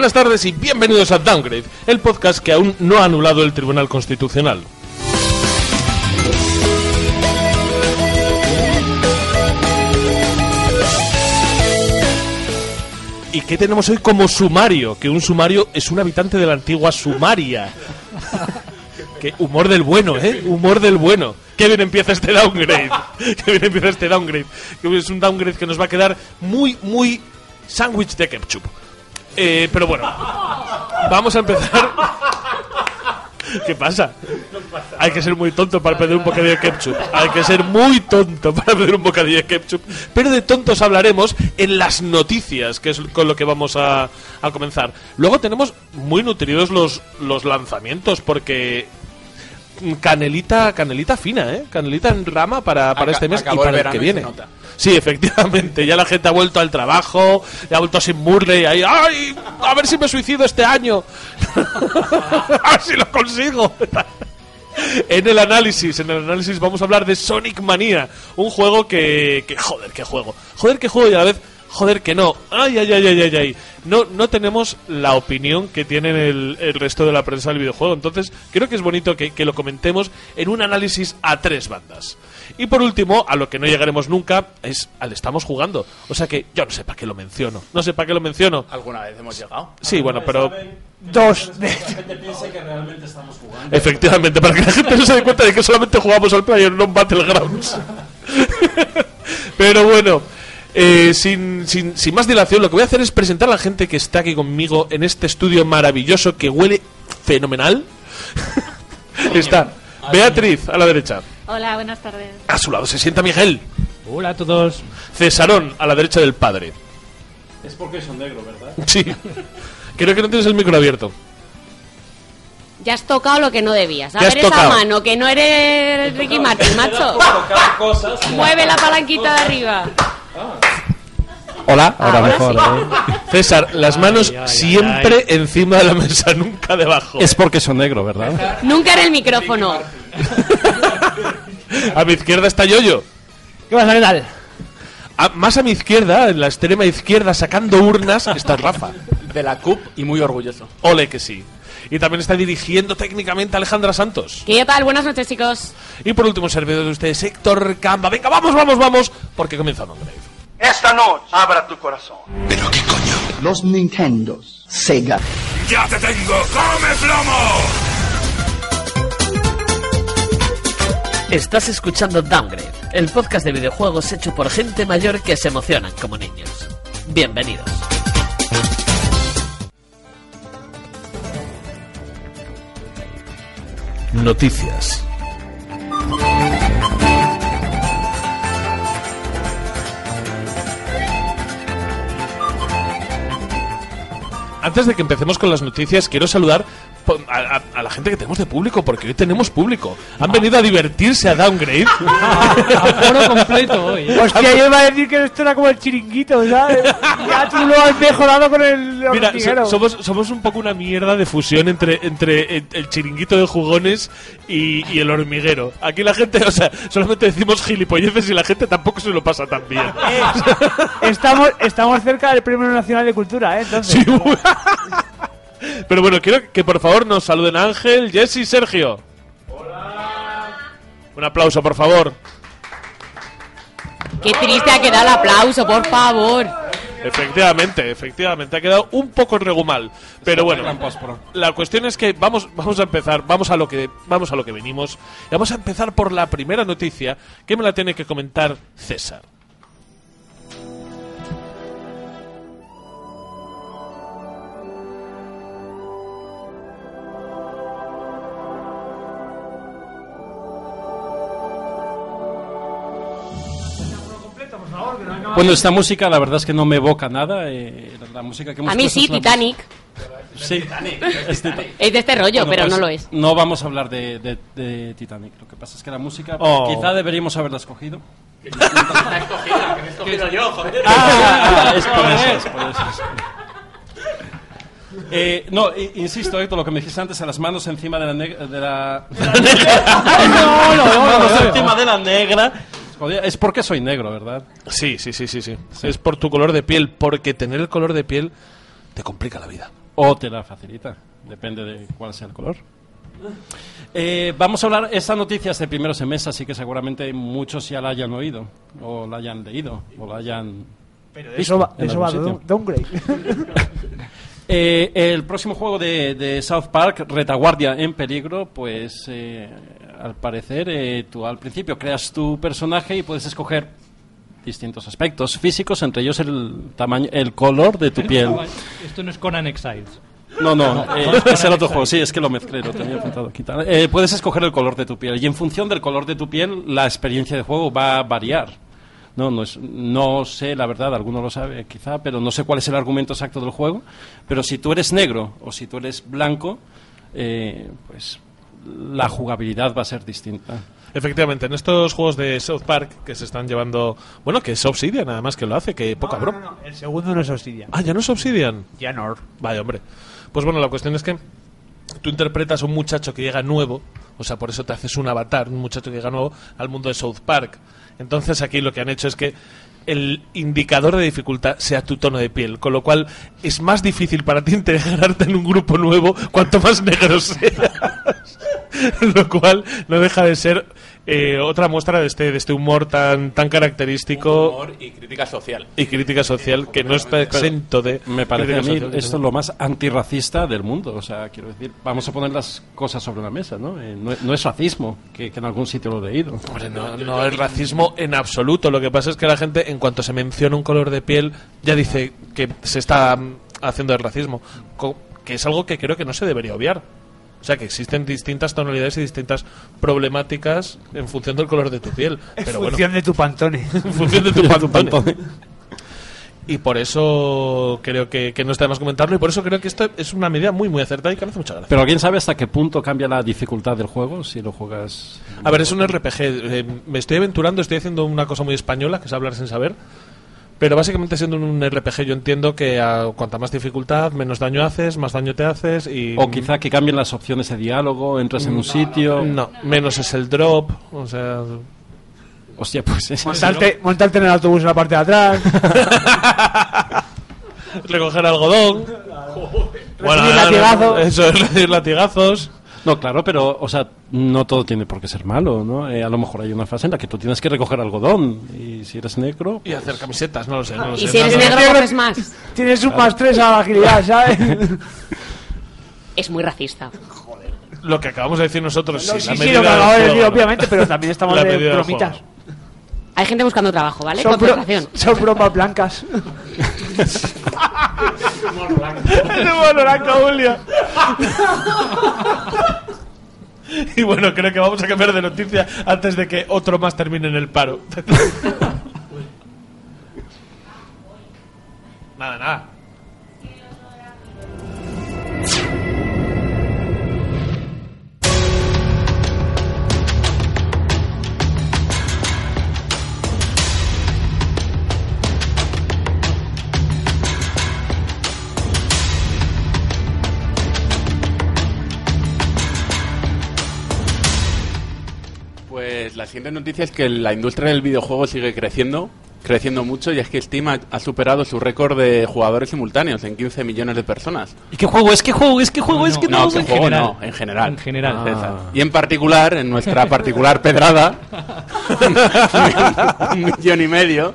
Buenas tardes y bienvenidos a Downgrade, el podcast que aún no ha anulado el Tribunal Constitucional. ¿Y qué tenemos hoy como sumario? Que un sumario es un habitante de la antigua Sumaria. Que humor del bueno, ¿eh? Humor del bueno. Qué bien empieza este downgrade. Qué bien empieza este downgrade. Es un downgrade que nos va a quedar muy, muy sándwich de ketchup. Eh, pero bueno, vamos a empezar. ¿Qué pasa? Hay que ser muy tonto para pedir un bocadillo de ketchup. Hay que ser muy tonto para pedir un bocadillo de ketchup. Pero de tontos hablaremos en las noticias, que es con lo que vamos a, a comenzar. Luego tenemos muy nutridos los, los lanzamientos, porque canelita, canelita fina, ¿eh? Canelita en rama para, para Aca- este mes y el para el que viene. Sí, efectivamente, ya la gente ha vuelto al trabajo, ya ha vuelto sin Murray ahí, ¡ay! A ver si me suicido este año. a ver si lo consigo. En el análisis, en el análisis vamos a hablar de Sonic Mania, un juego que, que joder, qué juego. Joder, qué juego y a la vez joder que no. Ay, ay, ay, ay, ay, ay. No, no tenemos la opinión que tienen el, el resto de la prensa del videojuego. Entonces, creo que es bonito que, que lo comentemos en un análisis a tres bandas. Y por último, a lo que no llegaremos nunca, es al estamos jugando. O sea que yo no sé para qué lo menciono. No sé para qué lo menciono. ¿Alguna vez hemos llegado? Sí, bueno, pero Dos de efectivamente, para que la gente no se dé cuenta de que solamente jugamos al Player non Battlegrounds. pero bueno, eh, sin, sin, sin más dilación, lo que voy a hacer es presentar a la gente que está aquí conmigo en este estudio maravilloso que huele fenomenal. está Beatriz a la derecha. Hola, buenas tardes. A su lado se sienta Miguel. Hola a todos. Cesarón a la derecha del padre. Es porque son negro, ¿verdad? Sí. Creo que no tienes el micro abierto. Ya has tocado lo que no debías. A ¿Qué has ver esa tocado? mano, que no eres Ricky Martin, macho. cosas. Mueve la palanquita de arriba. Hola, ahora, Ahora mejor. sí. ¿eh? César, las manos Ay, ay, siempre encima de la mesa, nunca debajo. Es porque son negro, ¿verdad? Nunca en el micrófono. A mi izquierda está Yoyo. ¿Qué pasa, qué tal? A- más a mi izquierda, en la extrema izquierda, sacando urnas, está Rafa. De la CUP y muy orgulloso. Ole que sí. Y también está dirigiendo técnicamente Alejandra Santos. ¿Qué tal? Buenas noches, chicos. Y por último, servidor de ustedes, Héctor Camba. Venga, vamos, vamos, vamos, porque comienza Downgrade. Esta noche abra tu corazón. los Nintendos, Sega, ¡Ya te tengo! ¡Come plomo! Estás escuchando Downgrade, el podcast de videojuegos hecho por gente mayor que se emocionan como niños. Bienvenidos. Noticias. Antes de que empecemos con las noticias, quiero saludar a, a- a la gente que tenemos de público, porque hoy tenemos público. Han venido a divertirse a Downgrade. Foro completo hoy. Hostia, yo iba a decir que esto era como el chiringuito, ¿sabes? Ya tú lo has mejorado con el Mira, hormiguero. so- somos, somos un poco una mierda de fusión entre, entre el, el chiringuito de jugones y, y el hormiguero. Aquí la gente, o sea, solamente decimos gilipolleces y la gente tampoco se lo pasa tan bien. Estamos, estamos cerca del Premio Nacional de Cultura, ¿eh? Entonces, Sí, Pero bueno, quiero que por favor nos saluden Ángel, Jesse y Sergio. Hola. Un aplauso, por favor. Qué triste ha quedado el aplauso, por favor. Efectivamente, efectivamente, ha quedado un poco regumal. Pero bueno, la cuestión es que vamos, vamos a empezar, vamos a lo que, vamos a lo que venimos. Y vamos a empezar por la primera noticia que me la tiene que comentar César. Bueno, esta música la verdad es que no me evoca nada. eh, la música que hemos A mí sí, Titanic. Sí, es Titanic. Es de este rollo, Bueno, pero pues, no lo es. No vamos a hablar de, de- de Titanic. Lo que pasa es que la música Oh. quizá deberíamos haberla escogido. yo, joder. Ah, es por eso, es por eso. es. Eh, no, insisto, Héctor, lo que me dijiste antes, a las manos encima de la negra. De la... no, no, no, manos encima de la negra. Es porque soy negro, ¿verdad? Sí, sí, sí, sí, sí. Es por tu color de piel, porque tener el color de piel te complica la vida. o te la facilita, depende de cuál sea el color. Eh, vamos a hablar, esta noticia es de primeros en mesa, así que seguramente muchos ya la hayan oído, o la hayan leído, o la hayan Pero visto eso va, en eso va de downgrade. Eh, el próximo juego de, de South Park, Retaguardia en peligro, pues eh, al parecer eh, tú al principio creas tu personaje y puedes escoger distintos aspectos físicos, entre ellos el tamaño, el color de tu piel. Esto no es Conan Exiles. No, no, eh, es el otro juego, sí, es que lo mezclé, lo tenía apuntado aquí. Eh, puedes escoger el color de tu piel y en función del color de tu piel la experiencia de juego va a variar. No, no, es, no sé, la verdad, alguno lo sabe quizá, pero no sé cuál es el argumento exacto del juego. Pero si tú eres negro o si tú eres blanco, eh, pues la jugabilidad va a ser distinta. Efectivamente, en estos juegos de South Park que se están llevando. Bueno, que es Obsidian, además que lo hace, que poca No, broma. no, El segundo no es Obsidian. Ah, ya no es Obsidian. Ya no. Vaya, hombre. Pues bueno, la cuestión es que tú interpretas a un muchacho que llega nuevo, o sea, por eso te haces un avatar, un muchacho que llega nuevo al mundo de South Park. Entonces aquí lo que han hecho es que el indicador de dificultad sea tu tono de piel, con lo cual es más difícil para ti integrarte en un grupo nuevo cuanto más negro seas. lo cual no deja de ser eh, otra muestra de este, de este humor tan, tan característico Humor y crítica social. y crítica social que no está exento de Me parece a mí social. esto es lo más antirracista del mundo. O sea, quiero decir, vamos a poner las cosas sobre la mesa, ¿no? Eh, no, no es racismo, que, que en algún sitio lo he leído. Hombre, no, no es racismo en absoluto. Lo que pasa es que la gente, en cuanto se menciona un color de piel, ya dice que se está mm, haciendo el racismo. Que es algo que creo que no se debería obviar. O sea, que existen distintas tonalidades y distintas problemáticas en función del color de tu piel. En Pero bueno, función de tu pantone. en función de tu pantone. Y por eso creo que, que no está de más comentarlo. Y por eso creo que esto es una medida muy, muy acertada y que me hace mucha gracia. Pero ¿alguien sabe hasta qué punto cambia la dificultad del juego si lo juegas? A ver, es un RPG. eh, me estoy aventurando, estoy haciendo una cosa muy española, que es hablar sin saber. Pero básicamente siendo un RPG yo entiendo que a cuanta más dificultad, menos daño haces, más daño te haces y... O quizá que cambien las opciones de diálogo, entras en un sitio. No, menos es el drop, o sea... Hostia, pues es Montarte, montarte en el autobús en la parte de atrás. Recoger algodón. Recibir latigazos. Eso es, recibir latigazos. No, claro, pero, o sea, no todo tiene por qué ser malo, ¿no? Eh, a lo mejor hay una fase en la que tú tienes que recoger algodón y si eres negro... Y hacer camisetas, no lo sé. No lo Y sé, si eres negro, coges más. Tienes un más tres a la agilidad, ¿sabes? Es muy racista. Lo que acabamos de decir nosotros, No, sí, sí, la sí, lo que acabo de decir, obviamente, pero también estamos La de bromitas. Hay gente buscando trabajo, ¿vale? Son, bro- son bromas blancas. Y bueno, creo que vamos a cambiar de noticia antes de que otro más termine en el paro. nada, nada. La siguiente noticia es que la industria del videojuego sigue creciendo, creciendo mucho, y es que Steam ha, ha superado su récord de jugadores simultáneos en 15 millones de personas. ¿Y qué juego es? ¿Qué juego es? ¿Qué juego es? ¿Qué No, que juego no, en general. En general. Ah. Y en particular, en nuestra particular pedrada, un millón y medio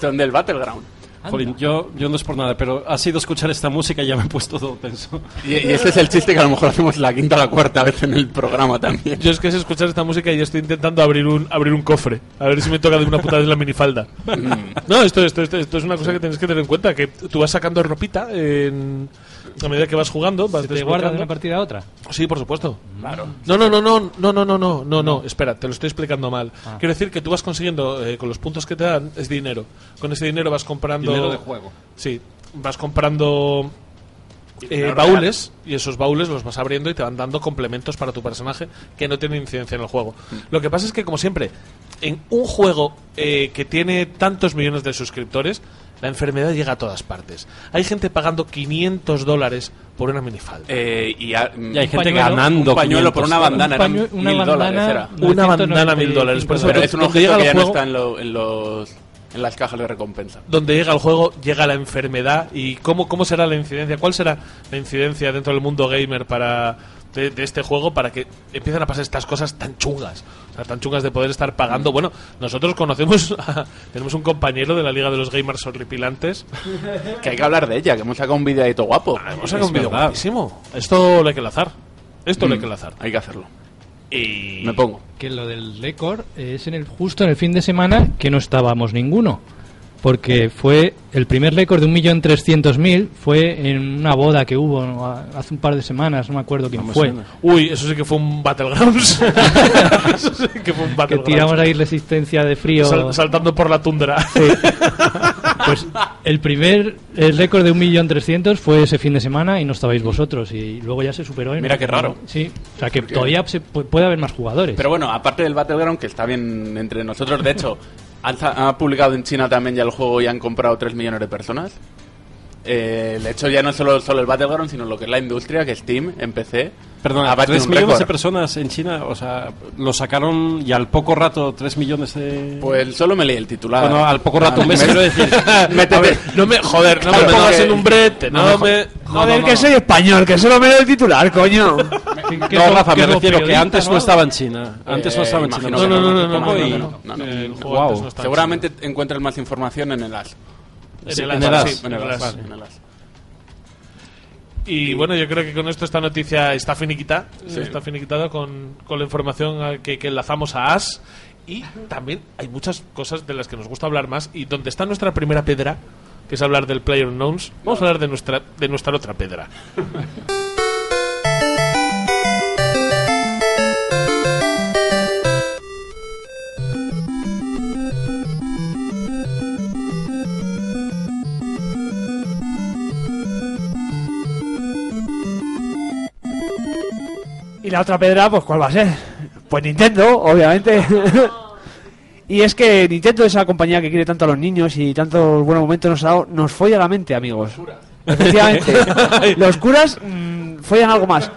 son del Battleground. Jolín, yo, yo no es por nada, pero ha sido escuchar esta música y ya me he puesto todo tenso. Y, y ese es el chiste que a lo mejor hacemos la quinta o la cuarta vez en el programa también. Yo es que es escuchar esta música y estoy intentando abrir un abrir un cofre. A ver si me toca de una puta vez la minifalda. No, esto, esto, esto, esto es una cosa que tienes que tener en cuenta. Que tú vas sacando ropita en, a medida que vas jugando. Vas ¿Se te guarda de una partida a otra? Sí, por supuesto. Claro. No, no, no, no, no, no, no, no, no, no. Espera, te lo estoy explicando mal. Quiero decir que tú vas consiguiendo eh, con los puntos que te dan es dinero. Con ese dinero vas comprando Dinero de juego. Sí, vas comprando eh, baúles y esos baúles los vas abriendo y te van dando complementos para tu personaje que no tienen incidencia en el juego. Lo que pasa es que, como siempre, en un juego eh, que tiene tantos millones de suscriptores, la enfermedad llega a todas partes. Hay gente pagando 500 dólares por una minifalda. Eh, y, a- Y hay gente pañuelo, ganando un pañuelo por 500 una bandana, Un pañue- eran una mil bandana, dólares. Era. Una bandana, 995 mil dólares, por eso Pero es un donde objeto llega que el ya no juego- está en, lo- en los en las cajas de recompensa. donde llega el juego, llega la enfermedad y cómo, cómo será la incidencia, cuál será la incidencia dentro del mundo gamer para de, de este juego para que empiecen a pasar estas cosas tan chungas, o sea, tan chungas de poder estar pagando. Bueno, nosotros conocemos, a- tenemos un compañero de la Liga de los Gamers Horripilantes, Que hay que hablar de ella, que hemos sacado un videito guapo. hemos sacado un vídeo verdad. guapísimo. Esto lo hay que enlazar, esto lo hay Mm, que enlazar. Hay que hacerlo. Y Me pongo. Que lo del récord es en el justo en el fin de semana que no estábamos ninguno. Porque fue el primer récord de 1.300.000 fue en una boda que hubo hace un par de semanas, no me acuerdo quién me fue. suena. Uy, eso sí que fue un Battlegrounds. eso sí que fue un Que Battlegrounds. tiramos ahí resistencia de frío. Sal- saltando por la tundra. Pues el primer el récord de 1.300.000 fue ese fin de semana y no estabais vosotros. Y luego ya se superó. en- Mira qué raro. Sí, o sea que todavía se pu- puede haber más jugadores. Pero bueno, aparte del Battleground, que está bien entre nosotros, de hecho, ha publicado en China también ya el juego y han comprado 3 millones de personas. Eh, de hecho, ya no es solo, solo el Battleground, sino lo que es la industria, que Steam, en PC. Batido 3 un millones récord. de personas en China, o sea, lo sacaron y al poco rato 3 millones de... Pues solo me leí el titular. Bueno, al poco rato, un mes, Me- quiero decir. Métete. No me, joder, no me pongas en un brete, no, no, me... Joder, que soy español, que solo me leo el titular, coño. ¿Qué No, Rafa, me refiero que periodista, antes no estaba en China. Antes no Eh, estaba en China. No, no, no, no, no, no, no, no, no, no. No Seguramente encuentras más información en el AS. En el as, En el AS. Y bueno, yo creo que con esto esta noticia está finiquitada, Sí. está finiquitada con, con la información que, que enlazamos a As. Y también hay muchas cosas de las que nos gusta hablar más. Y donde está nuestra primera pedra, que es hablar del Player Unknowns, vamos a hablar de nuestra, de nuestra otra pedra. Y la otra pedra, pues ¿cuál va a ser? Pues Nintendo, obviamente. y es que Nintendo, esa compañía que quiere tanto a los niños y tantos buenos momentos nos ha dado, nos folla la mente, amigos. Efectivamente. los curas mm, follan algo más.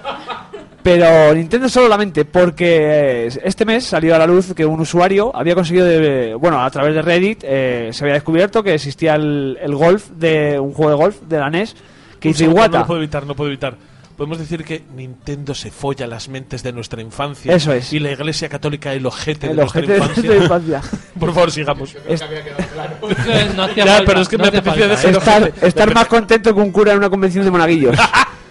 Pero Nintendo solo la mente, porque eh, este mes salió a la luz que un usuario había conseguido, de- bueno, a través de Reddit, eh, se había descubierto que existía el, el golf, de un juego de golf de la NES, que hizo Iwata. No lo puedo evitar, no puedo evitar. Podemos decir que Nintendo se folla las mentes de nuestra infancia. Eso es. Y la Iglesia Católica el ojete de El nuestra ojete de infancia. nuestra infancia. Por favor, sigamos. No Ya, falta, pero es que no me hace apetecía falta, decir- estar, Ojete. estar más contento que un cura en una convención de monaguillos.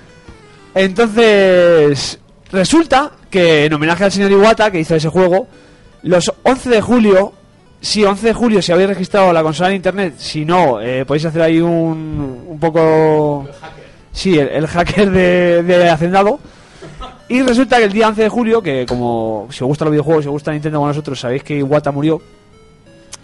Entonces, resulta que en homenaje al señor Iwata, que hizo ese juego, los 11 de julio, sí, 11 de julio, si habéis registrado la consola en internet, si no, eh, podéis hacer ahí un, un poco... Sí, el, el hacker de, de Hacendado. Y resulta que el día 11 de julio, que como si os gustan los videojuegos, si os gusta Nintendo con nosotros, sabéis que Iwata murió.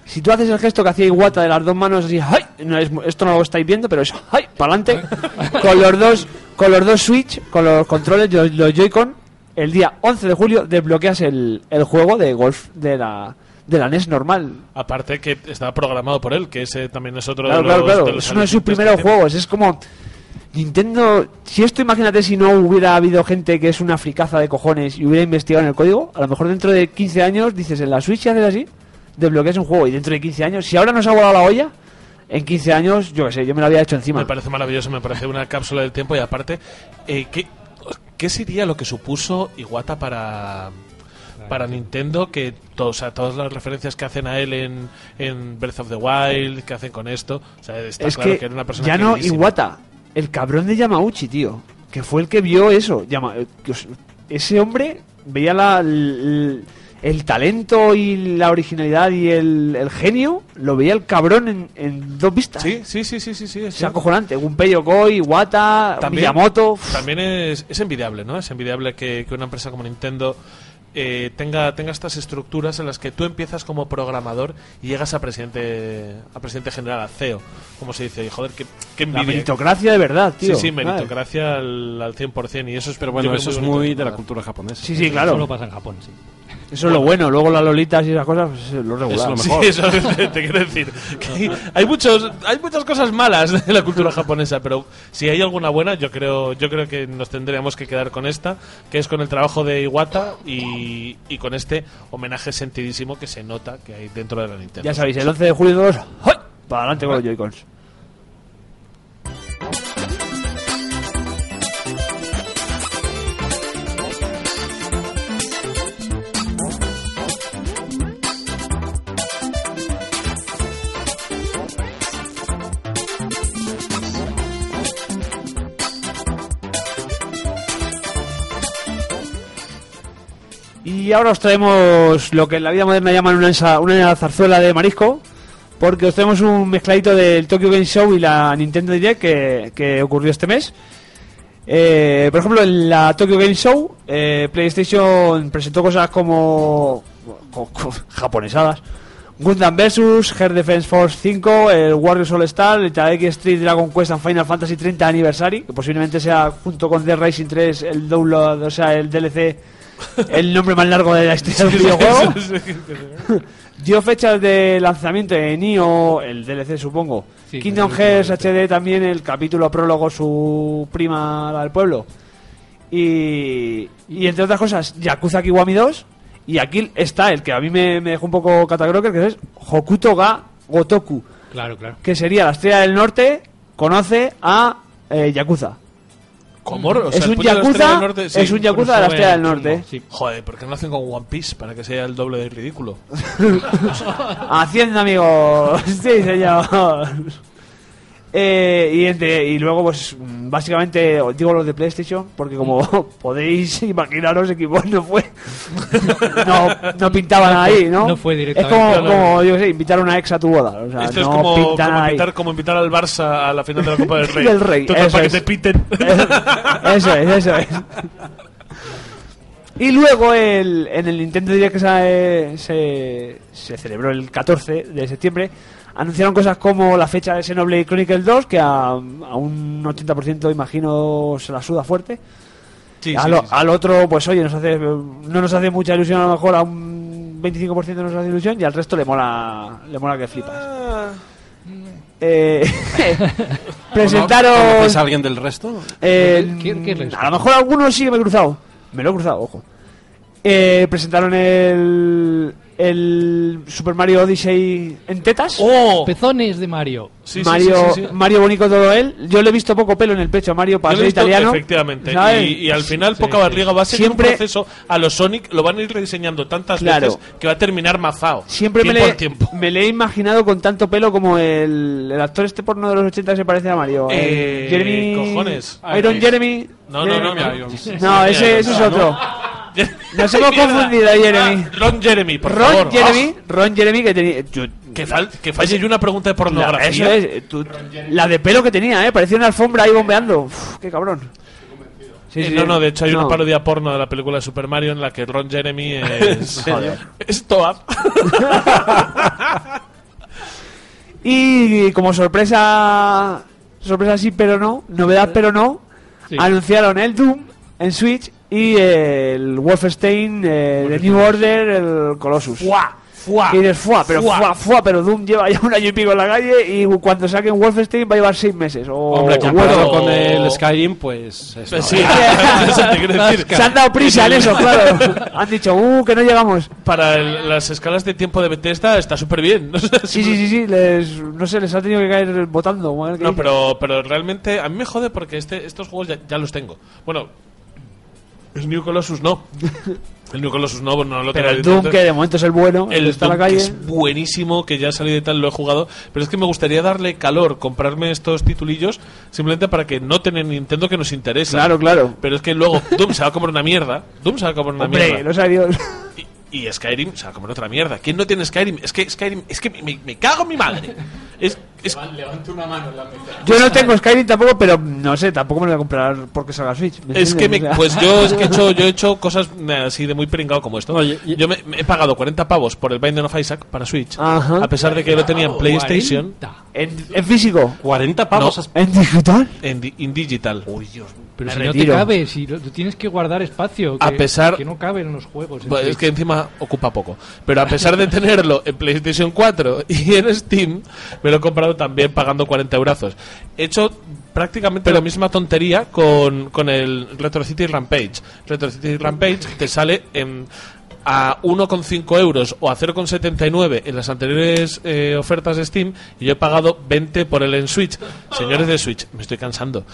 Si tú haces el gesto que hacía Iwata de las dos manos así, ¡ay! No es- esto no lo estáis viendo, pero es ¡ay! para adelante, con los dos, con los dos Switch, con los controles, los, los Joy-Con, el día 11 de julio desbloqueas el, el juego de golf de la, de la NES normal. Aparte que estaba programado por él, que ese también es otro Claro, de los, claro, claro. de los Es uno de sus primeros juegos. Es como. Nintendo. Si esto, imagínate si no hubiera habido gente que es una fricaza de cojones y hubiera investigado en el código. A lo mejor dentro de 15 años dices en la Switch si haces así, desbloqueas un juego. Y dentro de 15 años, si ahora nos ha volado la olla, en 15 años, yo qué sé, yo me lo había hecho encima. Me parece maravilloso, me parece una cápsula del tiempo y aparte, eh, ¿qué, ¿qué sería lo que supuso Iwata para para Nintendo que to- o sea, todas las referencias que hacen a él en, en Breath of the Wild que hacen con esto o sea, está es claro que, que, era una persona ya no. Iwata, el cabrón de Yamauchi, tío, que fue el que vio eso. Yama- eh, ese hombre veía la, el, el talento y la originalidad y el, el genio, lo veía el cabrón en, en dos vistas. sí sí sí sí sí, sí, es Es acojonante. Gunpei Yokoi, Iwata, También- Miyamoto. También es, es envidiable, ¿no? Es envidiable que, que una empresa como Nintendo eh, tenga, tenga estas estructuras en las que tú empiezas como programador y llegas a presidente a presidente general, a CEO, como se dice. Y joder, qué, qué La envidia. meritocracia de verdad, tío. Sí, sí, meritocracia al, al 100%. Y eso es, Pero bueno, eso es muy de la cultura japonesa. Sí, sí, claro. Solo pasa en Japón, sí. Eso es lo bueno. Luego las lolitas y esas cosas, pues, es lo regular. Sí, eso te, te quiero decir. que hay, hay muchos, hay muchas cosas malas de la cultura japonesa, pero si hay alguna buena, yo creo, yo creo que nos tendríamos que quedar con esta, que es con el trabajo de Iwata y, y con este homenaje sentidísimo que se nota que hay dentro de la Nintendo. Ya sabéis, el 11 de julio 2, ¡ay! para adelante con los Joy-Cons. Y ahora os traemos lo que en la vida moderna llaman una, una zarzuela de marisco, porque os traemos un mezcladito del Tokyo Game Show y la Nintendo Direct que, que ocurrió este mes. Eh, por ejemplo, en la Tokyo Game Show, eh, PlayStation presentó cosas como co- co- japonesadas. Gundam vs, Air Defense Force 5, el Warriors All Star, el Taiki Street Dragon Quest and Final Fantasy 30 Anniversary, que posiblemente sea junto con The Racing 3 el download, o sea, el DLC, el nombre más largo de la historia del videojuego. Dio fechas de lanzamiento de Nioh, el DLC supongo. Sí, Kingdom Hearts HD también, el capítulo prólogo, su prima la del pueblo. Y, y entre otras cosas, Yakuza Kiwami 2. Y aquí está el que a mí me, me dejó un poco catacroker, que es Hokuto ga Gotoku. Claro, claro. Que sería la estrella del norte, conoce a eh, Yakuza. ¿Cómo? O sea, es un puño de la Estrella Yakuza, del Norte, sí. es un Yakuza de la estrella del norte. Sí. Joder, ¿por qué no hacen con One Piece para que sea el doble de ridículo? Hacienda, amigos. Sí, señor. Eh, y, entre- y luego, pues, básicamente, os digo los de PlayStation, porque como podéis imaginaros, Xbox no fue. no, no pintaban ahí, ¿no? No fue Es directamente. como, Claro. como yo sé, invitar a una ex a tu boda. O sea, Esto es no como, pintan como ahí. invitar, como invitar al Barça a la final de la Copa del Rey. Del Rey, Total, eso para que es. te piten. Eso es, eso es. Y luego el, en el Nintendo Direct que se, se, se celebró el 14 de septiembre, anunciaron cosas como la fecha de Xenoblade Chronicles 2, que a, a un 80% imagino se la suda fuerte. Sí, al, sí, o- sí, sí. al otro, pues oye, nos hace, no nos hace mucha ilusión, a lo mejor a un 25% nos hace ilusión y al resto le mola, le mola que flipas. Eh, presentaron... ¿Conoces a alguien del resto? Eh, ¿Qué- qué resto? a lo mejor algunos sí que me he cruzado. Me lo he cruzado, ojo. Eh, presentaron el, el Super Mario Odyssey en tetas. ¡Oh! Pezones de Mario. Sí, Mario, sí, sí, sí. Mario bonito todo él. Yo le he visto poco pelo en el pecho a Mario para ser italiano. Efectivamente. ¿sabes? Y, y al final, Sí, poca sí. barriga va a ser Siempre- un proceso. A los Sonic lo van a ir rediseñando tantas Claro. veces que va a terminar mazao. Siempre me le, al tiempo. me le he imaginado con tanto pelo como el, el actor este porno de los 80 que se parece a Mario. Eh, Jeremy. cojones. Iron Jeremy. No, no, no, no. No, ese, ese es otro. Nos hemos confundido, Jeremy. Ron Jeremy, por Ron favor. Jeremy, Ron Jeremy que tenía. yo- que, fal- que falle yo una pregunta de la, pornografía. eso es, eh, tú- la de pelo que tenía, eh, parecía una alfombra ahí bombeando. Uf, qué cabrón. Sí, Eh, sí, no, no, de hecho hay no. una parodia porno de la película de Super Mario en la que Ron Jeremy es. Joder. es Toad. Y como sorpresa, sorpresa sí, pero no, novedad, pero no, Sí. anunciaron el Doom en Switch y el Wolfenstein, eh, The New Order, el Colossus. ¡Fua! ¡Fua! Y dices, fuá, pero Fuá. fuá, fuá, pero Doom lleva ya un año y pico en la calle y cuando saquen Wolfenstein va a llevar seis meses. O, Hombre, comparado con el Skyrim, pues... eso, Pues sí, ¿eh? se han dado prisa en eso, claro. Han dicho, uh, que no llegamos. Para el- las escalas de tiempo de Bethesda está súper bien. No, sé, Sí, sí, sí, sí, les, no sé, les ha tenido que caer votando. No, pero, pero realmente a mí me jode porque este, estos juegos ya, ya los tengo. Bueno, el New Colossus no. El New Colossus no, no lo Pero tengo. el Doom, que de momento es el bueno, el el que está en la Doom, que es buenísimo, que ya ha salido y tal, lo he jugado. Pero es que me gustaría darle calor, comprarme estos titulillos, simplemente para que noten en Nintendo que nos interesa. Claro, claro. Pero es que luego Doom se va a comer una mierda. Doom se va a comer una Hombre, mierda. no sé Dios. Y, y Skyrim se va a comer otra mierda. ¿Quién no tiene Skyrim? Es que Skyrim, es que me, me cago en mi madre. Es, es- una mano en la mesa. Yo no tengo Skyrim tampoco, pero no sé, tampoco me lo voy a comprar porque salga Switch. ¿me Es que me, pues yo es que he hecho, yo he hecho cosas eh, así de muy pringado como esto. Oye, yo me, me he pagado 40 pavos por el Binding of Isaac para Switch, Ajá. a pesar de que lo tenía en PlayStation. 40. ¿En, en físico? 40 pavos. No. ¿En digital? En, di- in digital. Pero Me si no te retiro. cabe, si lo- tienes que guardar espacio. A que- pesar- Que no caben los juegos. en Bueno, es que encima ocupa poco. Pero a pesar de tenerlo en PlayStation 4 y en Steam, me lo he comprado también pagando 40 eurazos. He hecho prácticamente la misma tontería con, con el Retro City Rampage. Retro City Rampage te sale en a 1,5 euros o a 0,79 en las anteriores eh, ofertas de Steam y yo he pagado 20 por él en Switch. Señores de Switch, me estoy cansando.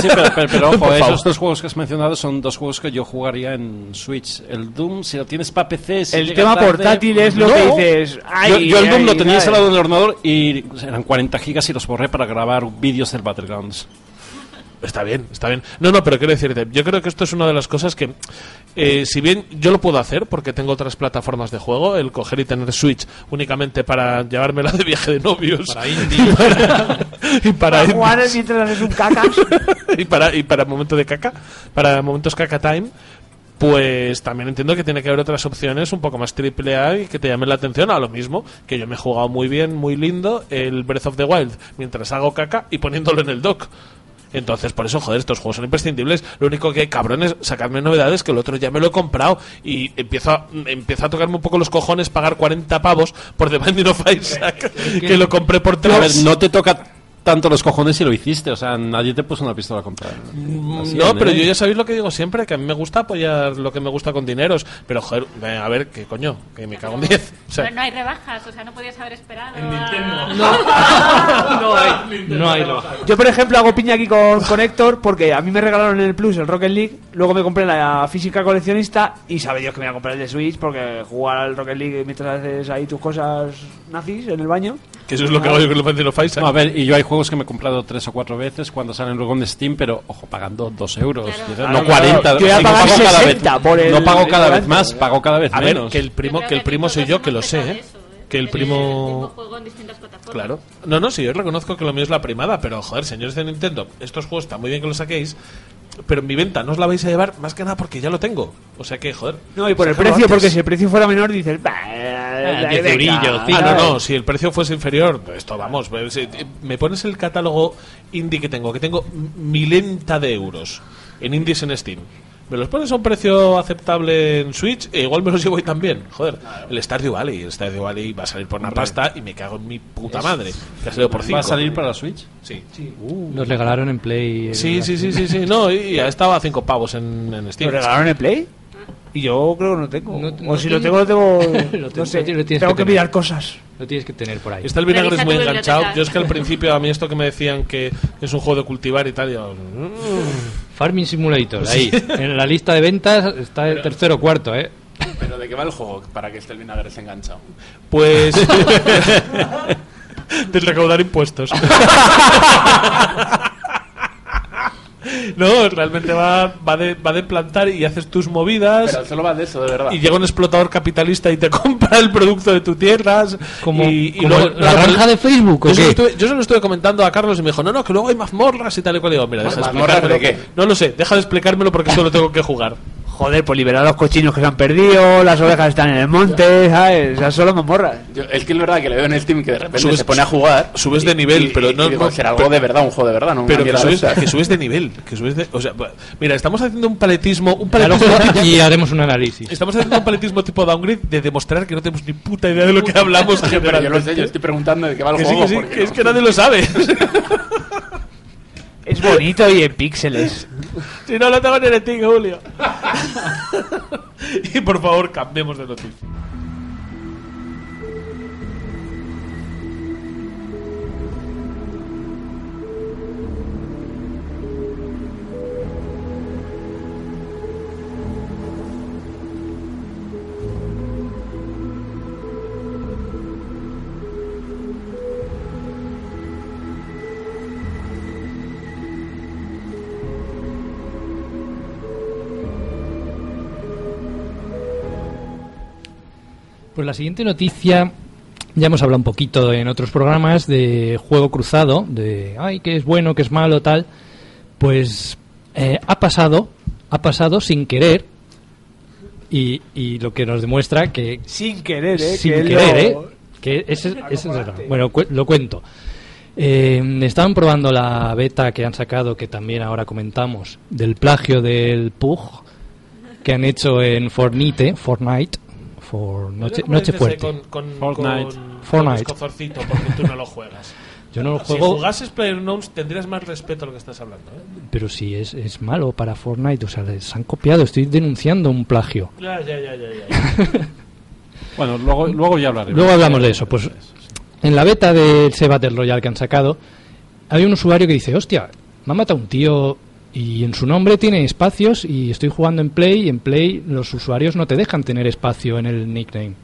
Sí, pero, pero, pero, ojo, esos dos juegos que has mencionado son dos juegos que yo jugaría en Switch. El Doom, si lo tienes para PC, si El tema tarde- portátil es lo No. que dices. Ay, yo, yo el Doom ay, lo tenía instalado en el ordenador y eran 40 gigas y los borré para grabar vídeos del Battlegrounds. Está bien, está bien. No, no, pero quiero decirte, yo creo que esto es una de las cosas que, eh, si bien yo lo puedo hacer porque tengo otras plataformas de juego, el coger y tener Switch únicamente para llevármela de viaje de novios. Para indie. y para, y para Para jugar mientras haces un cacas. y para, y para momento de caca, para momentos caca time. Pues también entiendo que tiene que haber otras opciones un poco más triple A y que te llamen la atención a lo mismo que yo me he jugado muy bien, muy lindo el Breath of the Wild mientras hago caca y poniéndolo en el dock. Entonces, por eso, joder, estos juegos son imprescindibles. Lo único que, cabrones, sacadme novedades, que el otro ya me lo he comprado y empiezo a, empieza a tocarme un poco los cojones pagar 40 pavos por The Binding of Isaac, que lo compré por A ver, 3. no te toca tanto los cojones si lo hiciste, o sea, nadie te puso una pistola a comprar. Así, No, ¿eh? pero yo ya sabéis lo que digo siempre, que a mí me gusta apoyar lo que me gusta con dineros. Pero, joder, a ver, ¿qué coño? Que me cago en 10. O sea, Pero no hay rebajas, o sea, no podías haber esperado. no hay. No hay rebaja. Yo, por ejemplo, hago piña aquí con, con Héctor porque a mí me regalaron en el Plus el Rocket League. Luego me compré la física coleccionista y sabe Dios que me voy a comprar el de Switch porque jugar al Rocket League mientras haces ahí tus cosas nazis en el baño. Que eso es lo que hago yo con of Isaac. No, a ver, y yo hay juegos que me he comprado tres o cuatro veces cuando salen luego en Steam, pero ojo, pagando dos euros. Claro. No Claro, 40. claro. Yo voy a Sí, no pagar pago cada 60 vez, por el- no pago el cada vez más, pago cada vez a ver, menos. que el primo, que el primo soy yo, que lo sé, ¿eh? eso, ¿eh? Que el primo... juego en distintas plataformas. Claro. No, no, sí, yo reconozco que lo mío es la primada, pero joder, señores de Nintendo, estos juegos está muy bien que los saquéis, pero en mi venta no os la vais a llevar más que nada porque ya lo tengo. O sea que, joder. No, y por el precio, antes. porque si el precio fuera menor dices... Ah, no, no, si el precio fuese inferior, esto vamos. si- Me pones el catálogo indie que tengo, que tengo milenta de euros en indies en Steam. Me los pones a un precio aceptable en Switch e igual me los llevo ahí también. Joder, el Stardew Valley. El Stardew Valley va a salir por una pasta y me cago en mi puta madre. Que ha salido por 5. ¿Va a salir para la Switch? Sí. Nos regalaron en Play. Sí, sí, sí, sí, sí. No, y ha estado a 5 pavos en, en ¿Lo Steam. regalaron en Play? Y yo creo que no tengo. No- o no si lo tengo, lo tengo... Lo no sé, lo tienes que tengo que tener. mirar cosas. Lo tienes que tener por ahí. Está el vinagre es muy enganchado. Yo es que al principio a mí esto que me decían que es un juego de cultivar y tal, yo... Farming Simulator, ahí. En la lista de ventas está el tercero o cuarto, ¿eh? Pero ¿de qué va el juego para que esté el vinagre enganchado? Pues. de recaudar impuestos. no, realmente va, va, de, va de plantar y haces tus movidas. Pero solo va de eso, de verdad. Y llega un explotador capitalista y te compra el producto de tus tierras. Como, y, y como luego- la no, granja de Facebook, ¿o yo se, lo qué? estuve, yo se lo estuve comentando a Carlos y me dijo, no, no, que luego hay mazmorras y tal y cual. Y digo, mira, deja de ¿Mazmorras explicármelo. de qué? No lo sé, deja de explicármelo porque solo tengo que jugar. Joder, pues liberar a los cochinos que se han perdido, las ovejas están en el monte, ¿sabes? Esas son las mamorras. Yo- es que es verdad que le veo en Steam que de repente Subes- se pone a jugar. subes de nivel, y- pero y- no- y digo, no- será algo pero- de verdad, un juego de verdad, no Pero que subes, que subes de nivel, que subes de, o sea, mira, estamos haciendo un paletismo, un y haremos un análisis. estamos haciendo un paletismo tipo downgrade de demostrar que no tenemos ni puta idea de lo que hablamos. Pero yo lo sé, yo estoy preguntando de qué va el que sí, juego. que sí, porque que es que nadie lo sabe. Es bonito y en píxeles. si no lo tengo en ti, Julio. y por favor, cambiemos de noticia. Pues la siguiente noticia, ya hemos hablado un poquito en otros programas de juego cruzado, de ay, que es bueno, que es malo, tal. Pues eh, ha pasado, ha pasado sin querer. Y, y lo que nos demuestra que Sin querer, ¿eh? sin que querer, lo- ¿eh? Que ese- ese es bueno, cu- lo cuento. Eh, estaban probando la beta que han sacado, que también ahora comentamos, del plagio del PUG que han hecho en Fortnite, Fortnite, for Noche, Noche Fuerte. Con, con, Fortnite. Con, Fortnite. con porque tú no lo juegas. Yo no lo Si juego, jugases PlayerUnknown's tendrías más respeto a lo que estás hablando. ¿eh? pero si es, es malo para Fortnite, o sea, les han copiado, estoy denunciando un plagio. Ya, ya, ya, ya. ya. Bueno, luego, luego ya hablaremos. Luego hablamos de eso. Pues en la beta del ese Battle Royale que han sacado, hay un usuario que dice, hostia, me ha matado un tío y en su nombre tiene espacios y estoy jugando en Play y en Play los usuarios no te dejan tener espacio en el nickname.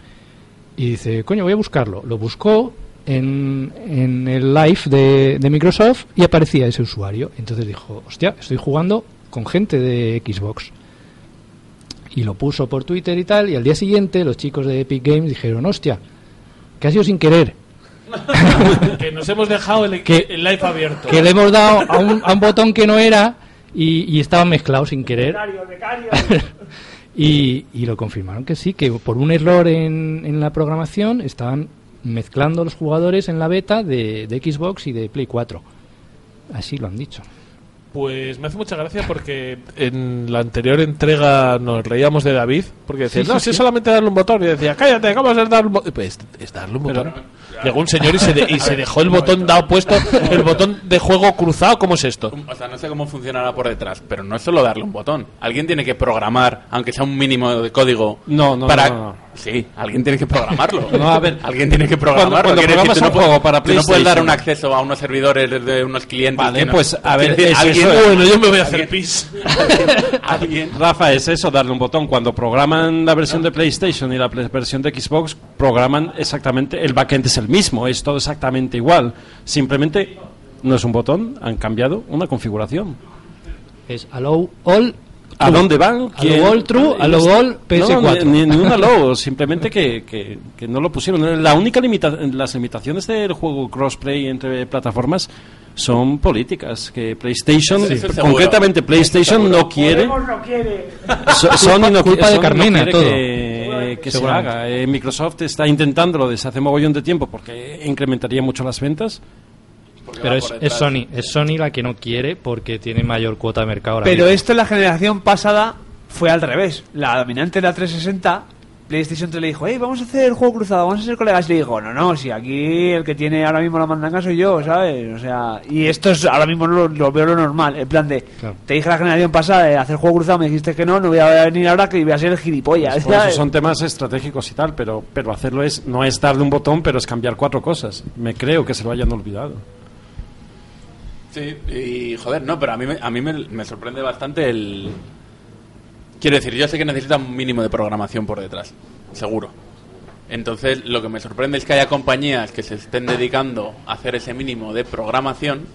Y dice, coño, voy a buscarlo. Lo buscó en, en el live de, de Microsoft y aparecía ese usuario. Entonces dijo, hostia, estoy jugando con gente de Xbox. Y lo puso por Twitter y tal, y al día siguiente los chicos de Epic Games dijeron, hostia, que ha sido sin querer. que nos hemos dejado el, Que- el live abierto. que le hemos dado a un, a un botón que no era y, y estaba mezclado sin querer. y, y lo confirmaron que sí, que por un error en, en la programación estaban mezclando los jugadores en la beta de, de Xbox y de Play 4. Así lo han dicho. Pues me hace mucha gracia porque en la anterior entrega nos reíamos de David porque decía, Sí, no, sí, si es sí. solamente darle un botón. Y decía, cállate, ¿cómo es darle un botón? Pues es darle un botón. Llegó un señor y se, de- y se dejó el botón dado puesto, el botón de juego cruzado. ¿Cómo es esto? O sea, no sé cómo funcionará por detrás, pero no es solo darle un botón. Alguien tiene que programar, aunque sea un mínimo de código. No, no, para... no, no. Sí, alguien tiene que programarlo. No, a ver, alguien tiene que programarlo. cuando decir, programas tú no un puedes- juego para tú no puedes dar PlayStation. un acceso a unos servidores de unos clientes. Vale, no- pues, a ver, decir, es alguien, eso. Bueno, yo me voy a hacer pis. alguien- Rafa, es eso, darle un botón. Cuando programan la versión de PlayStation y la versión de Xbox, programan exactamente, el backend es el mismo, es todo exactamente igual. Simplemente no es un botón, han cambiado una configuración. Es allow all ¿A true. dónde van? Allow all true, Ah, allow ya está. all PS4. No, ni, ni un allow, simplemente que, que, que no lo pusieron. La única limita las limitaciones del juego crossplay entre plataformas son políticas, que PlayStation, Sí, eso seguro. concretamente PlayStation no quiere, So- Sony no, culpa de no todo. que, que se haga. Eh, Microsoft está intentándolo desde hace mogollón de tiempo porque incrementaría mucho las ventas. Pero es, es Sony, es Sony la que no quiere porque tiene mayor cuota de mercado. ahora Pero mismo. esto en la generación pasada fue al revés. La dominante de la 360, PlayStation 3 le dijo, hey, vamos a hacer el juego cruzado, vamos a ser colegas. Y le dijo, no, no, si aquí el que tiene ahora mismo la mandanga soy yo, ¿sabes? O sea, y esto es ahora mismo lo, lo veo lo normal. En plan de, Claro. te dije la generación pasada de hacer juego cruzado, me dijiste que no, no voy a venir ahora que voy a ser el gilipollas. Por eso son temas estratégicos y tal, pero, pero hacerlo es no es darle un botón, pero es cambiar cuatro cosas. Me creo que se lo hayan olvidado. Sí, y joder, no, pero a mí, a mí me, me sorprende bastante el... Quiero decir, yo sé que necesita un mínimo de programación por detrás, seguro. Entonces, lo que me sorprende es que haya compañías que se estén dedicando a hacer ese mínimo de programación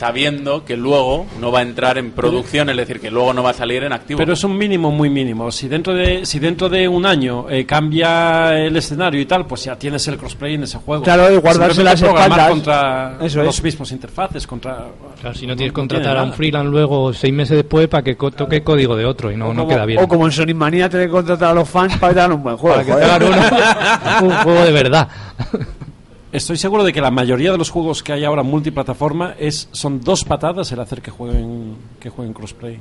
sabiendo que luego no va a entrar en producción, es decir, que luego no va a salir en activo. Pero es un mínimo muy mínimo. Si dentro de si dentro de un año eh, cambia el escenario y tal, pues ya tienes el crossplay en ese juego. Claro, y guardarse las espaldas. contra Eso los es. mismos interfaces, contra Claro, si no tienes que contratar tiene a un freelance luego seis meses después para que toque código de otro y no, no queda bien. o como en Sonic Mania, tener que contratar a los fans para que te hagan un buen juego. para que te hagan uno- un juego de verdad. Estoy seguro de que la mayoría de los juegos que hay ahora multiplataforma es son dos patadas el hacer que jueguen que jueguen crossplay.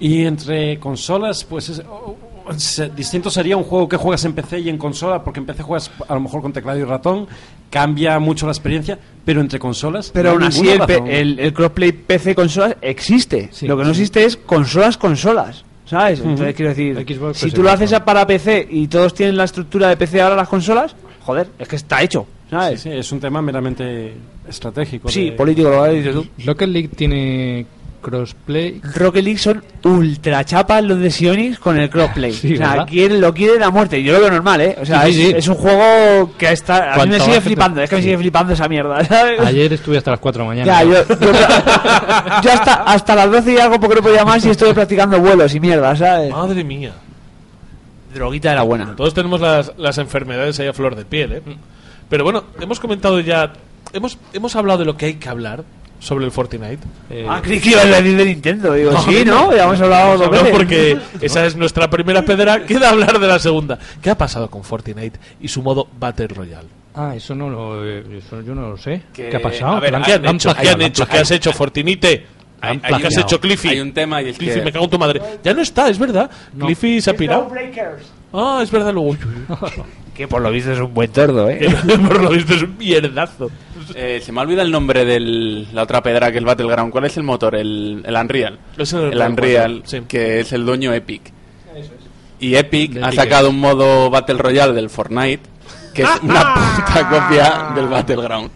Y entre consolas, pues es- o- o- se- distinto sería un juego que juegas en PC y en consola, porque en PC juegas a lo mejor con teclado y ratón, cambia mucho la experiencia, pero entre consolas. Pero no aún así el, el, el crossplay PC consolas existe. Sí, lo que no existe es consolas consolas. ¿Sabes? Entonces quiero decir, Xbox, si pues, tú lo es haces para PC y todos tienen la estructura de PC ahora las consolas, joder, es que está hecho. Sí, ¿Sabes? sí, es un tema meramente estratégico. Sí, de- político, lo dices tú. Rocket League tiene crossplay. Rocket League son ultra chapas los de Sionix con el crossplay. Sí, o sea, ¿verdad? quieren, lo quieren a muerte. Yo lo veo normal, ¿eh? O sea, Sí, es, sí, sí. es un juego que está. A mí me sigue flipando, es que me sigue flipando esa mierda, ¿sabes? Ayer estuve hasta las 4 de la Ya, mañana. yo, yo, yo hasta, hasta las 12 y algo porque no podía más y estoy practicando vuelos y mierda, ¿sabes? Madre mía. Droguita de la buena. Todos tenemos las, las enfermedades ahí a flor de piel, ¿eh? Pero bueno, hemos comentado ya. Hemos, hemos hablado de lo que hay que hablar sobre el Fortnite. Eh, Ah, creí que ibas a decir de Nintendo. Digo, sí, ¿no? Ya hemos hablado dos veces. porque esa es nuestra primera pedra. Queda hablar de la segunda. ¿Qué ha pasado con Fortnite y su modo Battle Royale? Ah, eso no lo, eh, eso yo no lo sé. ¿Qué ha pasado? a ver, ¿La han- ¿Qué han hecho? ¿Qué has hecho, Fortinite? Hay- ¿Qué has hecho, Cliffy? hay un tema y es Cliffy, que- me cago en tu madre. Ya no está, es verdad. Cliffy se ha pirado. Ah, es verdad, luego. Que por lo visto es un buen tordo, ¿eh? por lo visto es un mierdazo. Eh, se me ha olvidado el nombre de la otra pedra que es el Battleground. ¿Cuál es el motor? El, el Unreal. Es el el Unreal Unreal, 4, sí. que es el dueño Epic. Y Epic De ha Epic sacado un modo Battle Royale del Fortnite, que es una puta copia del Battleground.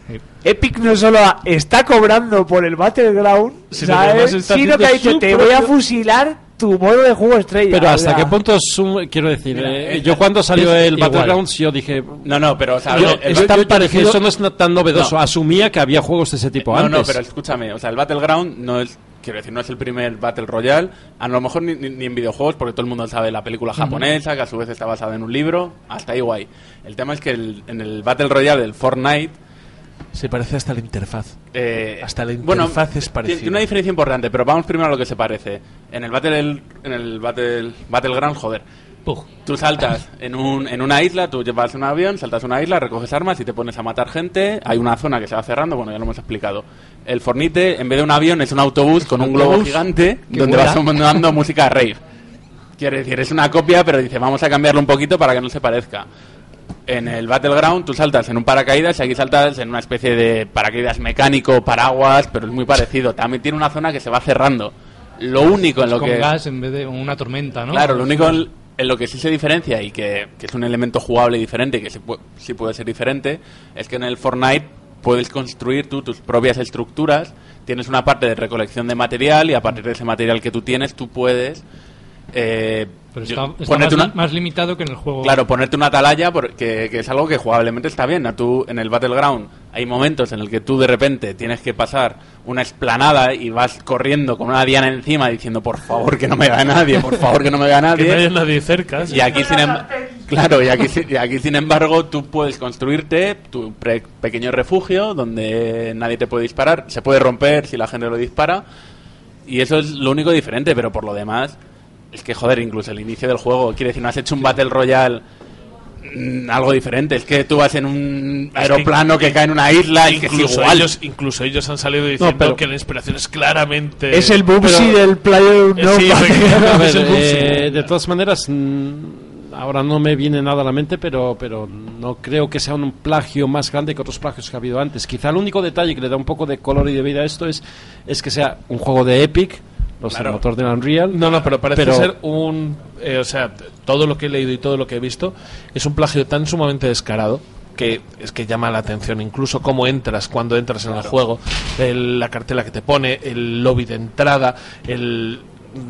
Epic no solo está cobrando por el Battleground, Sino sino que ha dicho, te voy a fusilar tu modo de juego estrella. Pero hasta qué punto es un... Quiero decir, Mira, eh, es- yo cuando salió el igual. Battlegrounds yo dije... No, no, pero o sea, yo- el- el- es tan yo- yo parecido, eso no es tan novedoso. No. Asumía que había juegos de ese tipo no, antes. no, pero escúchame, o sea, el Battleground no es, quiero decir, no es el primer Battle Royale, a lo mejor ni, ni- ni en videojuegos, porque todo el mundo sabe la película japonesa, que a su vez está basada en un libro, hasta ahí guay. El tema es que el- en el Battle Royale del Fortnite, Se parece hasta la interfaz. eh, Hasta la bueno, interfaz es parecida. Tiene una diferencia importante, pero vamos primero a lo que se parece. En el Battle, en el Battle, Battleground, joder, Pug. Tú saltas en, un, en una isla, tú llevas un avión, saltas a una isla, recoges armas y te pones a matar gente. Hay una zona que se va cerrando, bueno, ya lo hemos explicado. El Fornite, en vez de un avión, es un autobús con un globo gigante donde vas mandando música rave. Quiere decir, es una copia, pero dice, vamos a cambiarlo un poquito para que no se parezca. En el Battleground tú saltas en un paracaídas y aquí saltas en una especie de paracaídas mecánico, paraguas, pero es muy parecido. También tiene una zona que se va cerrando. Lo único en lo con que... gas en vez de una tormenta, ¿no? Claro, lo único en, en lo que sí se diferencia y que, que es un elemento jugable diferente y que sí, pu- sí puede ser diferente es que en el Fortnite puedes construir tú tus propias estructuras, tienes una parte de recolección de material y a partir de ese material que tú tienes tú puedes eh, Pero yo- está, está ponerte más, una- más limitado que en el juego. Claro, ponerte una atalaya porque que es algo que jugablemente está bien. Tú en el Battleground hay momentos en el que tú de repente tienes que pasar una esplanada y vas corriendo con una diana encima diciendo por favor que no me vea nadie, por favor que no me vea Que nadie. no haya nadie cerca. sí. Y aquí, sin em- claro, y aquí, si- y aquí, sin embargo, tú puedes construirte tu pre- pequeño refugio donde nadie te puede disparar. Se puede romper si la gente lo dispara. Y eso es lo único diferente, pero por lo demás, es que, joder, incluso el inicio del juego, quiere decir, no has hecho un Battle Royale mm, algo diferente. Es que tú vas en un aeroplano que, cae en una isla y que es incluso igual. ellos, incluso ellos han salido diciendo pero- que la inspiración es claramente. Es el Bubsy del Player Eh, no sí, A ver, eh, de todas maneras, mm, ahora no me viene nada a la mente, pero, pero no creo que sea un plagio más grande que otros plagios que ha habido antes. Quizá el único detalle que le da un poco de color y de vida a esto es, es que sea un juego de Epic, los Claro. el motor del Unreal. No, no, pero parece Pero- ser un. eh, o sea, todo lo que he leído y todo lo que he visto es un plagio tan sumamente descarado que es que llama la atención. Incluso cómo entras cuando entras en el juego, el- la cartela que te pone, el lobby de entrada, el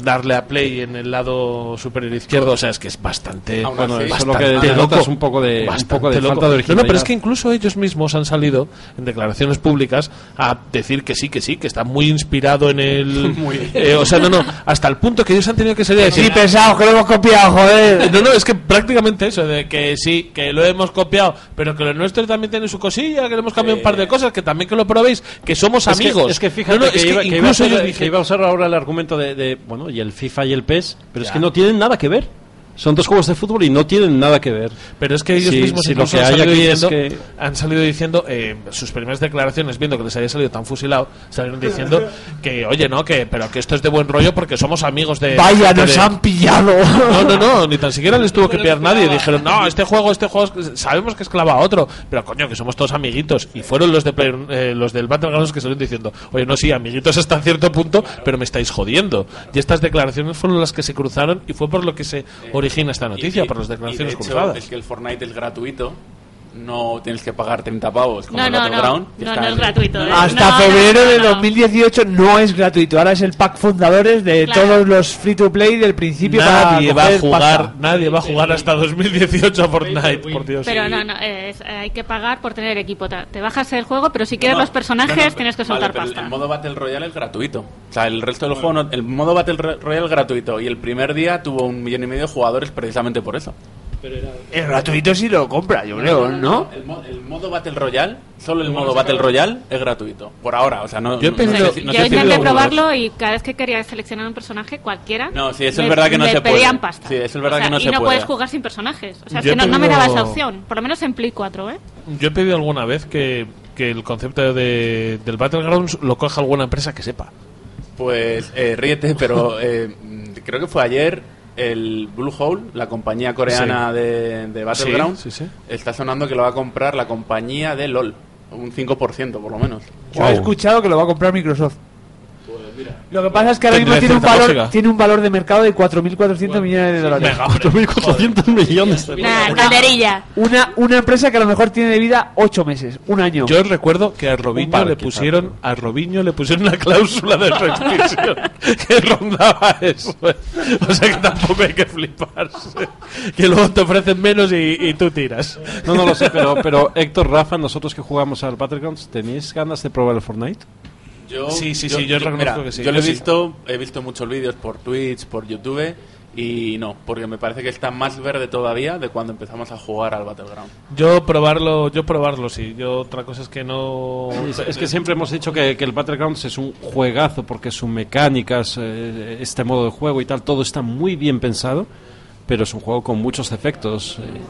darle a play en el lado superior izquierdo, o sea, es que es bastante, Aún Bueno, así- es lo bastante que loco. es un poco de, un Bastante poco de falta de No, originalidad. no, pero es que incluso ellos mismos han salido en declaraciones públicas a decir que sí, que sí, que está muy inspirado en el... Muy. Eh, o sea, no, no, hasta el punto que ellos han tenido que salir a decir... Sí, pesado, que lo hemos copiado, joder. No, no, es que prácticamente eso, de que sí, que lo hemos copiado, pero que lo nuestro también tiene su cosilla, que le hemos cambiado un par de cosas, que también que lo probéis, que somos Es que- amigos. Es que, fíjate No, no, que, es que iba, que iba a incluso ser, ellos que dijeron- iba a usar ahora el argumento de, de, bueno, y el FIFA y el PES, pero es que no tienen nada que ver. Son dos juegos de fútbol y no tienen nada que ver. Pero es que ellos Sí, mismos sí, lo incluso que han, salido aquí es diciendo, que- han salido diciendo eh, sus primeras declaraciones, viendo que les había salido tan fusilado, salieron diciendo que, oye, no, que pero que esto es de buen rollo porque somos amigos de. Vaya, nos de- han pillado. No, no, no, ni tan siquiera les tuvo que pillar nadie. Dijeron, no, este juego, este juego, sabemos que es clava a otro, pero coño, que somos todos amiguitos. Y fueron los de Player- eh, los del Battlegrounds que salieron diciendo, oye, no, sí, amiguitos hasta cierto punto, pero me estáis jodiendo. Y estas declaraciones fueron las que se cruzaron y fue por lo que se origina esta noticia, Y- y- por las y de declaraciones hecho, cruzadas. Es que el Fortnite es gratuito. No tienes que pagar 30 pavos como No, el no, no. Battleground. que No, está no es gratuito. ¿eh? Hasta No, febrero no, no, de no. 2018 no es gratuito. Ahora es el pack fundadores de Claro. todos los free to play del principio Nadie para va a jugar, pasta. nadie va a jugar hasta 2018 a Fortnite, por Dios. Pero no, no, es- hay que pagar por tener equipo. Te bajas el juego, pero si quieres No, los personajes no, no, tienes que soltar pasta. El modo Battle Royale es gratuito. O sea, el resto del juego, no- el modo Battle Ro- Royale es gratuito. Y el primer día tuvo un millón y medio de jugadores precisamente por eso. Es gratuito si lo compra, yo creo, ¿no? El, mo- el modo Battle Royale, solo el modo Battle Royale es gratuito. Por ahora, o sea, no. Yo no- pedido- no sé no sé intenté lo- probarlo y cada vez que quería seleccionar un personaje, cualquiera. No, sí, eso me- es verdad que no me se puede. pedían pasta. Sí, eso es verdad O sea, que no y se no puede. puedes jugar sin personajes. O sea, es Yo que no, no me daba esa opción. Por lo menos en Play 4, ¿eh? yo he pedido alguna vez que, que el concepto de, del Battlegrounds lo coja alguna empresa que sepa. Pues eh, ríete, pero eh, creo que fue ayer el Blue Hole, la compañía coreana Sí. de, de Battlegrounds, Sí, sí, sí. está sonando que lo va a comprar la compañía de LOL. Un 5% por lo menos. Yo he escuchado que lo va a comprar Microsoft. Lo que pasa es que ahora mismo tiene un, valor, tiene un valor de mercado de 4.400 millones de dólares. 4.400 millones de calderilla. Una, una empresa que a lo mejor tiene de vida 8 meses, un año. Yo os recuerdo que a Robinho par, le quizá. pusieron a Robinho le pusieron una cláusula de rescisión que rondaba eso. O sea que tampoco hay que fliparse. Que luego te ofrecen menos y, y tú tiras. No, no lo sé, pero, pero Héctor, Rafa, nosotros que jugamos al Battlegrounds, ¿tenéis ganas de probar el Fortnite? Yo, Sí, sí, sí, yo reconozco mira, que sí, Yo lo he sí. visto, he visto muchos vídeos por Twitch, por YouTube y no, porque me parece que está más verde todavía de cuando empezamos a jugar al Battleground. Yo probarlo, yo probarlo sí. Yo otra cosa es que no Es, es que siempre hemos dicho que, que el Battlegrounds es un juegazo porque sus mecánicas, eh, este modo de juego y tal, todo está muy bien pensado, pero es un juego con muchos defectos. eh,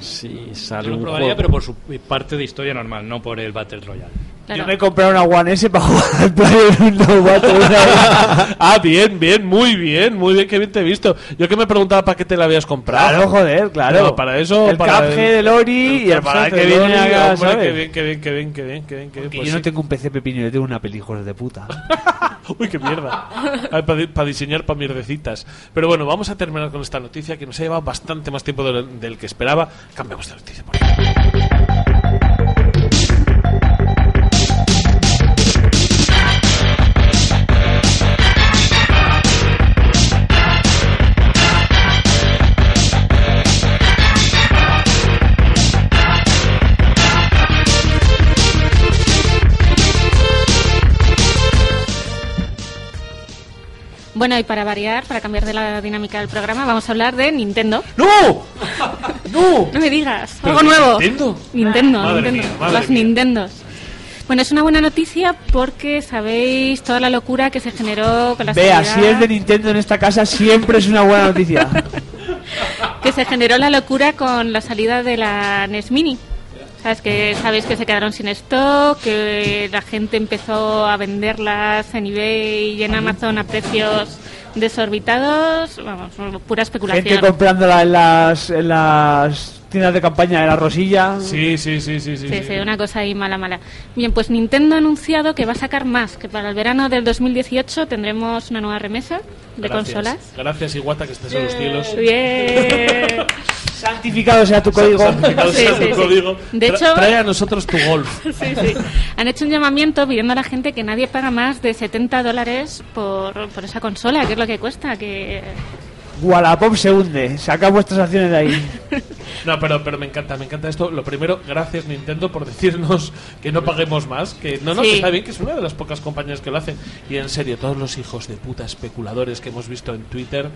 si sale Yo lo un probaría, juego... pero por su parte de historia normal, no por el Battle Royale. Yo me he comprado una One S para jugar al Player ah, bien, bien, muy bien, muy bien, que bien te he visto. Yo que me preguntaba para qué te la habías comprado. Claro, joder, claro. No, para eso, El para Cuphead de Lori y el para que de viene Lori, acá, hombre, ¿sabes? Qué bien, qué bien, qué bien, qué bien, qué bien, qué bien. Pues yo no sí. tengo un PC pepino, yo tengo una peli, hijos de puta. Uy, qué mierda. Para diseñar para mierdecitas. Pero bueno, vamos a terminar con esta noticia que nos ha llevado bastante más tiempo del, del que esperaba. Cambiamos de noticia. por favor. Bueno, y para variar, para cambiar de la dinámica del programa, vamos a hablar de Nintendo. ¡No! ¡No! No me digas, ¿Pero algo nuevo. Nintendo? Nintendo, Madre Nintendo. mía, Las mía. Nintendos. Bueno, es una buena noticia porque sabéis toda la locura que se generó con la Vea, si es de Nintendo en esta casa, siempre es una buena noticia. que se generó la locura con la salida de la NES Mini. Sabes que sabéis que se quedaron sin stock, que la gente empezó a venderlas en eBay y en Amazon a precios desorbitados, vamos, pura especulación. Gente comprándola en las, en las tiendas de campaña de la Rosilla. Sí, sí, sí, sí, sí. Sí, sí, una cosa ahí mala, mala. Bien, pues Nintendo ha anunciado que va a sacar más, que para el verano del 2018 tendremos una nueva remesa de Gracias. consolas. Gracias, Iguata, que estés en los cielos. Bien. Santificado sea tu código. Santificado Sí, sea sí, tu sí. código. De Tra- hecho- trae a nosotros tu golf. Sí, sí. Han hecho un llamamiento pidiendo a la gente que nadie paga más de 70 dólares por, por esa consola, que es lo que cuesta, que... Wallapop se hunde. Saca vuestras acciones de ahí. No, pero, pero me encanta, me encanta esto. Lo primero, gracias Nintendo por decirnos que no paguemos más. Que no, no, Sí. que está bien, que es una de las pocas compañías que lo hacen. Y en serio, todos los hijos de puta especuladores que hemos visto en Twitter.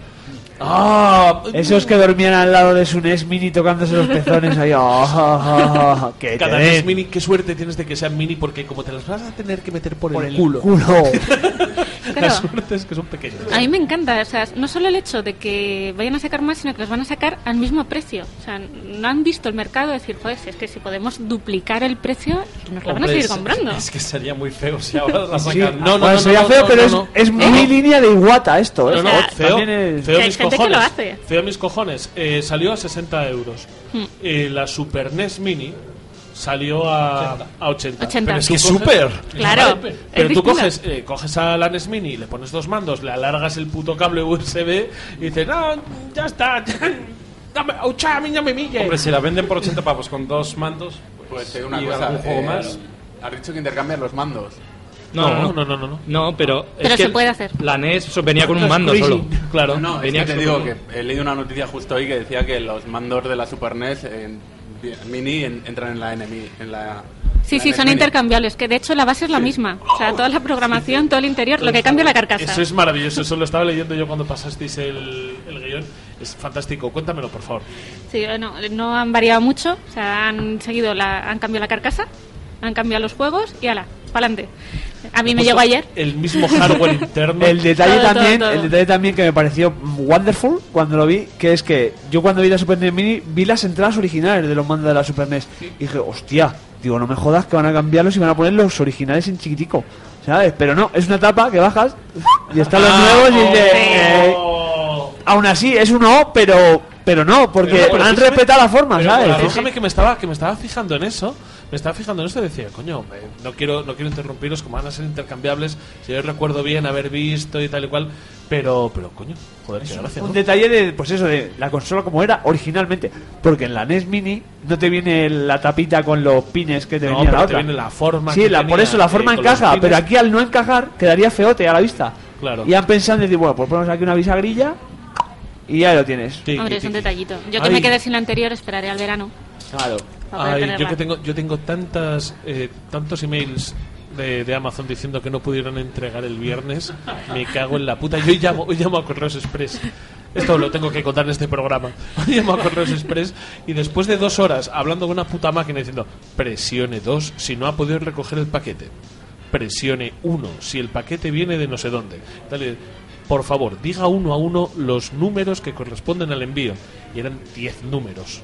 ¡Ah! Esos que dormían al lado de su NES Mini tocándose los pezones ahí. ah, ah, ah, ah, que Cada vez mini, qué suerte tienes de que sean mini, porque como te las vas a tener que meter por, por el, el culo. culo. La suerte es que son pequeños. A mí me encanta, o sea, no solo el hecho de que vayan a sacar más, sino que los van a sacar al mismo precio. O sea, no han visto el mercado decir, joder, si es que si podemos duplicar el precio, nos la van a seguir comprando. Es, que sería muy feo si ahora la Sí, sacan. No, no, bueno, no, sería no, feo, no, pero no, es, no. es muy línea de Iwata esto. ¿eh? No, no, feo, feo mis cojones. lo hace. Feo mis cojones. Eh, salió a 60 euros. Hmm. Eh, la Super NES Mini salió a, a 80. 80. Pero Es que coges- súper. Claro, Pero es tú coges, eh, coges a la NES Mini, le pones dos mandos, le alargas el puto cable USB y dices, no, ya está. Dame, aucha, a mí no me mille. Hombre, si la venden por 80 pavos con dos mandos, Pues digo una y cosa, algún juego eh, más. Has dicho que intercambias los mandos. No, no, no, no, no, no. No, pero. Pero es que se puede hacer. La NES venía con un es mando solo. Claro. No, es Venía que te digo que he leído una noticia justo hoy que decía que los mandos de la Super NES en Mini en- entran en la NMI. En la, Sí, la sí, son Mini. intercambiables, que de hecho la base es la misma. O sea, toda la programación, todo el interior, lo que cambia es la carcasa. Eso es maravilloso, eso lo estaba leyendo yo cuando pasasteis el, el guion. Es fantástico, cuéntamelo, por favor. Sí, no, no han variado mucho, o sea, han seguido la, han cambiado la carcasa, han cambiado los juegos y ala, para adelante. A mí me Puesto llegó ayer. El mismo hardware interno. El detalle Todo, todo, también, todo. el detalle también que me pareció wonderful cuando lo vi, que es que yo cuando vi la Super NES Mini vi las entradas originales de los mandos de la Super NES y dije, hostia, digo, no me jodas que van a cambiarlos y van a poner los originales en chiquitico, ¿sabes? Pero no, es una tapa que bajas y están los Ah, nuevos y dices, eh, oh. aún así es un O, pero pero no, porque Pero, pero han respetado la forma, pero ¿sabes? Déjame que me estaba que me estaba fijando en eso. Me estaba fijando en esto y decía, coño, eh, no quiero no quiero interrumpiros como van a ser intercambiables. Si yo recuerdo bien haber visto y tal y cual, pero pero coño, joder, qué gracia. un ¿no? detalle de pues eso de la consola como era originalmente porque en la NES Mini no te viene la tapita con los pines que te No, venía pero la te otra viene la forma sí que la, por eso la eh, forma encaja pero aquí al no encajar quedaría feote a la vista Claro. y han pensado en decir bueno pues ponemos aquí una bisagrilla y ya lo tienes Hombre, es un detallito. Yo que Ay. me quedé sin la anterior, esperaré al verano. claro Ay, yo que tengo yo tengo tantas eh, tantos emails de, de Amazon diciendo que no pudieron entregar el viernes, me cago en la puta. Yo hoy llamo, hoy llamo a Correos Express. Esto lo tengo que contar en este programa. Hoy llamo a Correos Express y después de dos horas hablando con una puta máquina diciendo presione 2 si no ha podido recoger el paquete. Presione 1 si el paquete viene de no sé dónde. Dale, por favor, diga uno a uno los números que corresponden al envío. Y eran 10 números.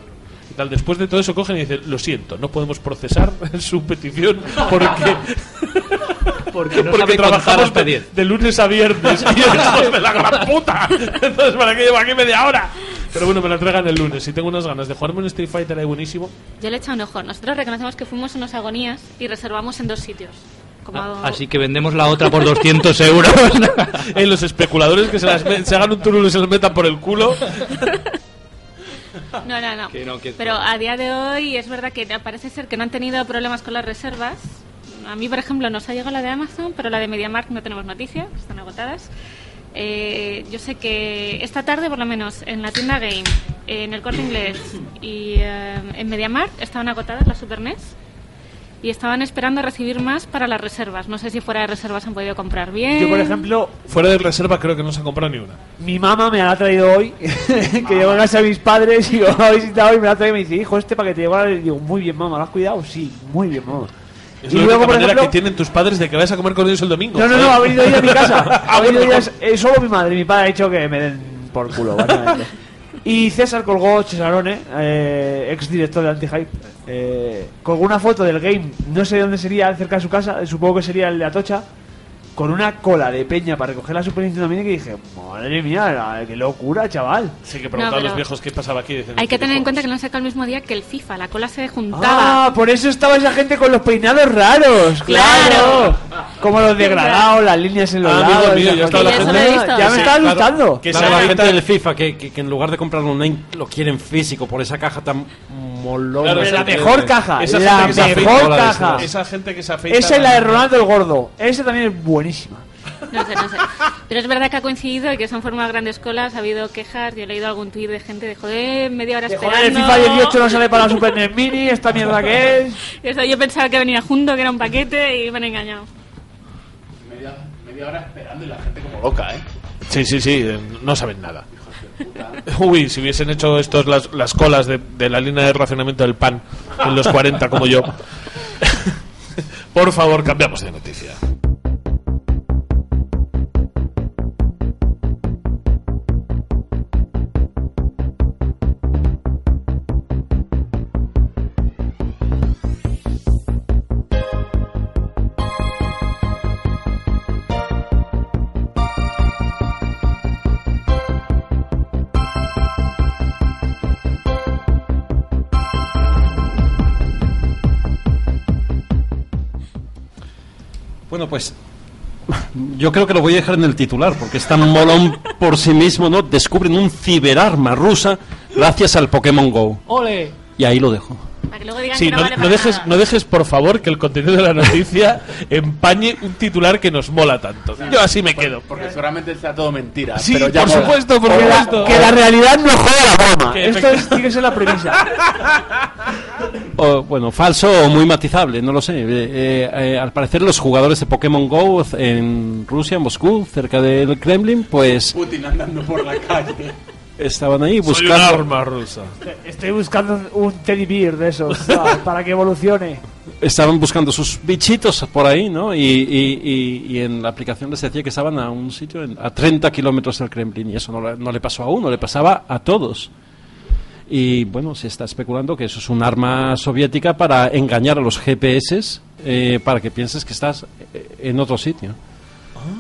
Tal, después de todo eso cogen y dicen, lo siento, no podemos procesar su petición porque... Porque no porque trabajamos de, 10. de lunes a viernes y hijos de la gran puta entonces para qué llevo aquí media hora pero bueno me la entregan el lunes y tengo unas ganas de jugarme un Street Fighter ahí buenísimo Yo le he echado un ojo. Nosotros reconocemos que fuimos unos agonías y reservamos en dos sitios. Como Así que vendemos la otra por 200 euros. Eh, los especuladores que se, las se hagan un turulo y se los metan por el culo No, no, no. Que no, que- Pero a día de hoy es verdad que parece ser que no han tenido problemas con las reservas. A mí, por ejemplo, nos ha llegado la de Amazon, pero la de MediaMarkt no tenemos noticias, están agotadas. Eh, yo sé que esta tarde, por lo menos, en la tienda Game, en el Corte Inglés y eh, en MediaMarkt estaban agotadas las Super NES y estaban esperando a recibir más para las reservas. No sé si fuera de reservas han podido comprar bien. yo por ejemplo fuera de reserva creo que no se ha comprado ni una mi mamá me la ha traído hoy que llegó a casa de mis padres y yo me ha visitado y me la ha traído y me dice hijo este para que te llegó y digo muy bien mamá ¿lo has cuidado? sí muy bien mamá es y la luego única por manera ejemplo que tienen tus padres de que vayas a comer con ellos el domingo No, no, no, ha venido ella a mi casa. Ah, Ha venido bueno, ella, solo mi madre. Mi padre ha dicho que me den por culo, básicamente. Y César colgó, Cesarone, eh, ex director de Anti-Hype, eh, colgó una foto del game, no sé dónde sería, cerca de su casa, supongo que sería el de Atocha, con una cola de peña para recoger la Super Nintendo Mini que dije, madre mía, qué locura, chaval. sí que No, a los viejos qué pasaba aquí dicen, Hay que "¿Qué tener en cojones?". cuenta que han sacado el mismo día que el FIFA. La cola se juntaba. Ah, por eso estaba esa gente con los peinados raros, claro. Claro. Como los degradados, las líneas en los Ah, lados. mío, ya la gente- me Sí, estaba claro, gustando. que se la gente del FIFA que, que, que en lugar de comprarlo online lo quieren físico por esa caja tan Claro, esa la que- mejor caja, esa la gente que se afeita- mejor dólares, caja. esa gente que se afeita Esa es la de Ronaldo el Gordo. Esa también es buenísima. No sé, no sé. Pero es verdad que ha coincidido y que se han formado grandes colas. Ha habido quejas. Yo he leído algún tuit de gente de joder, media hora De esperando. joder, el FIFA 18 no sale para la Super NES Mini, esta mierda que es. Eso, yo pensaba que venía junto, que era un paquete y me han engañado. Media, media hora esperando y la gente como loca, ¿eh? Sí, sí, sí, eh, no saben nada. Uy, si hubiesen hecho estos las, las colas de, de la línea de racionamiento del pan en los 40 como yo. Por favor, cambiamos de noticia. Pues yo creo que lo voy a dejar en el titular porque es tan molón por sí mismo, ¿no? Descubren un ciberarma rusa gracias al Pokémon Go. ¡Ole! Y ahí lo dejo. Para que luego digan Sí, que no, no, vale no dejes, nada. no dejes, por favor, que el contenido de la noticia empañe un titular que nos mola tanto. Yo así me quedo. Porque seguramente sea todo mentira. Sí, pero ya por mola. supuesto, por Que la, supuesto. que la realidad no juega la broma. Esto es, tiene que ser la premisa. O, bueno, falso o muy matizable, no lo sé. Eh, eh, eh, al parecer los jugadores de Pokémon Go en Rusia, en Moscú, cerca del Kremlin, pues Putin andando por la calle. Estaban ahí Soy un buscando... arma rusa. Estoy buscando un teddy bear de esos para que evolucione. estaban buscando sus bichitos por ahí, ¿no? Y, y- y- y en la aplicación les decía que estaban a un sitio en- a 30 kilómetros del Kremlin y eso no, le- no le pasó a uno, le pasaba a todos. Y bueno, se está especulando que eso es un arma soviética para engañar a los GPS eh, para que pienses que estás eh, en otro sitio.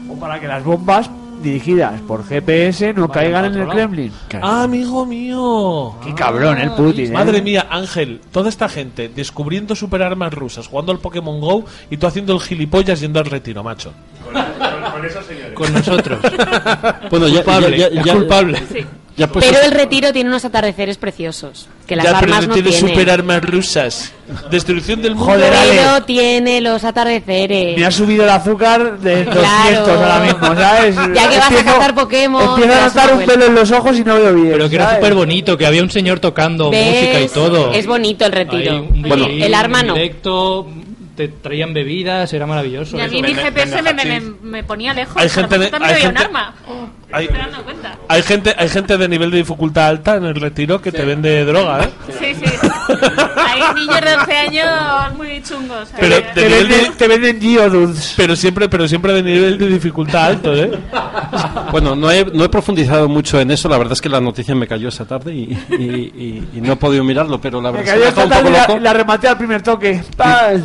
O para que las bombas dirigidas por GPS no caigan en el Kremlin. Ah, amigo mío. Qué cabrón el Putin, ¿eh? Madre mía, Ángel, toda esta gente descubriendo superarmas rusas, jugando al Pokémon Go y tú haciendo el gilipollas yendo al retiro, macho. Con nosotros. Bueno, ya, Culpable, ya- ya- culpable. Ya pues Pero el retiro tiene unos atardeceres preciosos. Que las ya, pero armas no no tiene tienen. superarmas rusas. Destrucción del mundo. Joder, Ale. Pero tiene los atardeceres. Me ha subido el azúcar de 200 Claro. ahora mismo, ¿sabes? Ya que vas a cazar Pokémon, Empiezo a notar un pelo en los ojos y no veo bien. Pero que era ¿sabes? súper bonito, que había un señor tocando ¿Ves? música y todo. Es bonito el retiro. Un Bueno. El arma no. Directo, te traían bebidas, era maravilloso. Y a mí mi GPS me, me, me, me ponía lejos. Hay gente de- también hay había un gente- arma. Hay, hay gente, hay gente de nivel de dificultad alta en el retiro que te vende droga, ¿eh? Sí, sí. Hay niños de 11 años muy chungos. Pero Te de- venden, te venden Geodudes. pero siempre, pero siempre de nivel de dificultad alto, ¿eh? Bueno, no he, no he profundizado mucho en eso, la verdad es que la noticia me cayó esta tarde y, y- y- y no he podido mirarlo, pero la Me verdad es cayó que un tarde y poco la, loco. la rematé al primer toque. ¡Paz!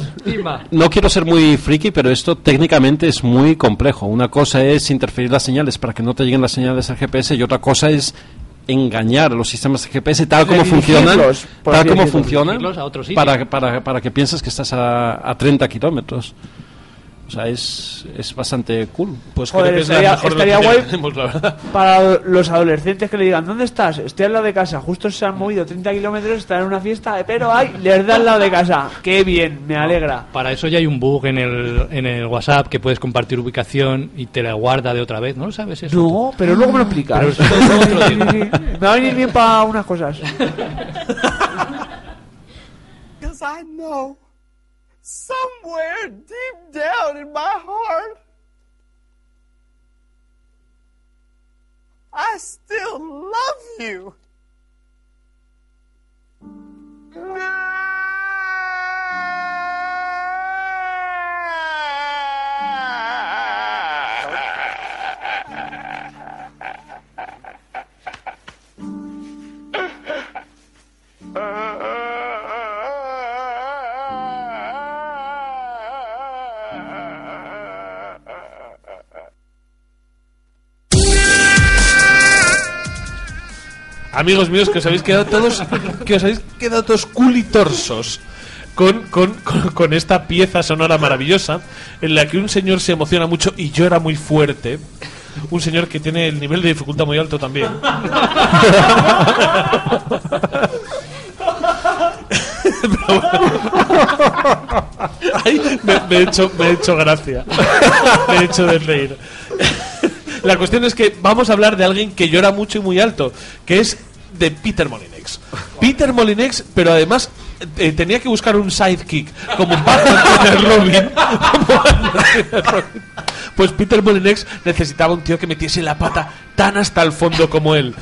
No quiero ser muy friki, pero esto técnicamente es muy complejo. Una cosa es interferir las señales para que no te lleguen las señales al GPS y otra cosa es engañar a los sistemas de GPS tal como funcionan, tal como funcionan para, para, para que pienses que estás a, a 30 kilómetros. O sea, es, es bastante cool. Pues Joder, creo que es la estaría- mejor estaría guay. que tenemos, la verdad. Para los adolescentes que le digan, ¿dónde estás? Estoy al lado de casa. Justo se han movido 30 kilómetros, están en una fiesta, pero ay, les da al lado de casa. Qué bien, me alegra. Para eso ya hay un bug en el, en el WhatsApp que puedes compartir ubicación y te la guarda de otra vez. ¿No lo sabes eso? No, pero luego me lo explicas. Pero eso luego te lo digo. Sí, sí, sí. Me va a venir bien para unas cosas. I know somewhere deep down in my heart, I still love you. Amigos míos, que os habéis quedado todos, que os habéis quedado todos culitorsos con, con, con, esta pieza sonora maravillosa en la que un señor se emociona mucho y llora muy fuerte. Un señor que tiene el nivel de dificultad muy alto también. Me he hecho, me he hecho gracia. Me he hecho de reír. La cuestión es que vamos a hablar de alguien que llora mucho y muy alto, que es de Peter Molinex. Peter Molinex, pero además eh, tenía que buscar un sidekick, como Batman a Robin. como Robin. Pues Peter Molinex necesitaba un tío que metiese la pata tan hasta el fondo como él.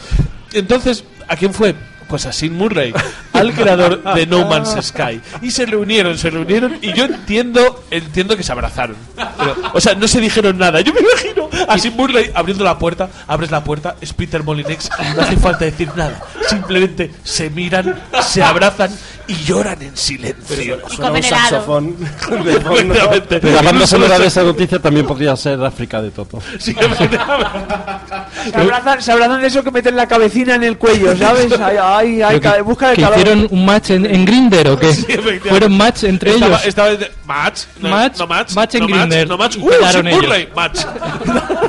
Entonces, ¿a quién fue? A Sid Murray, al creador de No Man's Sky. Y se reunieron, se reunieron y yo entiendo, entiendo que se abrazaron. Pero, o sea, no se dijeron nada. Yo me imagino a Sid Murray abriendo la puerta, abres la puerta, es Peter Molinex, no hace falta decir nada. Simplemente se miran, se abrazan y lloran en silencio. Suena un saxofón de fondo. Efectivamente. La banda sonora de esa noticia también podría ser África de Toto. Sí. Se abrazan, se abrazan de eso que meten la cabecina en el cuello, ¿sabes? Ay, ay, ay, Pero ca- busca el ¿Que calor. hicieron un match en, en Grinder o qué? Sí. ¿Fueron match entre Estaba- ellos? estaba de- match, no, Match, no match, match en no Grindr. no match. Uh, quedaron Sid ellos. Murray, match.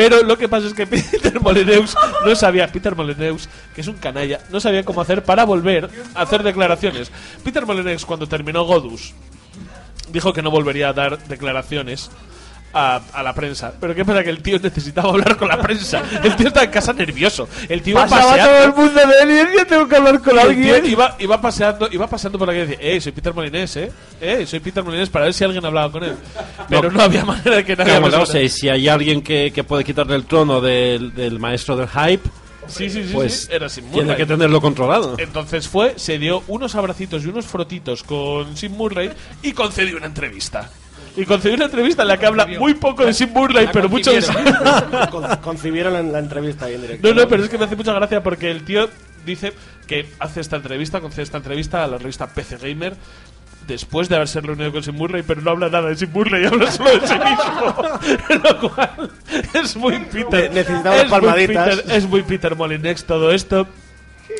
Pero lo que pasa es que Peter Molyneux no sabía, Peter Molyneux, que es un canalla, no sabía cómo hacer para volver a hacer declaraciones. Peter Molyneux, cuando terminó Godus, dijo que no volvería a dar declaraciones a, a la prensa. Pero qué pasa que el tío necesitaba hablar con la prensa. El tío estaba en casa nervioso. El tío iba Pasaba paseando. todo el mundo de él y él, yo tengo que hablar con el tío alguien. iba, iba paseando, iba paseando por aquí y decía, eh, soy Peter Molinés, eh, eh, soy Peter Molinés para ver si alguien hablaba con él. Pero no, había manera de que nadie hablase no sé, si hay alguien que, que puede quitarle el trono del, del maestro del hype, Sí, sí, sí, Pues sí, era tiene Murray. que tenerlo controlado. Entonces fue, se dio unos abracitos y unos frotitos con Sim Murray y concedió una entrevista. Y concedió una entrevista en la que habla muy poco de Sim Murray, pero mucho de Con- Concibieron la, la entrevista ahí en directo. No, no, pero es que me hace mucha gracia porque el tío dice que hace esta entrevista, concede esta entrevista a la revista PC Gamer después de haberse reunido con Sim Murray, pero no habla nada de Sim Murray, habla solo de sí mismo. Lo cual es muy Peter. Ne- necesitamos es muy palmaditas. Peter- es muy Peter Molinex todo esto.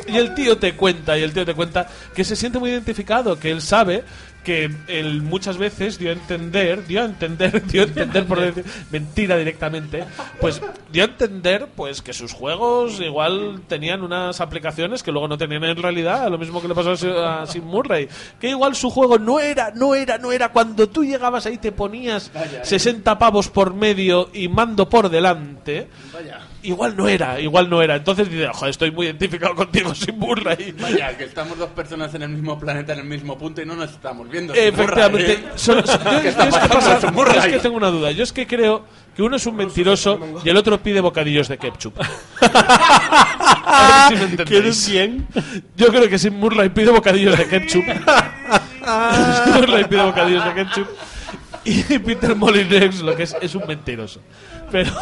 Y el tío te cuenta, y el tío te cuenta que se siente muy identificado, que él sabe que él muchas veces dio a entender, dio a entender, dio a entender por decir mentira directamente, pues dio a entender pues que sus juegos igual tenían unas aplicaciones que luego no tenían en realidad, lo mismo que le pasó a Sim Murray, que igual su juego no era, no era, no era cuando tú llegabas ahí te ponías 60 pavos por medio y mando por delante. Igual no era, igual no era. Entonces dice, joder, estoy muy identificado contigo, Sim Murray. Vaya, que estamos dos personas en el mismo planeta, en el mismo punto y no nos estamos viendo. Efectivamente. ¿eh? Yo- ¿Qué yo está es que es tengo una duda. Yo es que creo que uno es un mentiroso y el otro pide bocadillos de ketchup. Yo creo que Sim Murray pide bocadillos de ketchup. Murray pide bocadillos de ketchup. Y Peter Molyneux lo que es es un mentiroso. Pero.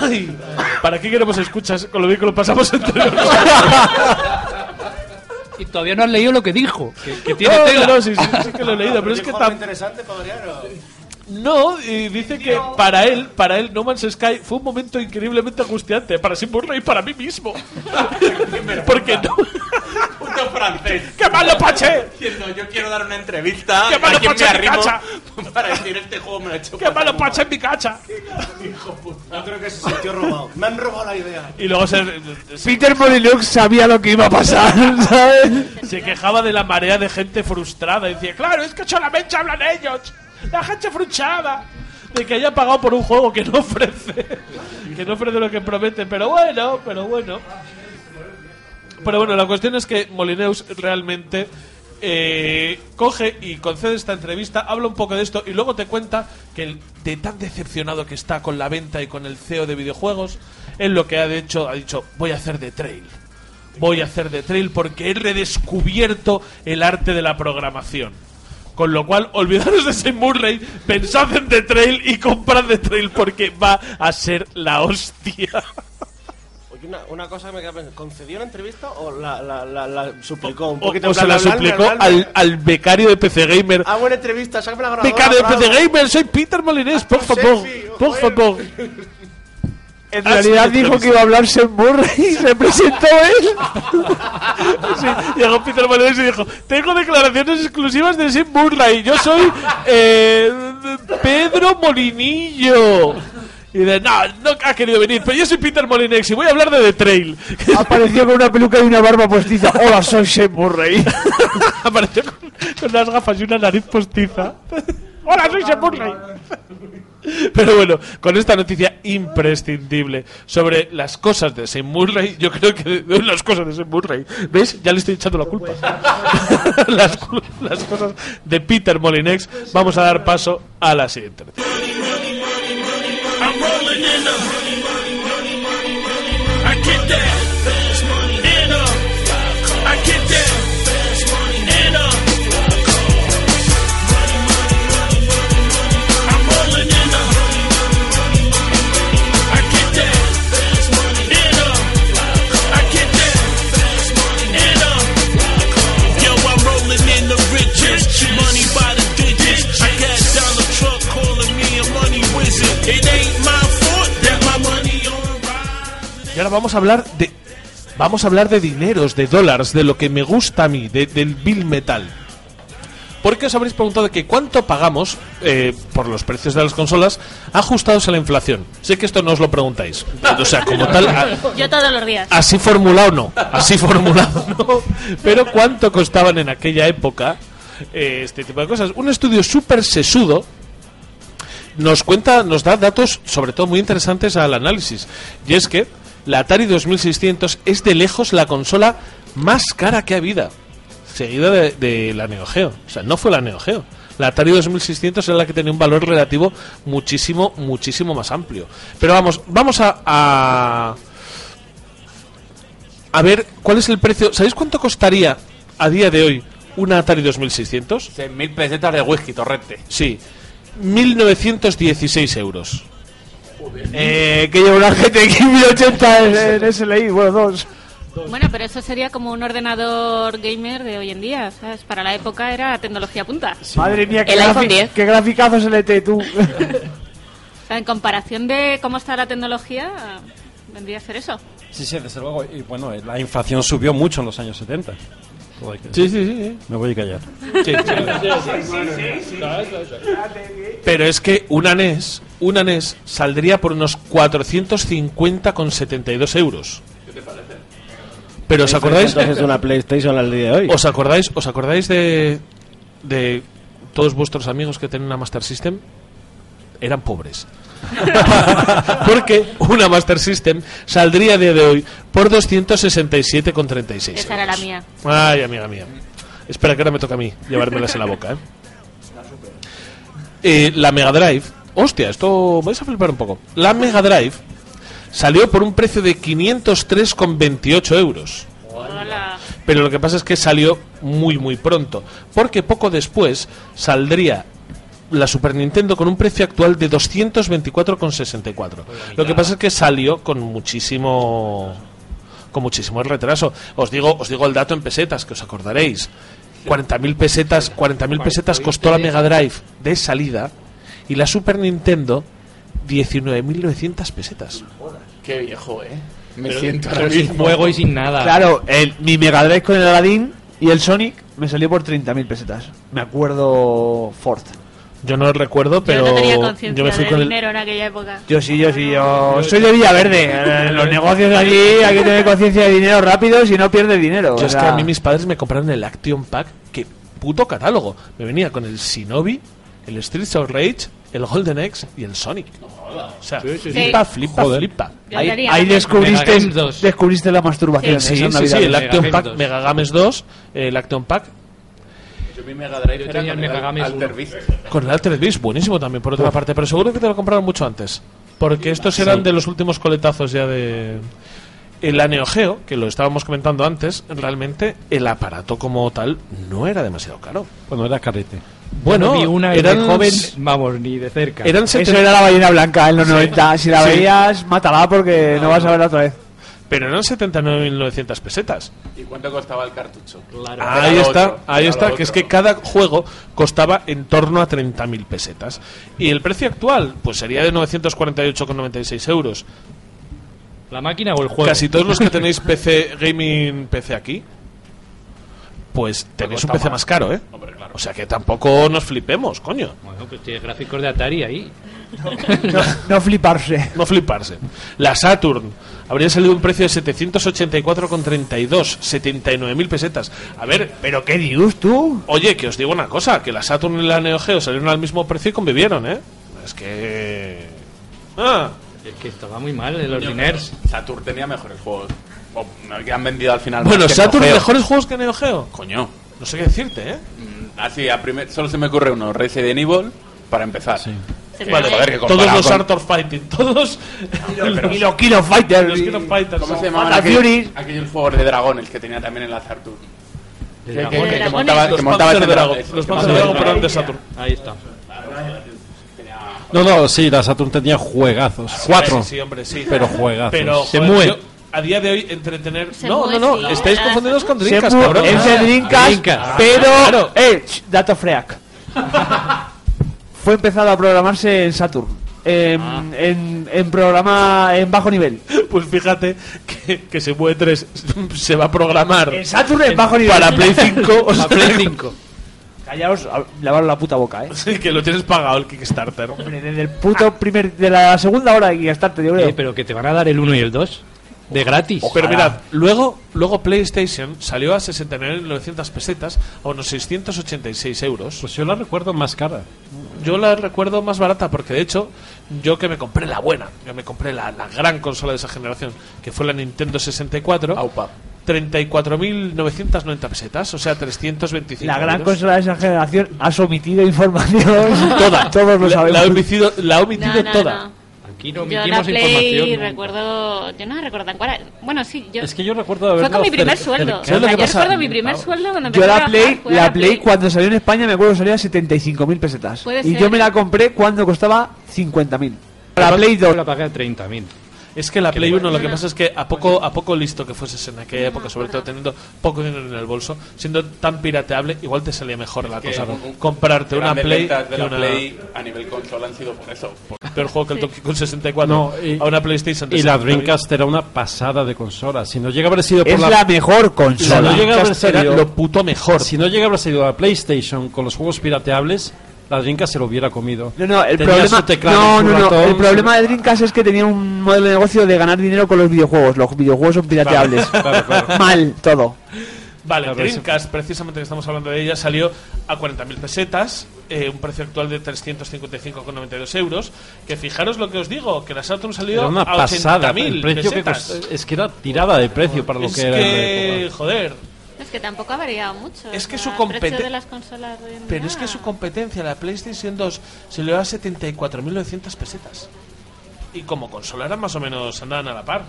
Ay, ¿Para qué queremos escuchas con lo bien que lo pasamos entre nosotros? Y todavía no has leído lo que dijo. Que, que tiene No, tela. no, sí, sí, sí que lo he leído, pero es que tam- interesante para variar, ¿o? No, y dice que para él, para él, No Man's Sky fue un momento increíblemente angustiante para Sim Murray y para mí mismo. Porque no. Puto francés. ¡Qué malo, Pache! Diciendo, yo quiero dar una entrevista. ¡Qué malo Pache en mi cacha! Para decir, este juego me lo he hecho. ¡Qué malo, Pache en mi cacha! Yo creo que se sintió robado. Me han robado la idea. Y luego se, Peter Molyneux sabía lo que iba a pasar, ¿sabes? se quejaba de la marea de gente frustrada. Y decía, claro, es que solamente hablan ellos. La gente frustrada. De que haya pagado por un juego que no ofrece. Que no ofrece lo que promete. Pero bueno, pero bueno. Pero bueno, la cuestión es que Molineus realmente eh, coge y concede esta entrevista, habla un poco de esto y luego te cuenta que el- de tan decepcionado que está con la venta y con el CEO de videojuegos, él lo que ha hecho, ha dicho, voy a hacer de trail. Voy a hacer de trail porque he redescubierto el arte de la programación. Con lo cual, olvidaros de Sim Murray, pensad en The Trail y comprad The Trail porque va a ser la hostia. Oye, una, una cosa que me queda pensando. ¿Concedió la entrevista o la, la, la, la suplicó? Un O, poquito o en se plan, la suplicó al, al becario de PC Gamer. Ah, buena entrevista, sácame la grabadora. Becario de bravo. PC Gamer, soy Peter Molinés, por favor, selfie, por joder. favor. En realidad dijo que iba a hablar Sam Murray y se presentó él. Sí, llegó Peter Molinés y dijo, tengo declaraciones exclusivas de Sim Murray, yo soy eh, Pedro Molinillo. Y de, no, no ha querido venir, pero yo soy Peter Molinex y voy a hablar de The Trail. Apareció con una peluca y una barba postiza. Hola, soy Sam Murray. Apareció con, con unas gafas y una nariz postiza. Hola, soy Sam Murray. Pero bueno, con esta noticia imprescindible sobre las cosas de Sam Murray, yo creo que de, las cosas de Sam Murray, ¿ves? Ya le estoy echando la culpa. las, cu- las cosas de Peter Molinex, vamos a dar paso a la siguiente. Vamos a hablar de. Vamos a hablar de dineros, de dólares, de lo que me gusta a mí, de- del Bill Metal. Porque os habréis preguntado que cuánto pagamos eh, por los precios de las consolas ajustados a la inflación. Sé que esto no os lo preguntáis. O sea, como tal, a- Yo todos los días. así formulado no. Así formulado no. Pero cuánto costaban en aquella época eh, este tipo de cosas. Un estudio súper sesudo nos cuenta, nos da datos sobre todo muy interesantes al análisis. Y es que la Atari 2600 es de lejos la consola más cara que ha habido, seguida de, de la Neo Geo. O sea, no fue la Neo Geo. La Atari 2600 era la que tenía un valor relativo muchísimo, muchísimo más amplio. Pero vamos, vamos a, a, a ver cuál es el precio. ¿Sabéis cuánto costaría a día de hoy una Atari 2600? 100.000 pesetas de whisky, torrente. Sí, 1916 euros. Eh, que lleva una GTX 1080 en, en SLI, bueno, dos. Bueno, pero eso sería como un ordenador gamer de hoy en día, ¿sabes? Para la época era tecnología punta. Madre mía, qué, El iPhone grafi- 10. qué graficazos LT tú. O sea, en comparación de cómo está la tecnología, vendría a ser eso. Sí, sí, desde luego. Y bueno, la inflación subió mucho en los años 70. Sí, sí, sí. Me voy a callar. Pero es que una NES, una NES saldría por unos 450,72 euros. ¿Qué te parece? Pero os acordáis Entonces de una PlayStation al día de hoy. ¿Os acordáis, os acordáis de de todos vuestros amigos que tenían una Master System? Eran pobres. Porque una Master System saldría a día de hoy por 267,36 Esa era la mía. Ay, amiga mía. Espera, que ahora me toca a mí llevármelas en la boca, ¿eh? Eh, la Mega Drive. Hostia, esto vais a flipar un poco. La Mega Drive salió por un precio de 503,28 euros. Hola. Pero lo que pasa es que salió muy, muy pronto. Porque poco después saldría la Super Nintendo con un precio actual de 224,64. Lo que pasa es que salió con muchísimo con muchísimo retraso. Os digo, os digo el dato en pesetas, que os acordaréis. 40.000 pesetas, 40.000 pesetas costó la Mega Drive de salida y la Super Nintendo 19.900 pesetas. Qué viejo, eh. Me Pero- siento pero ahora sin mismo. juego y sin nada. Claro, el, mi Mega Drive con el Aladdin y el Sonic me salió por 30.000 pesetas. Me acuerdo Ford. Yo no lo recuerdo, pero yo no tenía yo conciencia me fui de con el, dinero en aquella época. Yo sí, yo sí, yo soy de Villaverde. Eh, los negocios allí hay que tener conciencia de dinero rápido si no pierdes dinero. Yo o es sea, que a mí mis padres me compraron el Action Pack, que puto catálogo. Me venía con el Shinobi, el Streets of Rage, el Golden Axe y el Sonic. O sea, sí, sí. flipa, flipa, Joder. flipa. Ahí, ahí descubriste, Mega Games 2. descubriste la masturbación. Sí, sí, sí, el Action Pack, 2. Mega Games 2, el Action Pack, mi Mega Drive Yo era tenía el con Mega Games Alter. Beast. con el Altered Beast, buenísimo también por otra parte, pero seguro que te lo compraron mucho antes. Porque estos eran de los últimos coletazos ya de... El Neo Geo, que lo estábamos comentando antes, realmente el aparato como tal no era demasiado caro. Bueno, era carrete. Bueno, no vi una eran de joven, vamos, ni de cerca. Eran Eso 70 era la ballena blanca en los 90. Si la Sí. veías, mátala porque no vas a verla otra vez. Pero eran 79.900 pesetas. ¿Y cuánto costaba el cartucho? Ahí Era lo está, otro, ahí está, que es que cada juego costaba en torno a 30.000 pesetas. Y el precio actual, pues sería de 948,96 euros. ¿La máquina o el juego? Casi todos los que tenéis PC, gaming PC aquí, pues tenéis un PC más. más caro, ¿eh? Hombre, claro. O sea que tampoco nos flipemos, coño. Bueno, pues tiene gráficos de Atari ahí. No, no fliparse. No fliparse. La Saturn habría salido un precio de 784,32, 79.000 pesetas. A ver, ¿Pero qué dios tú? Oye, que os digo una cosa, que la Saturn y la Neo Geo salieron al mismo precio y convivieron, ¿eh? Es que... Ah, Es que estaba muy mal en los diners. Saturn tenía mejores juegos. O que han vendido al final. bueno, Saturn, mejores juegos que Neo Geo. Coño. No sé qué decirte, ¿eh? Mm, Así, a primer, solo se me ocurre uno, Resident Evil, para empezar. Se Vale, que Todos los con- Art of Fighting, todos... Y los Kilo Fighters. los King of Fighters. ¿Cómo se llamaban Fury. aquellos juegos de dragones que tenía también en la Saturn? De Que, montaba, Los que montaba Dragon, dragón. los Panzer Dragon, ese pero dragón. de Saturn. Ahí está. No, no, sí, la Saturn tenía juegazos. Cuatro. Sí, hombre, sí. Pero juegazos. Pero, Se mueve. a día de hoy, entretener... Se no, mueve, no, no, sí. estáis Ah, confundidos con mu- cabrón. es de Dreamcast, Dreamcast. pero... Claro. Eh, dato freak. Fue empezado a programarse en Saturn. En, en, en programa en bajo nivel. Pues fíjate que, que se mueve 3 se va a programar En Saturn en bajo nivel. para Play 5. O sea, Play 5. Callaos, lavaros la puta boca, eh. Sí, que lo tienes pagado el Kickstarter. Hombre, Desde el puto primer... De la segunda hora de Kickstarter, yo creo. Eh, pero que te van a dar el 1 y el 2. De gratis. Pero mirad, luego, luego PlayStation salió a 69.900 pesetas a unos 686 euros. Pues yo la recuerdo más cara. Yo la recuerdo más barata porque de hecho yo que me compré la buena, yo me compré la, la gran consola de esa generación, que fue la Nintendo 64. Aupa. 34.990 pesetas, o sea, 325 La gran euros. consola de esa generación has omitido información. Toda. Todos lo La- sabemos. La, ha omitido, la ha omitido No, no, toda. no. Aquí no Yo la omitimos Play recuerdo... Yo no recuerdo en cuál era. Bueno, sí, yo... Es que yo recuerdo Fue haberlo con mi primer sueldo. yo recuerdo mi primer sueldo cuando empecé Yo la Play, fue la Play cuando salió en España me acuerdo que salía a 75.000 pesetas. Y yo me la compré cuando costaba 50.000. La Play 2. la pagué a 30.000. Es que la Play bueno. 1 lo que pasa es que a poco a poco listo que fueses en aquella época, sobre todo teniendo poco dinero en el bolso, siendo tan pirateable, igual te salía mejor la cosa. un- Comprarte una Play ventas de que la una Play a nivel consola han sido por eso. por- peor juego que el Donkey Kong 64 No, y- a una PlayStation. Y la 70.000. Dreamcast era una pasada de consola. Si no llega a haber sido por Es la, la mejor si consola. no llega a haber salido- lo puto mejor. si no llega a haber salido la PlayStation con los juegos pirateables, la Dreamcast se lo hubiera comido. No, no, el Tenía problema, no, no, no, ratón, el problema de Dreamcast es que tenía un modelo de negocio de ganar dinero con los videojuegos. Los videojuegos son pirateables. Claro, claro. Mal, todo. Vale, Claro, Dreamcast, precisamente que estamos hablando de ella, salió a 40.000 pesetas, eh, un precio actual de 355,92 euros. Que fijaros lo que os digo, que la Saturn salió Era una a pasada. 80.000 El precio que pesetas. costó- es que era tirada de precio para lo es que que, joder, Es que tampoco ha variado mucho. Es que su sea, el precio competen- de las consolas de hoy en pero es que su competencia, la PlayStation 2, salió a 74.900 pesetas. Y como consola eran más o menos, andaban a la par.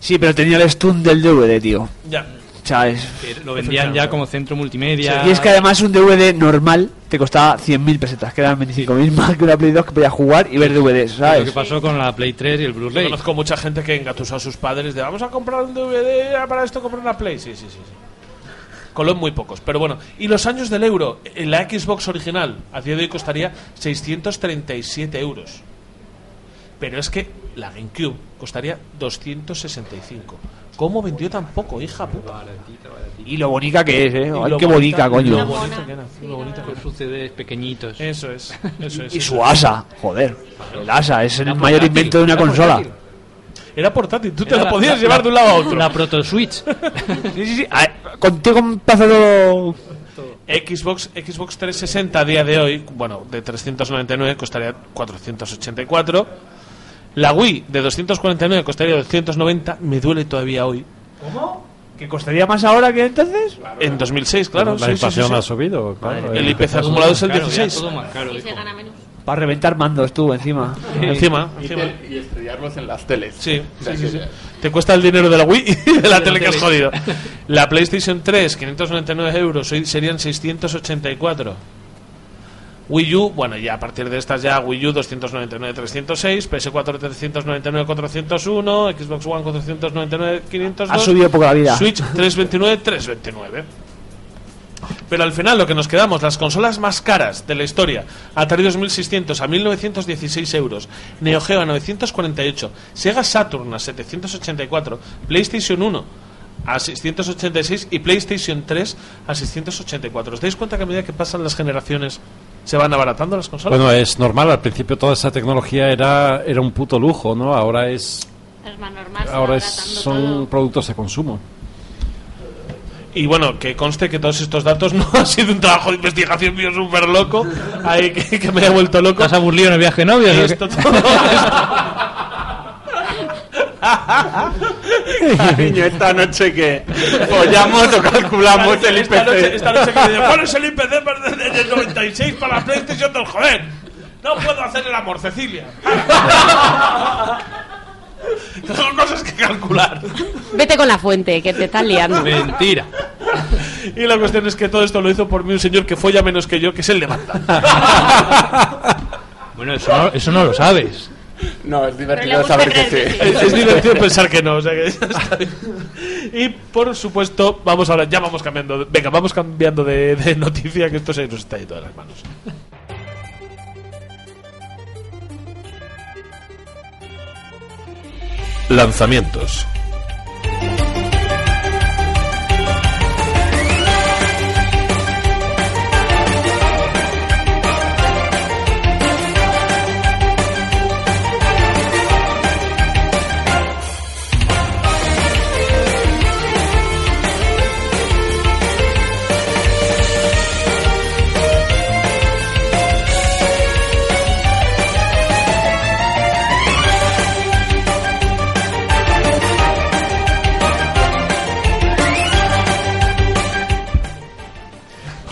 Sí, pero tenía el stun del DVD, tío. Ya. Sea, es- Lo vendían ya como centro multimedia. Y es que además un DVD normal te costaba 100.000 pesetas, que eran 25.000 más que una Play 2 que podía jugar y ver DVDs, Lo ¿sabes? que pasó con la Play 3 y el Blu-ray. conozco mucha gente que engatusó a sus padres de vamos a comprar un DVD para esto comprar una Play. Sí, sí, sí. sí. Colón muy pocos, pero bueno. Y los años del euro, en la Xbox original, a día de hoy costaría 637 euros. Pero es que la GameCube costaría 265. ¿Cómo vendió tan poco, hija puta? Y lo bonita que es, ¿eh? Ay, qué bonita, coño. Lo bonita que era, lo bonita que Con sus CDs pequeñitos. Eso es, eso es. Y eso su es. asa, joder. El asa es el mayor invento de una consola. Era portátil, tú te Era la podías llevar de un lado a otro. La Proto Switch. Sí, sí, sí. Contigo un pasado. Xbox, Xbox 360 a día de hoy, bueno, de 399 costaría 484. La Wii de 249 costaría 290. Me duele todavía hoy. ¿Cómo? ¿Que costaría más ahora que entonces? En 2006, claro. la sí, inflación sí, sí. ha subido. claro. El Eh, IPC acumulado es el Claro, ya 16. todo más caro, Y se gana menos. Para reventar mandos tú encima. Encima, Y, encima. te- y estrellarlos en las teles. Sí, O sea, sí, sí. Te cuesta el dinero de la Wii y de la tele que has jodido. La PlayStation 3, 599 euros, hoy serían 684. Wii U, bueno, ya a partir de estas ya Wii U 299 306, PS4 399 401, Xbox One 499 502. Ha subido poco la vida. Switch 329 329. Pero al final lo que nos quedamos, las consolas más caras de la historia, Atari 2600 a 1916 euros, Neo Geo a 948, Sega Saturn a 784, PlayStation 1 a 686 y PlayStation 3 a 684. ¿Os dais cuenta que a medida que pasan las generaciones se van abaratando las consolas? Bueno, es normal. Al principio toda esa tecnología era, era un puto lujo, ¿no? Ahora es, Es más normal. ahora es, son todo. productos de consumo. Y bueno, que conste que todos estos datos no ha sido un trabajo de investigación mío súper loco, ahí que, que me haya vuelto loco. ¿Estás aburrido en el viaje de novios? o qué? Esto todo Cariño, esta noche que follamos o calculamos el esta noche, IPC. esta noche que dice, ¿cuál es el IPC desde el 96 para la PlayStation 2? Joder, no puedo hacer el amor, Cecilia. Son cosas que calcular. Vete con la fuente, que te estás liando. Mentira. Y la cuestión es que todo esto lo hizo por mí un señor que folla menos que yo, que es el de Manta. Bueno, eso no, eso no lo sabes. No, es divertido saber que sí. que Es, es divertido pensar que no, o sea que. Y por supuesto, vamos ahora, ya vamos cambiando. de- venga, vamos cambiando de, de noticia, que esto se nos está yendo de las manos. Lanzamientos.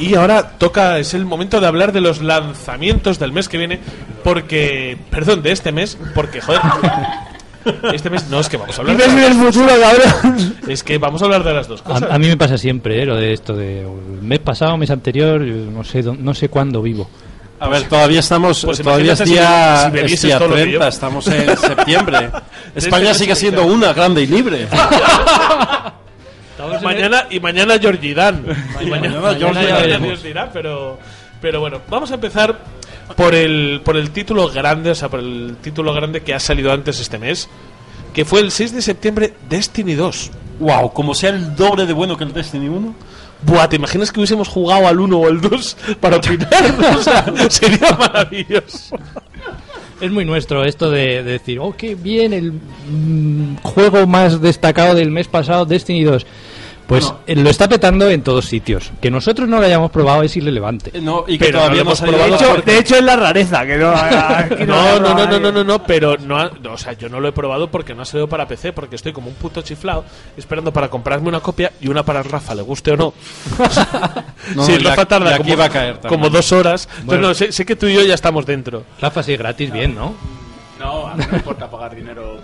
Y ahora toca, es el momento de hablar de los lanzamientos del mes que viene, porque, perdón, de este mes, porque, joder, este mes no es que vamos a hablar. Vives en el futuro, cabrón. Es que vamos a hablar de las dos cosas. A, a mí me pasa siempre, ¿eh? Lo de esto de el mes pasado, mes anterior, no sé, no sé cuándo vivo. A ver, todavía estamos, Pues todavía es imagínate si- día, si es día todo lo que 30, yo. estamos en septiembre. España Desde sigue siendo una grande y libre. Y mañana, y mañana Georgie Dan. Y mañana, mañana Georgie mañana Dan. pero, pero bueno, vamos a empezar por el, por el título grande, o sea, por el título grande que ha salido antes este mes, que fue el 6 de septiembre Destiny 2. Wow, como sea el doble de bueno que el Destiny 1. Buah, ¿te imaginas que hubiésemos jugado al 1 o al 2 para opinar? O sea, sería maravilloso. Es muy nuestro esto de, de decir, oh, qué bien, el mm, juego más destacado del mes pasado, Destiny 2. Pues lo está petando en todos sitios. Que nosotros no lo hayamos probado es irrelevante. Eh, No, y que Pero todavía no lo no hemos De probado nada hecho, porque- de hecho es la rareza, que no... No, no, no, no, no, no, no, pero no, ha- no, o sea, yo no lo he probado porque no ha salido para PC, porque estoy como un puto chiflado esperando para comprarme una copia y una para Rafa, le guste o no. No, sí, Rafa tarda como, va a caer como dos horas. Entonces, Bueno. no, sé, sé que tú y yo ya estamos dentro. Rafa, sí, gratis, bien, ¿no? No, a mí no me importa pagar dinero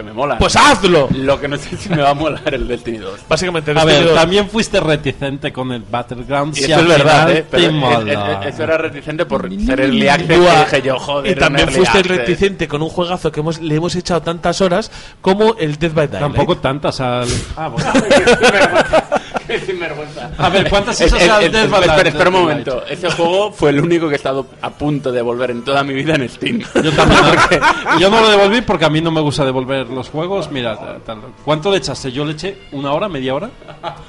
que me molan. Pues hazlo. Lo que no sé si me va a molar el Destiny 2. Básicamente, A Destiny ver, 2 también fuiste reticente con el Battlegrounds. Y si eso es verdad, ¿eh? Pero te es- mola. es- es- eso era reticente por ser early access que dije yo, joder, y también fuiste access. reticente con un juegazo que hemos, le hemos echado tantas horas como el Dead by Daylight. Tampoco tantas al. Ah, bueno. Qué sinvergüenza. A ver, ¿cuántas El- esas el- Dead by espera, espera un momento. Ese juego fue el único que he estado a punto de devolver en toda mi vida en Steam. Yo también. Yo no lo devolví porque a mí no me gusta devolver los juegos. Mira, tal- ¿cuánto le echaste? Yo le eché una hora, media hora.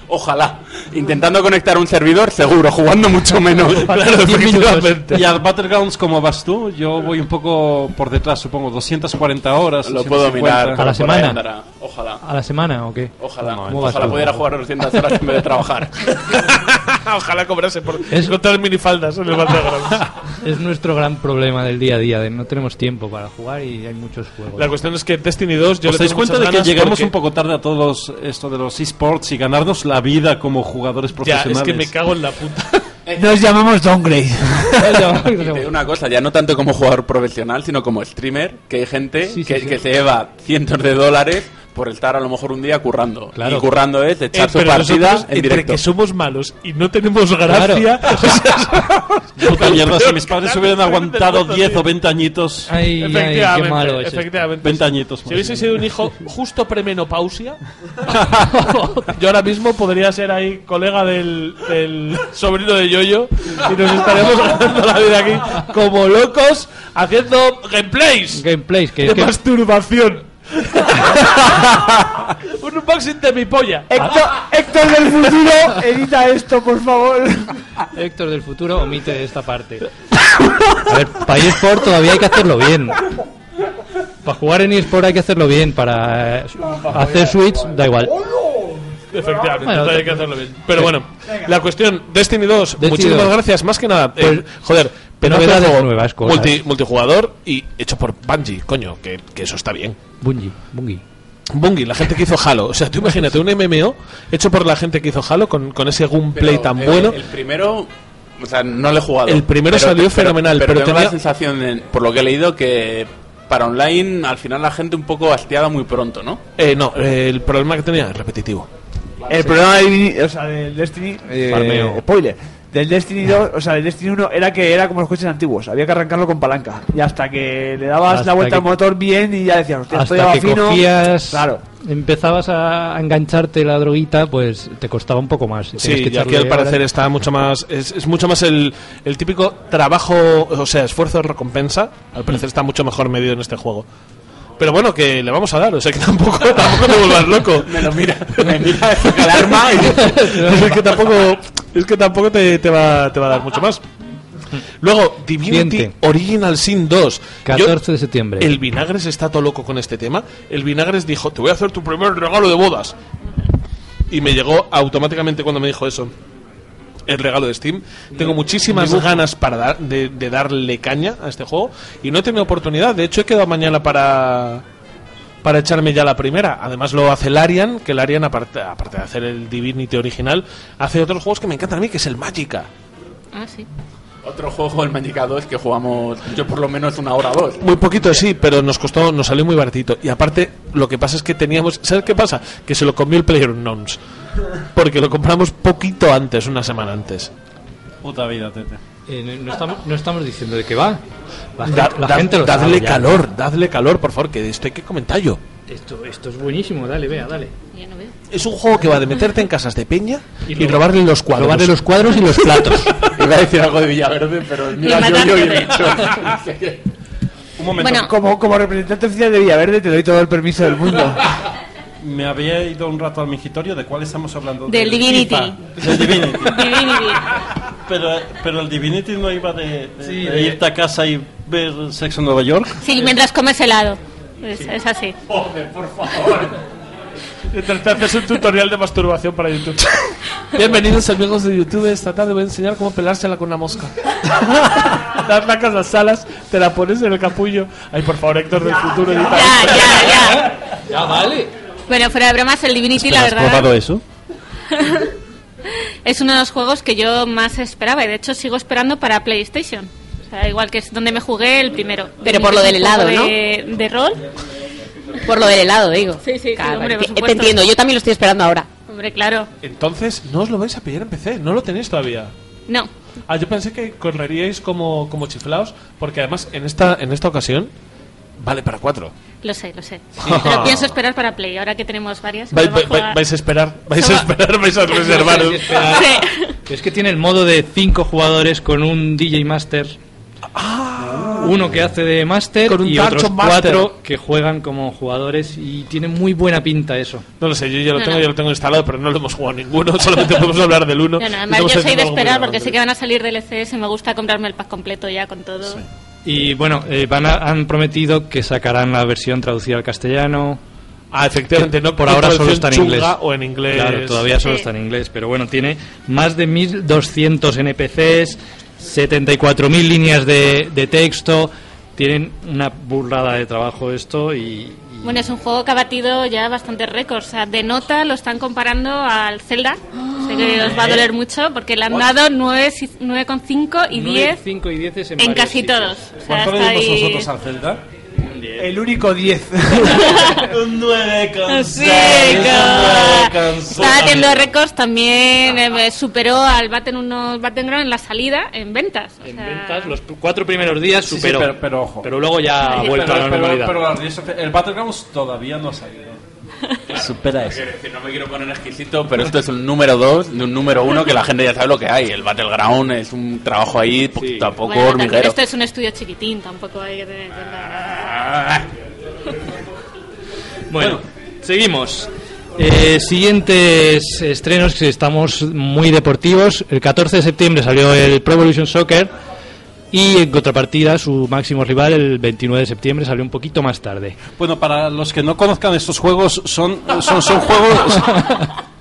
Ojalá. Intentando conectar un servidor, seguro. Jugando mucho menos. Claro. Y al Battlegrounds, ¿cómo vas tú? Yo voy un poco por detrás, supongo, 240 horas. Lo puedo 250. mirar. A la semana. Ojalá. ¿A la semana o qué? Ojalá. ¿Cómo vas Ojalá pudiera jugar 200 horas vez de trabajar. Ojalá cobrase por Es- encontrar minifaldas en el Battlegrounds. Es nuestro gran problema del día a día, de no tenemos tiempo para jugar y hay muchos juegos. La cuestión es que Destiny 2 yo ¿Os le dais cuenta de que llegamos porque- un poco tarde a todos los, esto de los esports y ganarnos la vida como jugadores Ya, profesionales? es que me cago en la puta. Nos llamamos downgrade. Te digo una cosa, ya no tanto como jugador profesional, sino como streamer, que hay gente Sí, sí, que, sí. que se lleva cientos de dólares por estar a lo mejor un día currando. Claro. Y currando es echar Eh, su partida en entre directo. que somos malos y no tenemos gracia, o sea, Puta mierda, si mis padres hubieran aguantado 10 o 20 añitos. Ay, ay, qué efectivamente, malo es. efectivamente. 20 añitos. Si hubiese sido un hijo justo premenopausia, yo ahora mismo podría ser ahí colega del, del sobrino de Yoyo y nos estaríamos ganando la vida aquí como locos haciendo gameplays Gameplays, que de que masturbación. un unboxing de mi polla. Héctor, Héctor del futuro, edita esto, por favor. Héctor del futuro omite esta parte. A ver, para eSport todavía hay que hacerlo bien. Para jugar en eSport hay que hacerlo bien. Para eh, hacer Switch, da igual. Efectivamente, Bueno, todavía hay que hacerlo bien. Pero bueno, la cuestión, Destiny 2, Destiny muchísimas 2. gracias. Más que nada, eh, Pues, joder, pero novedades nuevas, cosas. multi, multijugador y hecho por Bungie, coño, que, que eso está bien. Bungie, Bungie. Bungie, la gente que hizo Halo. O sea, tú imagínate un MMO hecho por la gente que hizo Halo con, con ese gameplay Pero, tan eh, bueno. El primero, o sea, no lo he jugado. El primero salió fenomenal, pero tengo tenía- la sensación, de- por lo que he leído, que para online al final la gente un poco hastiada muy pronto, ¿no? Eh, no, eh, el problema que tenía es repetitivo. El problema del, o sea, del Destiny. eh, Farmeo. spoiler. Del Destiny 2, o sea, del Destiny 1 era que era como los coches antiguos. Había que arrancarlo con palanca. Y hasta que le dabas Hasta la vuelta que- al motor bien y ya decías, hostia, esto ya fino. cogías, Claro. empezabas a engancharte la droguita, pues te costaba un poco más. Sí, que y aquí al parecer está mucho más. Es, es mucho más el, el típico trabajo, o sea, esfuerzo recompensa. Al parecer está mucho mejor medido en este juego. Pero bueno, que le vamos a dar, o sea que tampoco, tampoco te vuelvas loco. Me lo mira, me mira, el arma y... es que tampoco, es que tampoco te, te va, te va a dar mucho más. Luego, Divinity Siguiente. Original Sin 2. 14 de septiembre. El Vinagres está todo loco con este tema. El Vinagres dijo, te voy a hacer tu primer regalo de bodas. Y me llegó automáticamente cuando me dijo eso. El regalo de Steam. Tengo muchísimas ganas para dar, de, de darle caña a este juego. Y no he tenido oportunidad. De hecho, he quedado mañana para para echarme ya la primera. Además lo hace Larian, que Larian aparte, aparte de hacer el Divinity original, hace otros juegos que me encantan a mí, que es el Magica. Ah, sí. Otro juego, el Magic 2, que jugamos yo por lo menos una hora o dos. Muy poquito, sí, pero nos costó, nos salió muy baratito. Y aparte, lo que pasa es que teníamos. ¿Sabes qué pasa? Que se lo comió el PlayerUnknowns. Porque lo compramos poquito antes, una semana antes. Puta vida, Tete. Eh, no, no estamos, no estamos diciendo de qué va. La, Da- gente- la da- gente lo dadle sabe ya. calor, dadle calor, por favor, que esto hay que comentarlo. Esto, esto es buenísimo, dale, vea, dale. Ya no veo. Es un juego que va de meterte en casas de peña y, robar- robarle los cuadros. robarle los cuadros y los platos. Iba a decir algo de Villaverde, pero mira, yo, yo he gente. dicho. Un momento. Bueno. Como, como representante oficial de Villaverde te doy todo el permiso del mundo. Me había ido un rato al migitorio. ¿De cuál estamos hablando? Del Divinity. FIFA. Del Divinity. Divinity. pero, pero el Divinity no iba de, de- de irte a casa y ver Sexo en Nueva York. Sí, mientras comes helado. Es, es así. Mientras te haces un tutorial de masturbación para YouTube. Bienvenidos amigos de YouTube. Esta tarde voy a enseñar cómo pelársela con una mosca. Das sacas las alas, te la pones en el capullo. Ay, por favor, Héctor del futuro. Ya, esto. ya, ya. ya, vale. Bueno, fuera de bromas, el Divinity, la ¿Has verdad, probado eso? es uno de los juegos que yo más esperaba y de hecho sigo esperando para PlayStation. O sea, igual que es donde me jugué el primero. Pero por lo del helado, de, De rol. Por lo del helado, digo. Sí, sí, sí, Claro, hombre, por te- te supuesto. entiendo, yo también lo estoy esperando ahora. Hombre, claro. Entonces, no os lo vais a pillar en PC. No lo tenéis todavía. No. Ah, yo pensé que correríais como, como chiflaos. Porque además, en esta, en esta ocasión, vale para cuatro. Lo sé, lo sé. Pero pienso esperar para Play, ahora que tenemos varias. Vai- solo va a vais a esperar, vais a esperar, vais a reservar. Sí. Es que tiene el modo de cinco jugadores con un DJ Master. Uno que hace de Master Con un y otros Master. cuatro que juegan como jugadores y tiene muy buena pinta eso. No lo sé, yo ya lo No, tengo, no. ya lo tengo instalado, pero no lo hemos jugado ninguno. Solamente podemos hablar del uno. No, además yo soy de esperar porque sé que van a salir DLCs y me gusta comprarme el pack completo ya con todo. Y bueno, eh, van a- han prometido que sacarán la versión traducida al castellano. Ah, efectivamente, no por ahora solo está en inglés. o en inglés. Claro, todavía solo está en inglés, pero bueno, tiene más de 1200 NPCs, 74.000 líneas de, de texto. Tienen una burrada de trabajo esto y, Bueno, es un juego que ha batido ya bastantes récords. O sea, de nota lo están comparando al Zelda. Sé que os va a doler mucho porque le han dado 9 si- 9,5 y 10 5 y 10 es en, en casi sitios. todos. O sea, ¿Cuánto le dimos ahí- nosotros al Zelda? El único 10. Un 9 con Sí, claro. Está batiendo récords también. eh, me superó al Battleground Battleground en la salida en ventas. O En sea, ventas, los cuatro primeros días Sí, sí, superó. pero, pero ojo. Pero luego ya ha Sí, vuelto a la pero, normalidad. pero el Battlegrounds todavía no ha salido. Supera eso. Quiero decir, no me quiero poner exquisito, pero esto es un número 2 de un número 1 que la gente ya sabe lo que hay. El Battleground es un trabajo ahí poquito a poco bueno, hormiguero. esto es un estudio chiquitín, tampoco hay que tener en Ah. cuenta. Bueno, seguimos. Eh, siguientes estrenos, que estamos muy deportivos. El 14 de septiembre salió el Pro Evolution Soccer y en contrapartida su máximo rival el 29 de septiembre salió un poquito más tarde. Bueno, para los que no conozcan estos juegos, son, son, son juegos...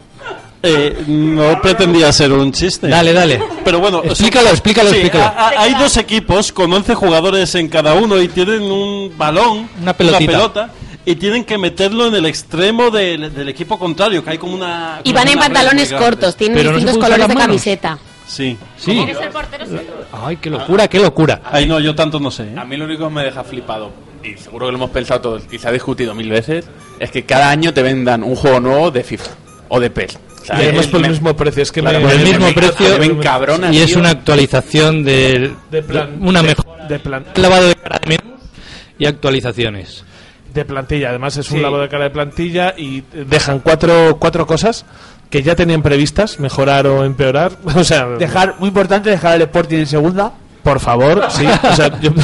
Eh, no pretendía ser un chiste. Dale, dale. Pero bueno, Explícalo, explícalo, sí, explícalo. a- a- hay dos equipos con 11 jugadores en cada uno y tienen un balón, Una pelotita. pelota, y tienen que meterlo en el extremo del, del equipo contrario, que hay como una... Y van en una pantalones cortos, tienen Pero distintos colores de camiseta. Sí. Sí. ¿Eres el portero? Ay, qué locura, qué locura. Ay, no, yo tanto no sé. ¿eh? A mí lo único que me deja flipado, y seguro que lo hemos pensado todos, y se ha discutido mil veces, es que cada año te vendan un juego nuevo de FIFA o de PES. O sea, Y además es- por el mismo precio. Es que Claro, me- Por el mismo me- precio me encabrona, y es tío. una actualización del de plan, una de- mejor de plan, lavado de cara de y actualizaciones. de plantilla. Además es un Sí. lavado de cara de plantilla y dejan cuatro, cuatro cosas que ya tenían previstas, mejorar o empeorar. O sea, Dejar, muy importante, dejar el Sporting en segunda. por favor, sí. O sea, yo-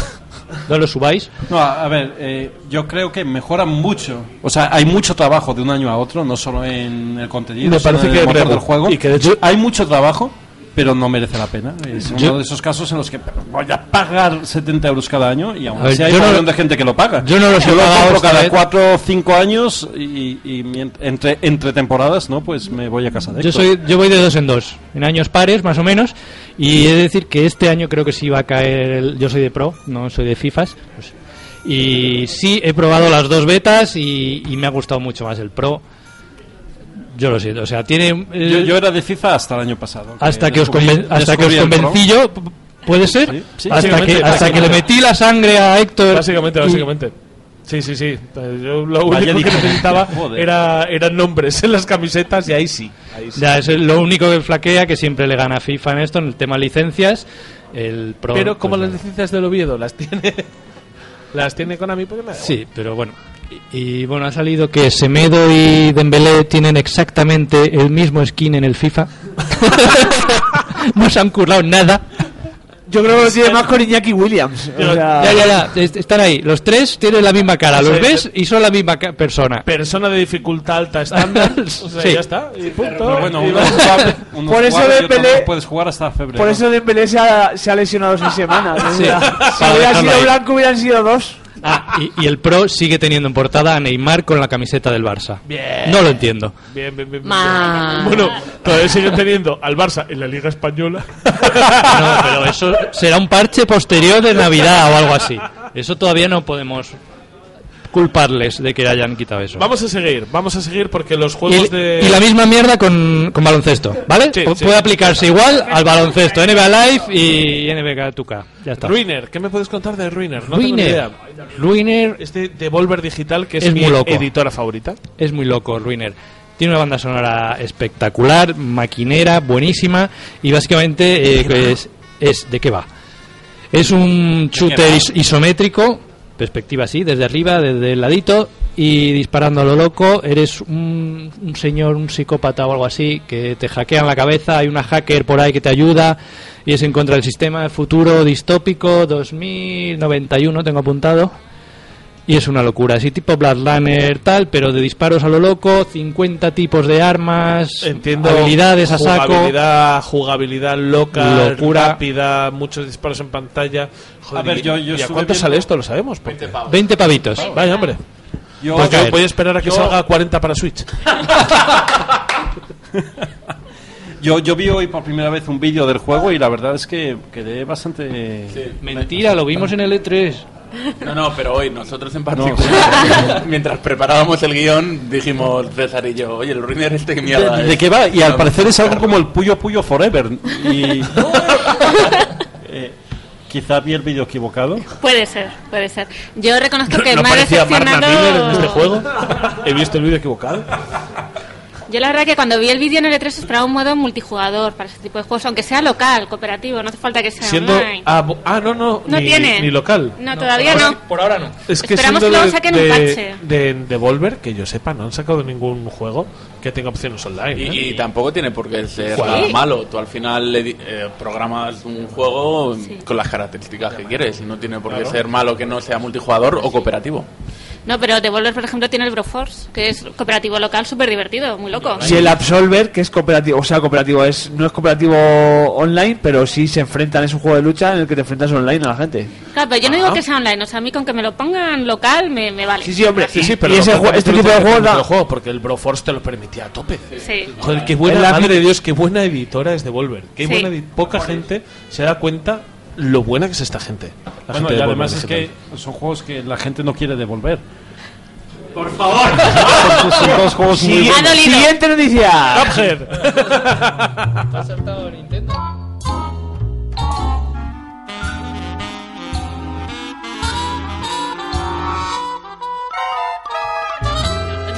No lo subáis. No, a, a ver, eh, yo creo que mejoran mucho. O sea, hay mucho trabajo de un año a otro, no solo en el contenido, Me sino parece en que el motor breve. del juego. Y que de hecho- hay mucho trabajo, pero no merece la pena. Es Yo- uno de esos casos en los que voy a pagar 70 euros cada año y aún así hay yo un no- montón de gente que lo paga. yo no los he lo pagado cada vez. 4 o 5 años y, y entre, entre temporadas, ¿no? Pues me voy a casa de Yo Héctor. soy yo voy de dos en dos, en años pares más o menos, y he de decir que este año creo que sí va a caer. el- yo soy de pro, no soy de FIFAs. pues, y sí he probado las dos betas y, y me ha gustado mucho más el pro. Yo lo siento, o sea, tiene... eh, Yo, yo era de FIFA hasta el año pasado. hasta que os, conven- hasta que os convencí yo, ¿puede ser? Sí, sí, hasta, que, hasta que le metí la sangre a Héctor. Básicamente, y- básicamente. Sí, sí, sí. Yo lo Vaya único que necesitaba era, eran nombres en las camisetas y ahí sí. Ahí sí. Ya, es lo único que flaquea, que siempre le gana FIFA en esto, en el tema licencias. El Pro, Pero como pues, las licencias del Oviedo las tiene las tiene Konami, porque me da Sí, pero bueno. Y, bueno, ha salido que Semedo y Dembélé tienen exactamente el mismo skin en el FIFA. no se han currado nada. Yo creo que lo tiene más con Iñaki Williams. o sea- Ya, ya, ya. est- Están ahí. Los tres tienen la misma cara. Los Sí, ves y son la misma persona. Persona de dificultad alta estándar. o sea, Sí. ya está. Y punto. Pero bueno, uno Por es eso Dembélé- puedes jugar hasta febrero. Por eso Dembélé se ha, se ha lesionado seis semanas. si hubiera sido ahí. blanco hubieran sido dos. Ah, y, y el Pro sigue teniendo en portada a Neymar con la camiseta del Barça. Bien. No lo entiendo. Bien, bien, bien, bien. Bueno, todavía siguen teniendo al Barça en la Liga Española. No, pero eso será un parche posterior de Navidad o algo así. Eso todavía no podemos culparles de que hayan quitado eso. Vamos a seguir, vamos a seguir porque los Y, juegos de. y la misma mierda con, con baloncesto, ¿vale? Sí, Pu- sí. Puede aplicarse igual al baloncesto, NBA Live y NBA 2K. Ya está. Ruiner, ¿qué me puedes contar de Ruiner? No tengo ni Ruiner. idea. Ruiner Este Devolver Digital, que es, Es mi muy loco. editora favorita. es muy loco, Ruiner. Tiene una banda sonora espectacular, maquinera, buenísima y básicamente eh, es, es de qué va. Es un shooter is- isométrico, perspectiva así, desde arriba, desde el ladito y disparando a lo loco. Eres un, un señor, un psicópata o algo así que te hackean la cabeza. Hay una hacker por ahí que te ayuda y es en contra del sistema futuro distópico 2091, tengo apuntado. Y es una locura, así tipo Bloodrunner tal, pero de disparos a lo loco, 50 tipos de armas, Entiendo. habilidades a saco. Jugabilidad, jugabilidad loca, Locura. rápida, muchos disparos en pantalla. Joder, A ver, yo- yo ¿y a cuánto sale esto? Lo sabemos. porque- 20 pavitos. Vaya, hombre. Yo, Pues yo voy a esperar a que Yo- salga 40 para Switch. yo, yo vi hoy por primera vez un vídeo del juego y la verdad es que quedé bastante... Mentira, lo vimos en el E E3. No, no, pero hoy nosotros en particular, mientras preparábamos el guion, dijimos César y yo, oye, el ruiner este que mierda ¿De, es?". de qué va? Y al parecer es algo como el Puyo Puyo Forever. Y... Eh, quizá vi el vídeo equivocado. Puede ser, puede ser. Yo reconozco que ¿No me ha parecía Marna Miller en decepcionado. este juego? He visto el vídeo equivocado. Yo la verdad que cuando vi el vídeo en el E3 esperaba un modo multijugador para ese tipo de juegos, aunque sea local, cooperativo, no hace falta que sea Siendo. online. Ah, ah, no, no. No ni, tiene. Ni local. No, todavía no. Por ahora no. Es que Esperamos que luego de, saquen un de, parche. de Devolver, que yo sepa, no han sacado ningún juego que tenga opciones online. Y, ¿eh? y tampoco tiene por qué ser malo. Tú al final le di- eh, programas un juego con las características que quieres y no tiene por qué Claro. ser malo que no sea multijugador o cooperativo. No, pero Devolver, por ejemplo, tiene el Broforce, que es cooperativo local súper divertido, muy loco. Si el Absolver, que es cooperativo, o sea, cooperativo, es no es cooperativo online, pero sí se enfrentan, es un juego de lucha en el que te enfrentas online a la gente. Claro, pero yo no digo que sea online, o sea, a mí con que me lo pongan local me, me vale. Sí, sí, hombre, Sí, sí, pero y ese porque jue- te este tipo de juegos da- el juego, porque el Broforce te lo permitía a tope. Sí. Joder, qué buena, madre de Dios, qué buena editora es Devolver. Qué Sí. buena edi- Poca gente se da cuenta lo buena que es esta gente. La Bueno, gente y de además es que son juegos que la gente no quiere devolver. Por favor. son todos juegos muy Sigui- Ha dolido. Siguiente noticia. Cuphead. ¿Te ha acertado Nintendo?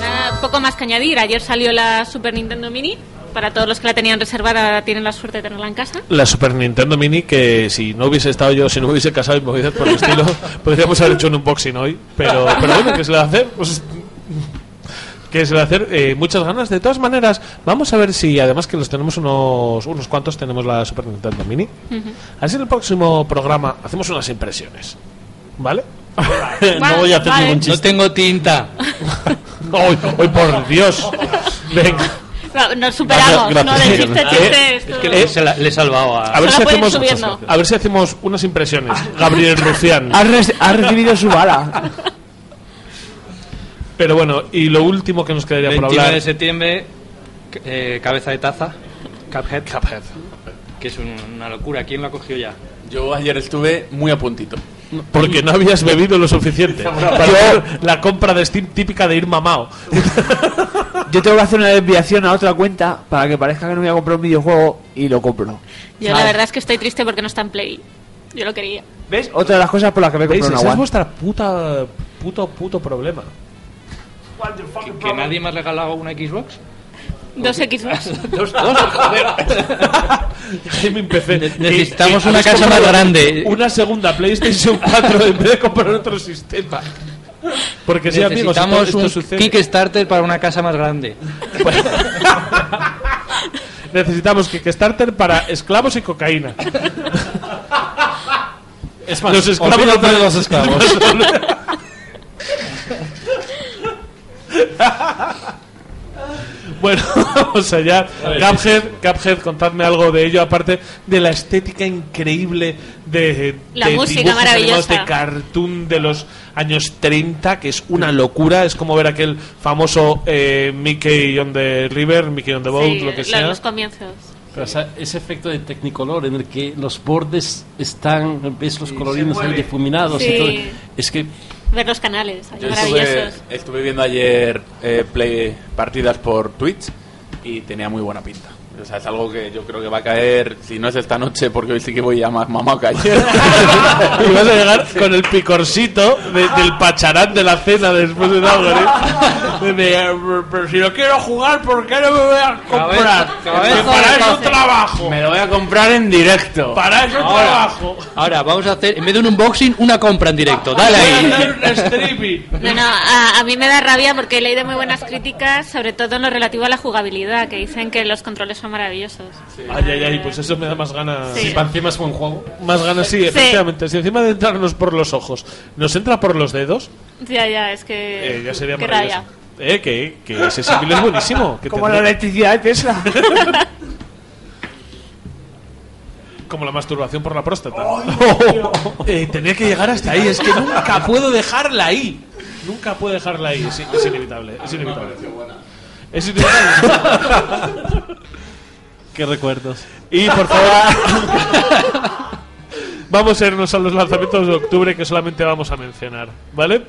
Nada, poco más que añadir. Ayer salió la Super Nintendo Mini. Para todos los que la tenían reservada, tienen la suerte de tenerla en casa. La Super Nintendo Mini, que si no hubiese estado yo, si no hubiese casado y movidas por el estilo, podríamos haber hecho un unboxing hoy. Pero, pero bueno, ¿qué se le va a hacer? Pues, ¿Qué se le va a hacer? Eh, muchas ganas. De todas maneras, vamos a ver si, además que los tenemos unos, unos cuantos, tenemos la Super Nintendo Mini. Ujú. A ver si en el próximo programa hacemos unas impresiones. ¿Vale? no voy a hacer vale. ningún No chiste. tengo tinta. ¡Hoy, hoy por Dios! Venga. No, Nos superamos, Gracias, no del chiste, chiste. Es que le, se la- le he salvado a... A ver, si hacemos, a ver si hacemos unas impresiones. Gabriel Rufián. Has, re- has recibido su bala. Pero bueno, y lo último que nos quedaría por 29 hablar. de septiembre, eh, cabeza de taza, Cuphead, Cuphead. que es un- una locura. ¿Quién lo ha cogido ya? Yo ayer estuve muy a puntito. Porque no habías bebido lo suficiente. Para hacer la compra de Steam típica de ir mamao. yo tengo que hacer una desviación a otra cuenta para que parezca que no voy a comprar un videojuego y lo compro. Yo la verdad es que estoy triste porque no está en Play. Yo lo quería. ¿Ves? Otra de las cosas por las que me compré una Ese es vuestra puta, puto, puto problema. ¿Que, que nadie me ha regalado una Xbox? Dos Xbox. dos, dos, joder. Gaming PC. Ne- necesitamos una casa más grande. Una segunda PlayStation 4 en vez de comprar otro sistema. Porque sí, amigos, esto, Necesitamos esto un sucede. Kickstarter para una casa más grande. Necesitamos Kickstarter para esclavos y cocaína. Es más, los esclavos no- de los esclavos. Bueno, vamos allá. Cuphead, Cuphead, contadme algo de ello, aparte de la estética increíble de, La de música maravillosa. de cartoon de los años 30, que es una locura. Es como ver aquel famoso eh, Mickey on the River, Mickey on the Boat, Sí, lo que sea. los comienzos. Pero, o sea, ese efecto de Technicolor en el que los bordes están, ves los colorines ahí difuminados Sí. y todo. Es que Ver los canales, Yo maravillosos. estuve, estuve viendo ayer eh, play partidas por Twitch y tenía muy buena pinta. O sea, es algo que yo creo que va a caer, si no es esta noche, porque hoy sí que voy a más mamá que ayer. y vas a llegar con el picorcito de- del pacharán de la cena después de Downgrade. De, de, pero si no quiero jugar, ¿por qué no me voy a comprar? cabeza Que para de eso café. trabajo. Me lo voy a comprar en directo. Para eso Ahora, trabajo. ahora vamos a hacer, en vez de un unboxing, una compra en directo. Dale Voy a ahí. hacer un streaming. No, no, a, a mí me da rabia porque he leído muy buenas críticas, sobre todo en lo relativo a la jugabilidad, que dicen que los controles son maravillosos. Ay, ay, ay, pues eso me da más ganas. Sí. si para encima es buen juego. Más ganas, sí, efectivamente. Si encima de entrarnos por los ojos nos entra por los dedos, Ya, ya, es que. eh, ya sería maravilloso. rabia. Eh, que, que ese símil es buenísimo. Que Como la electricidad de Tesla. Como la masturbación por la próstata. Eh, tenía que llegar hasta ahí. Es que nunca puedo dejarla ahí. Nunca puedo dejarla ahí. Es, es inevitable. Es inevitable. Es inevitable. Qué recuerdos. y por favor. vamos a irnos a los lanzamientos de octubre que solamente vamos a mencionar. ¿Vale?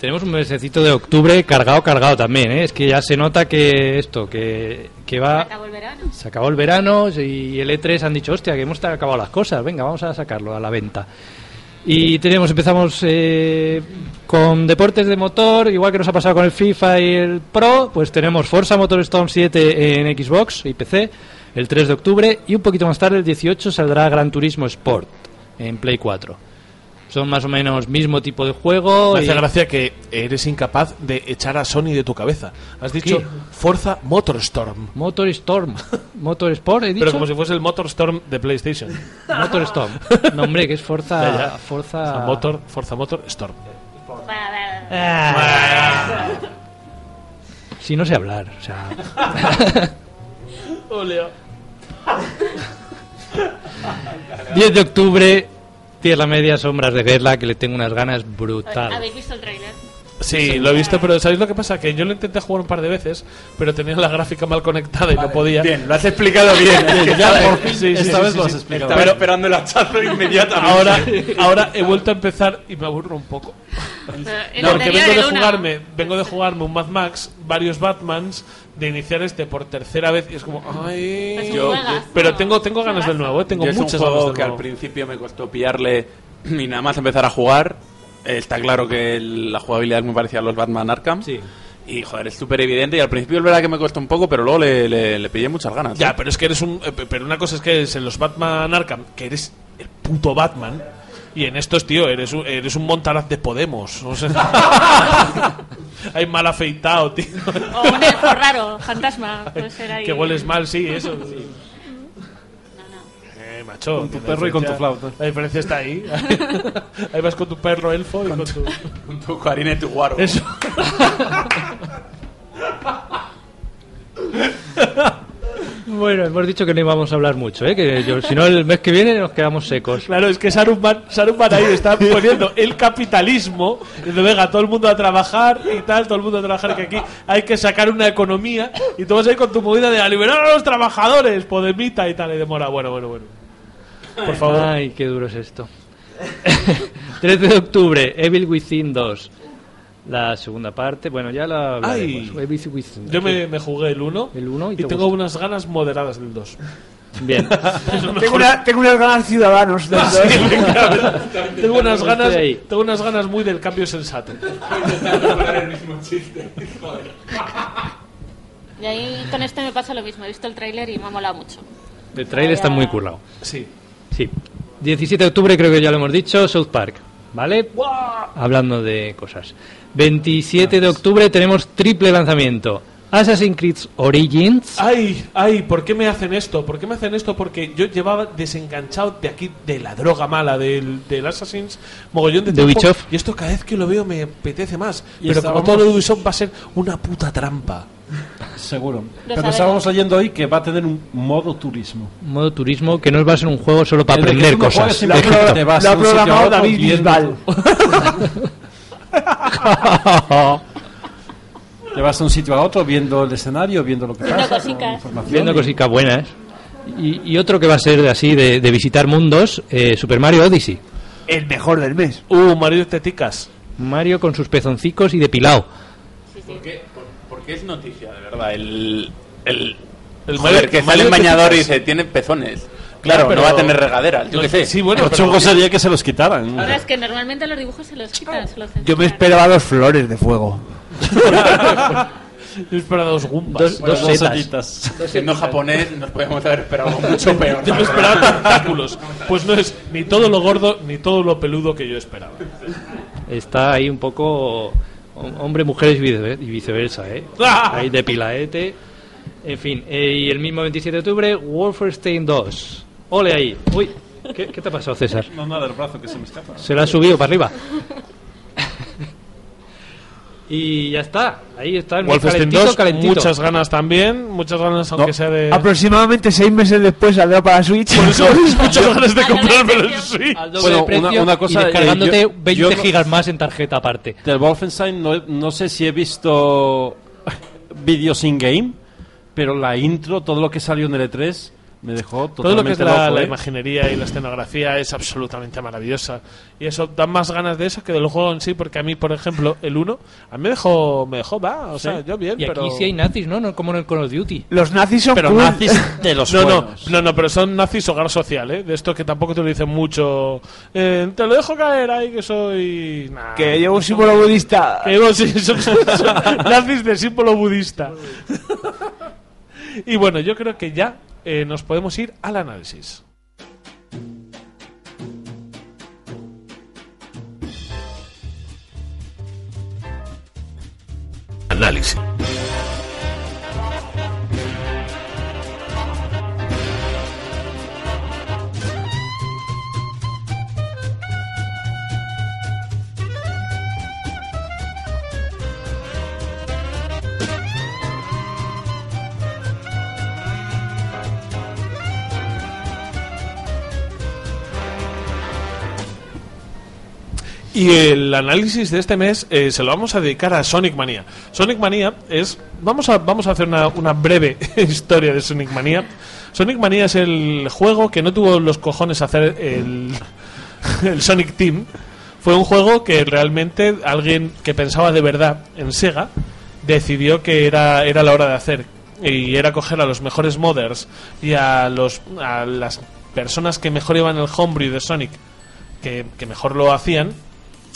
Tenemos un mesecito de octubre cargado, cargado también, ¿eh? Es que ya se nota que esto, que, que va... Acabó el verano. Se acabó el verano y el E3 han dicho, hostia, que hemos acabado las cosas, venga, vamos a sacarlo a la venta. Y tenemos, empezamos eh, con deportes de motor, igual que nos ha pasado con el FIFA y el Pro, pues tenemos Forza Motorstorm 7 en Xbox y PC el 3 de octubre y un poquito más tarde, el 18, saldrá Gran Turismo Sport en Play 4. Son más o menos mismo tipo de juego. Me hace y- gracia que eres incapaz de echar a Sony de tu cabeza. Has dicho ¿Qué? Forza Motorstorm. Motorstorm. Motorsport, he dicho. Pero como si fuese el Motorstorm de PlayStation. Motorstorm. No, hombre, que es Forza. Ya, ya. Forza... O sea, motor, Forza Motor Storm. Si no sé hablar, o sea. 10 de octubre, Tierra Media, Sombras de Guerra, que le tengo unas ganas brutales. Sí, lo he visto, pero ¿sabéis lo que pasa? Que yo lo intenté jugar un par de veces, pero tenía la gráfica mal conectada y no podía. Bien, lo has explicado bien. Bien, ya por fin, Sí, sí, esta sí, vez sí, lo has explicado. Estaba Pero- esperando el hachazo inmediatamente. Ahora, ahora he vuelto a empezar y me aburro un poco. el Porque vengo de jugarme, vengo de jugarme un Mad Max, varios Batmans, de iniciar este por tercera vez y es como, ay. Yo- pero ¿no? tengo, tengo ganas del nuevo, eh, tengo Yo es muchas un ganas juego del que al principio me costó pillarle y nada más empezar a jugar. Eh, Está claro que el- la jugabilidad es muy parecida a los Batman Arkham. Sí. Y joder, es súper evidente. Y al principio es verdad que me costó un poco, pero luego le, le, le pillé muchas ganas. Ya, ¿eh? pero es que eres un. eh, Pero una cosa es que en los Batman Arkham, que eres el puto Batman. Y en estos, tío, eres un, eres un montaraz de Podemos. O sea, hay mal afeitado, tío. O un elfo raro, fantasma. Puede ser ahí. que hueles mal, sí, eso. Macho. Con tu perro y con tu diferencia- flauta. La diferencia está ahí. ahí vas con tu perro elfo y con tu. Con tu y tu guaro. Eso. Bueno, hemos dicho que no íbamos a hablar mucho, ¿eh? Que yo- si no, el mes que viene nos quedamos secos. Claro, es que Saruman, Saruman ahí está poniendo el capitalismo. Y de venga, todo el mundo a trabajar y tal, todo el mundo a trabajar. Que aquí hay que sacar una economía. Y tú vas ahí con tu movida de a liberar a los trabajadores, Podemita y tal. Y demora, bueno, bueno, bueno. Por favor. Ay, qué duro es esto. 13 de octubre, Evil Within 2. La segunda parte, bueno, ya la Ay, hablaremos. With- with- yo me, me jugué el 1 El uno y y, te tengo gusta. unas ganas moderadas del 2. Bien. Tengo, una- tengo unas ganas ciudadanos. de Sí, venga, tengo unas ganas tengo unas ganas muy del cambio sensato. Y ahí con este me pasa lo mismo. He visto el tráiler y me ha molado mucho. El trailer está muy currado. Sí. Sí. 17 de octubre, creo que ya lo hemos dicho, South Park. ¿Vale? Hablando de cosas. 27 de octubre tenemos triple lanzamiento. Assassin's Creed Origins. Ay, ay, ¿por qué me hacen esto? ¿Por qué me hacen esto? Porque yo llevaba desenganchado de aquí, de la droga mala del, del Assassin's, mogollón de tiempo. Y esto cada vez que lo veo me apetece más. Y Pero estábamos- como todo lo de Ubisoft va a ser una puta trampa. Seguro. Pero sabemos. estábamos leyendo hoy que va a tener un modo turismo. Modo turismo que no va a ser un juego solo para El aprender cosas. Lo ha programado David Bisbal. Te vas de un sitio a otro viendo el escenario, viendo lo que Viendo pasa. cositas. Viendo y- cositas buenas. Y, y otro que va a ser de así, de, de visitar mundos, eh, Super Mario Odyssey. El mejor del mes. Uh, Mario Teticas. Mario con sus pezoncicos y depilado. ¿Por qué, por- por qué es noticia, de verdad? El, el, El joder, Mario- que sale el bañador y dice, tiene pezones. Claro, pero- no va a tener regaderas, yo No, qué sé. Sí, bueno, Lo pero- chungo sería que se los quitaran. Ahora es que normalmente los dibujos se los quitan, se los Yo me esperaba dos flores de fuego. Yo esperaba dos gumbas. Dos, dos Dos setas. setitas. Siendo japonés nos podemos haber esperado mucho peor. Yo me esperaba tentáculos. Pues no es ni todo lo gordo ni todo lo peludo que yo esperaba. Está ahí un poco hom- hombre, mujeres y vice- y viceversa, ¿eh? ¡Ah! Ahí depilaete. En fin, eh, y el mismo 27 de octubre, Wolfenstein 2. Ole ahí. Uy, ¿qué, qué te ha pasado, César? No, nada, el brazo que se me escapa. Se lo ha subido para arriba. y ya está. Ahí está el Wolfenstein calentito, 2, calentito. muchas ganas también. Muchas ganas, aunque sea de. Aproximadamente seis meses después saldrá para Switch. Por eso muchas ganas de comprarme el Switch. Al doble Bueno, de precio una- una cosa, y descargándote eh, yo- 20 yo no- gigas más en tarjeta aparte. Del Wolfenstein no, no sé si he visto vídeos in-game, pero la intro, todo lo que salió en el E3, me dejó totalmente Todo lo que es la, loco, la ¿eh? imaginería y la escenografía es absolutamente maravillosa. Y eso da más ganas de eso que del juego en sí, porque a mí, por ejemplo, el 1, a mí me dejó, me dejó, va, o sea, yo bien, Y pero... aquí sí hay nazis, ¿no? no como en el Call of Duty. Los nazis son Pero cool. nazis de los no, no, buenos. no, no, pero son nazis hogar social, ¿eh? De esto que tampoco te lo dicen mucho. Eh, te lo dejo caer ahí que soy... Nah. Que llevo un símbolo budista. Que digo, sí, son, son nazis de símbolo budista. y bueno, yo creo que ya eh, nos podemos ir al análisis. Análisis. Y el análisis de este mes eh, se lo vamos a dedicar a Sonic Mania. Sonic Mania es. Vamos a, vamos a hacer una, una breve historia de Sonic Mania. Sonic Mania es el juego que no tuvo los cojones hacer el, Sonic Team. Fue un juego que realmente alguien que pensaba de verdad en Sega decidió que era, era la hora de hacer. Y era coger a los mejores modders y a, los, a las personas que mejor iban el homebrew de Sonic, que mejor lo hacían,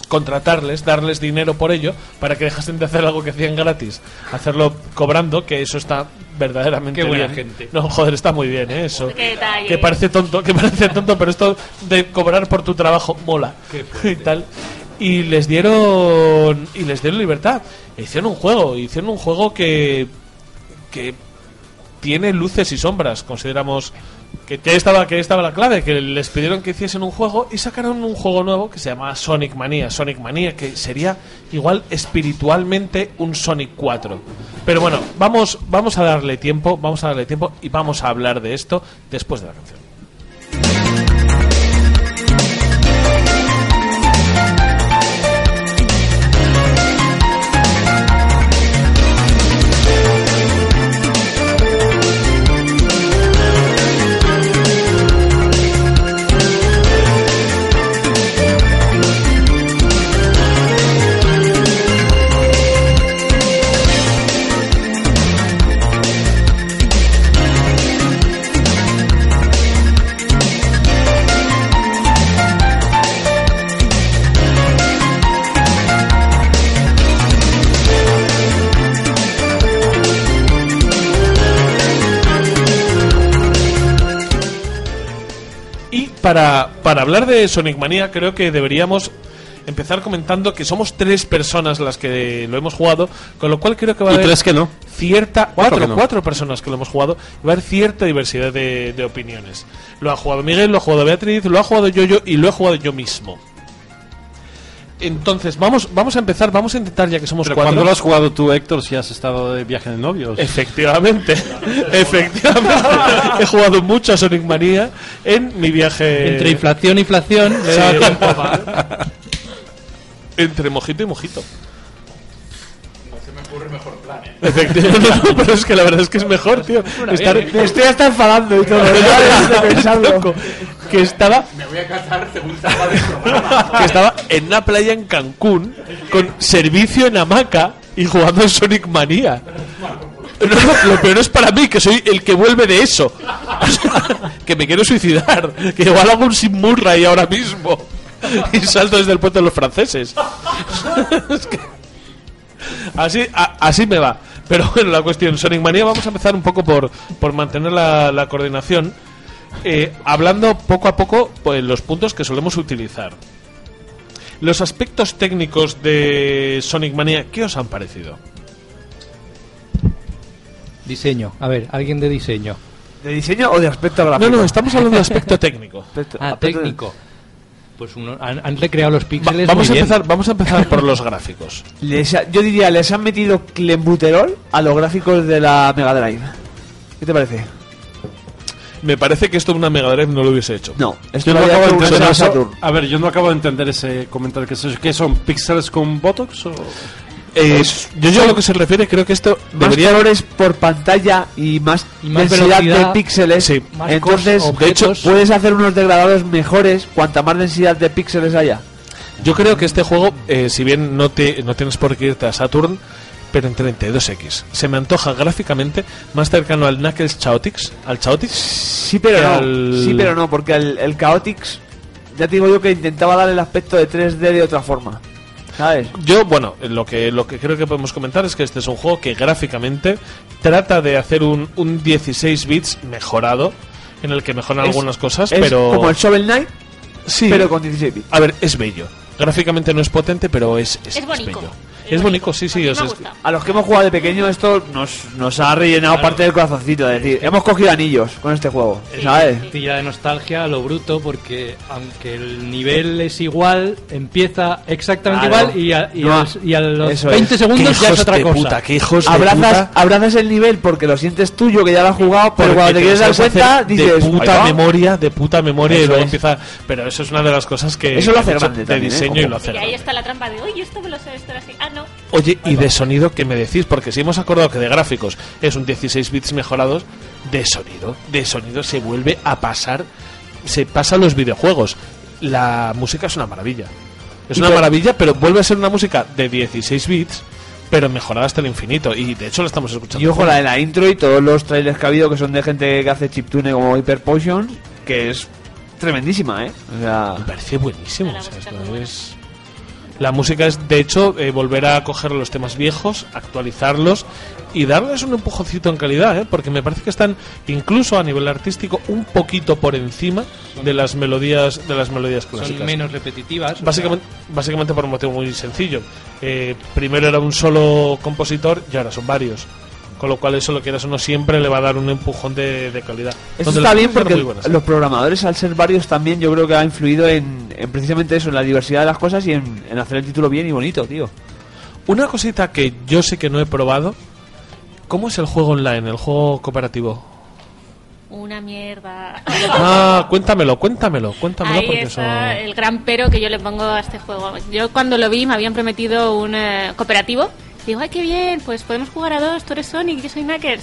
contratarles, darles dinero por ello, para que dejasen de hacer algo que hacían gratis, hacerlo cobrando, que eso está verdaderamente Qué buena bien. gente. No, joder, está muy bien, ¿eh? eso. Qué. Que parece tonto, que parece tonto, pero esto de cobrar por tu trabajo mola. y tal. Y les dieron y les dieron libertad. E hicieron un juego, hicieron un juego que que tiene luces y sombras, consideramos que, que estaba que estaba la clave, que les pidieron que hiciesen un juego y sacaron un juego nuevo que se llama Sonic Mania, Sonic Mania que sería igual espiritualmente un Sonic 4. Pero bueno, vamos vamos a darle tiempo, vamos a darle tiempo y vamos a hablar de esto después de la canción. Para, para hablar de Sonic Mania, creo que deberíamos empezar comentando que somos tres personas las que lo hemos jugado, con lo cual creo que va a haber tres que no. cierta Cuatro cuatro, que no. cuatro personas que lo hemos jugado y va a haber cierta diversidad de, de opiniones. Lo ha jugado Miguel, lo ha jugado Beatriz, lo ha jugado Yoyo y lo he jugado yo mismo. Entonces, vamos, vamos a empezar, vamos a intentar ya que somos Pero cuatro. cuando lo has jugado tú, Héctor, si has estado de viaje de novios? Efectivamente, efectivamente. He jugado mucho a Sonic Mania en mi viaje. Entre inflación e inflación, le tiempo Entre mojito y mojito. ¿Eh? Efectivamente, no, pero es que la verdad es que es mejor, tío. Estar- Me estoy hasta enfadando y todo. pensarlo. Loco, que estaba Me voy a casar según salga del programa. que estaba en una playa en Cancún con servicio en hamaca y jugando en Sonic Manía. No, no, lo peor es para mí, que soy el que vuelve de eso. O sea, que me quiero suicidar. Que igual hago un Sim Murray ahora mismo. Y salto desde el puente de los franceses. Es que- así, a- así me va. Pero bueno, la cuestión, Sonic Manía, vamos a empezar un poco por, por mantener la, la coordinación. eh, hablando poco a poco pues, los puntos que solemos utilizar. Los aspectos técnicos de Sonic Mania, ¿qué os han parecido? Diseño. A ver, alguien de diseño. ¿De diseño o de aspecto gráfico? No, no, estamos hablando de aspecto técnico. Aspecto- Ah, aspecto- técnico. Pues uno, han, han recreado los Va- píxeles vamos, a bien. empezar, vamos a empezar por los gráficos. Les ha- yo diría, les han metido clenbuterol a los gráficos de la Mega Drive. ¿Qué te parece? Me parece que esto una Mega Drive no lo hubiese hecho. No, esto Yo lo no acabo de entender eso. A ver, yo no acabo de entender ese comentario. que es? ¿Qué son? ¿Píxeles con Botox? O... Eh, yo, yo a lo que se refiere creo que esto Más debería... colores por pantalla y más, Y más densidad de píxeles. sí. más Entonces, de hecho, puedes hacer unos degradados mejores cuanta más densidad de píxeles haya. Yo creo que este juego, eh, si bien no, te, no tienes por qué irte a Saturn, pero en 32X. Se me antoja gráficamente más cercano al Knuckles Chaotix. ¿Al Chaotix? Sí, pero no. al- Sí, pero no, porque el, el Chaotix, ya te digo yo que intentaba dar el aspecto de 3D de otra forma. ¿Sabes? Yo, bueno, lo que, lo que creo que podemos comentar es que este es un juego que gráficamente trata de hacer un, un 16 bits mejorado, en el que mejoran Es- algunas cosas, es pero... como el Shovel Knight, Sí. pero con 16 bits. A ver, es bello. Gráficamente no es potente, pero es, es, Es bonito. bello. Es bonito. sí, sí. O sea, es- gustado. A los que hemos jugado de pequeño esto nos, nos ha rellenado parte del corazoncito. Es decir, hemos cogido anillos con este juego. ¿Sabes? Tira de nostalgia a lo bruto porque aunque el nivel es igual, empieza exactamente Claro. igual y a, y No, a- y a los eso 20 es. segundos ya es otra de cosa. puta, qué hijos de Abrazas, puta. abrazas el nivel porque lo sientes tuyo, que ya lo has jugado, pero Porque cuando te quieres dar cuenta, dices. de "Ahí puta va". memoria, de puta memoria y Eso luego es. empieza. Pero eso es una de las cosas que Eso lo hace que grande de también, ¿eh? diseño y lo hace Y ahí está la trampa de, oye, esto me lo sé, esto era así. Ah. Oye, y de sonido, ¿qué me decís? Porque si hemos acordado que de gráficos es un 16 bits mejorados, de sonido, de sonido se vuelve a pasar, se pasa a los videojuegos. La música es una maravilla. Es una pero- maravilla, pero vuelve a ser una música de 16 bits, pero mejorada hasta el infinito. Y de hecho la estamos escuchando. Y ojo, la de la intro y todos los trailers que ha habido que son de gente que hace chiptune como Hyper Potion, que es tremendísima, ¿eh? O sea, Me parece buenísimo. O sea, es- La música es, de hecho, eh, volver a coger los temas viejos, actualizarlos y darles un empujoncito en calidad, ¿eh? porque me parece que están, incluso a nivel artístico, un poquito por encima de las melodías de las melodías clásicas. Son menos repetitivas. sea, Básicamente, básicamente por un motivo muy sencillo. Eh, primero era un solo compositor y ahora son varios. Con lo cual eso lo quieras o no siempre le va a dar un empujón de, de calidad. Eso Donde está bien porque buenas. los programadores, al ser varios, también yo creo que ha influido en, en precisamente eso, en la diversidad de las cosas y en, en hacer el título bien y bonito, tío. Una cosita que yo sé que no he probado. ¿Cómo es el juego online, el juego cooperativo? Una mierda. Ah, cuéntamelo, cuéntamelo, cuéntamelo Ahí porque está eso... el gran pero que yo le pongo a este juego. Yo cuando lo vi me habían prometido un eh, cooperativo. Digo, ay, qué bien, pues podemos jugar a dos, tú eres Sonic, yo soy Knuckles.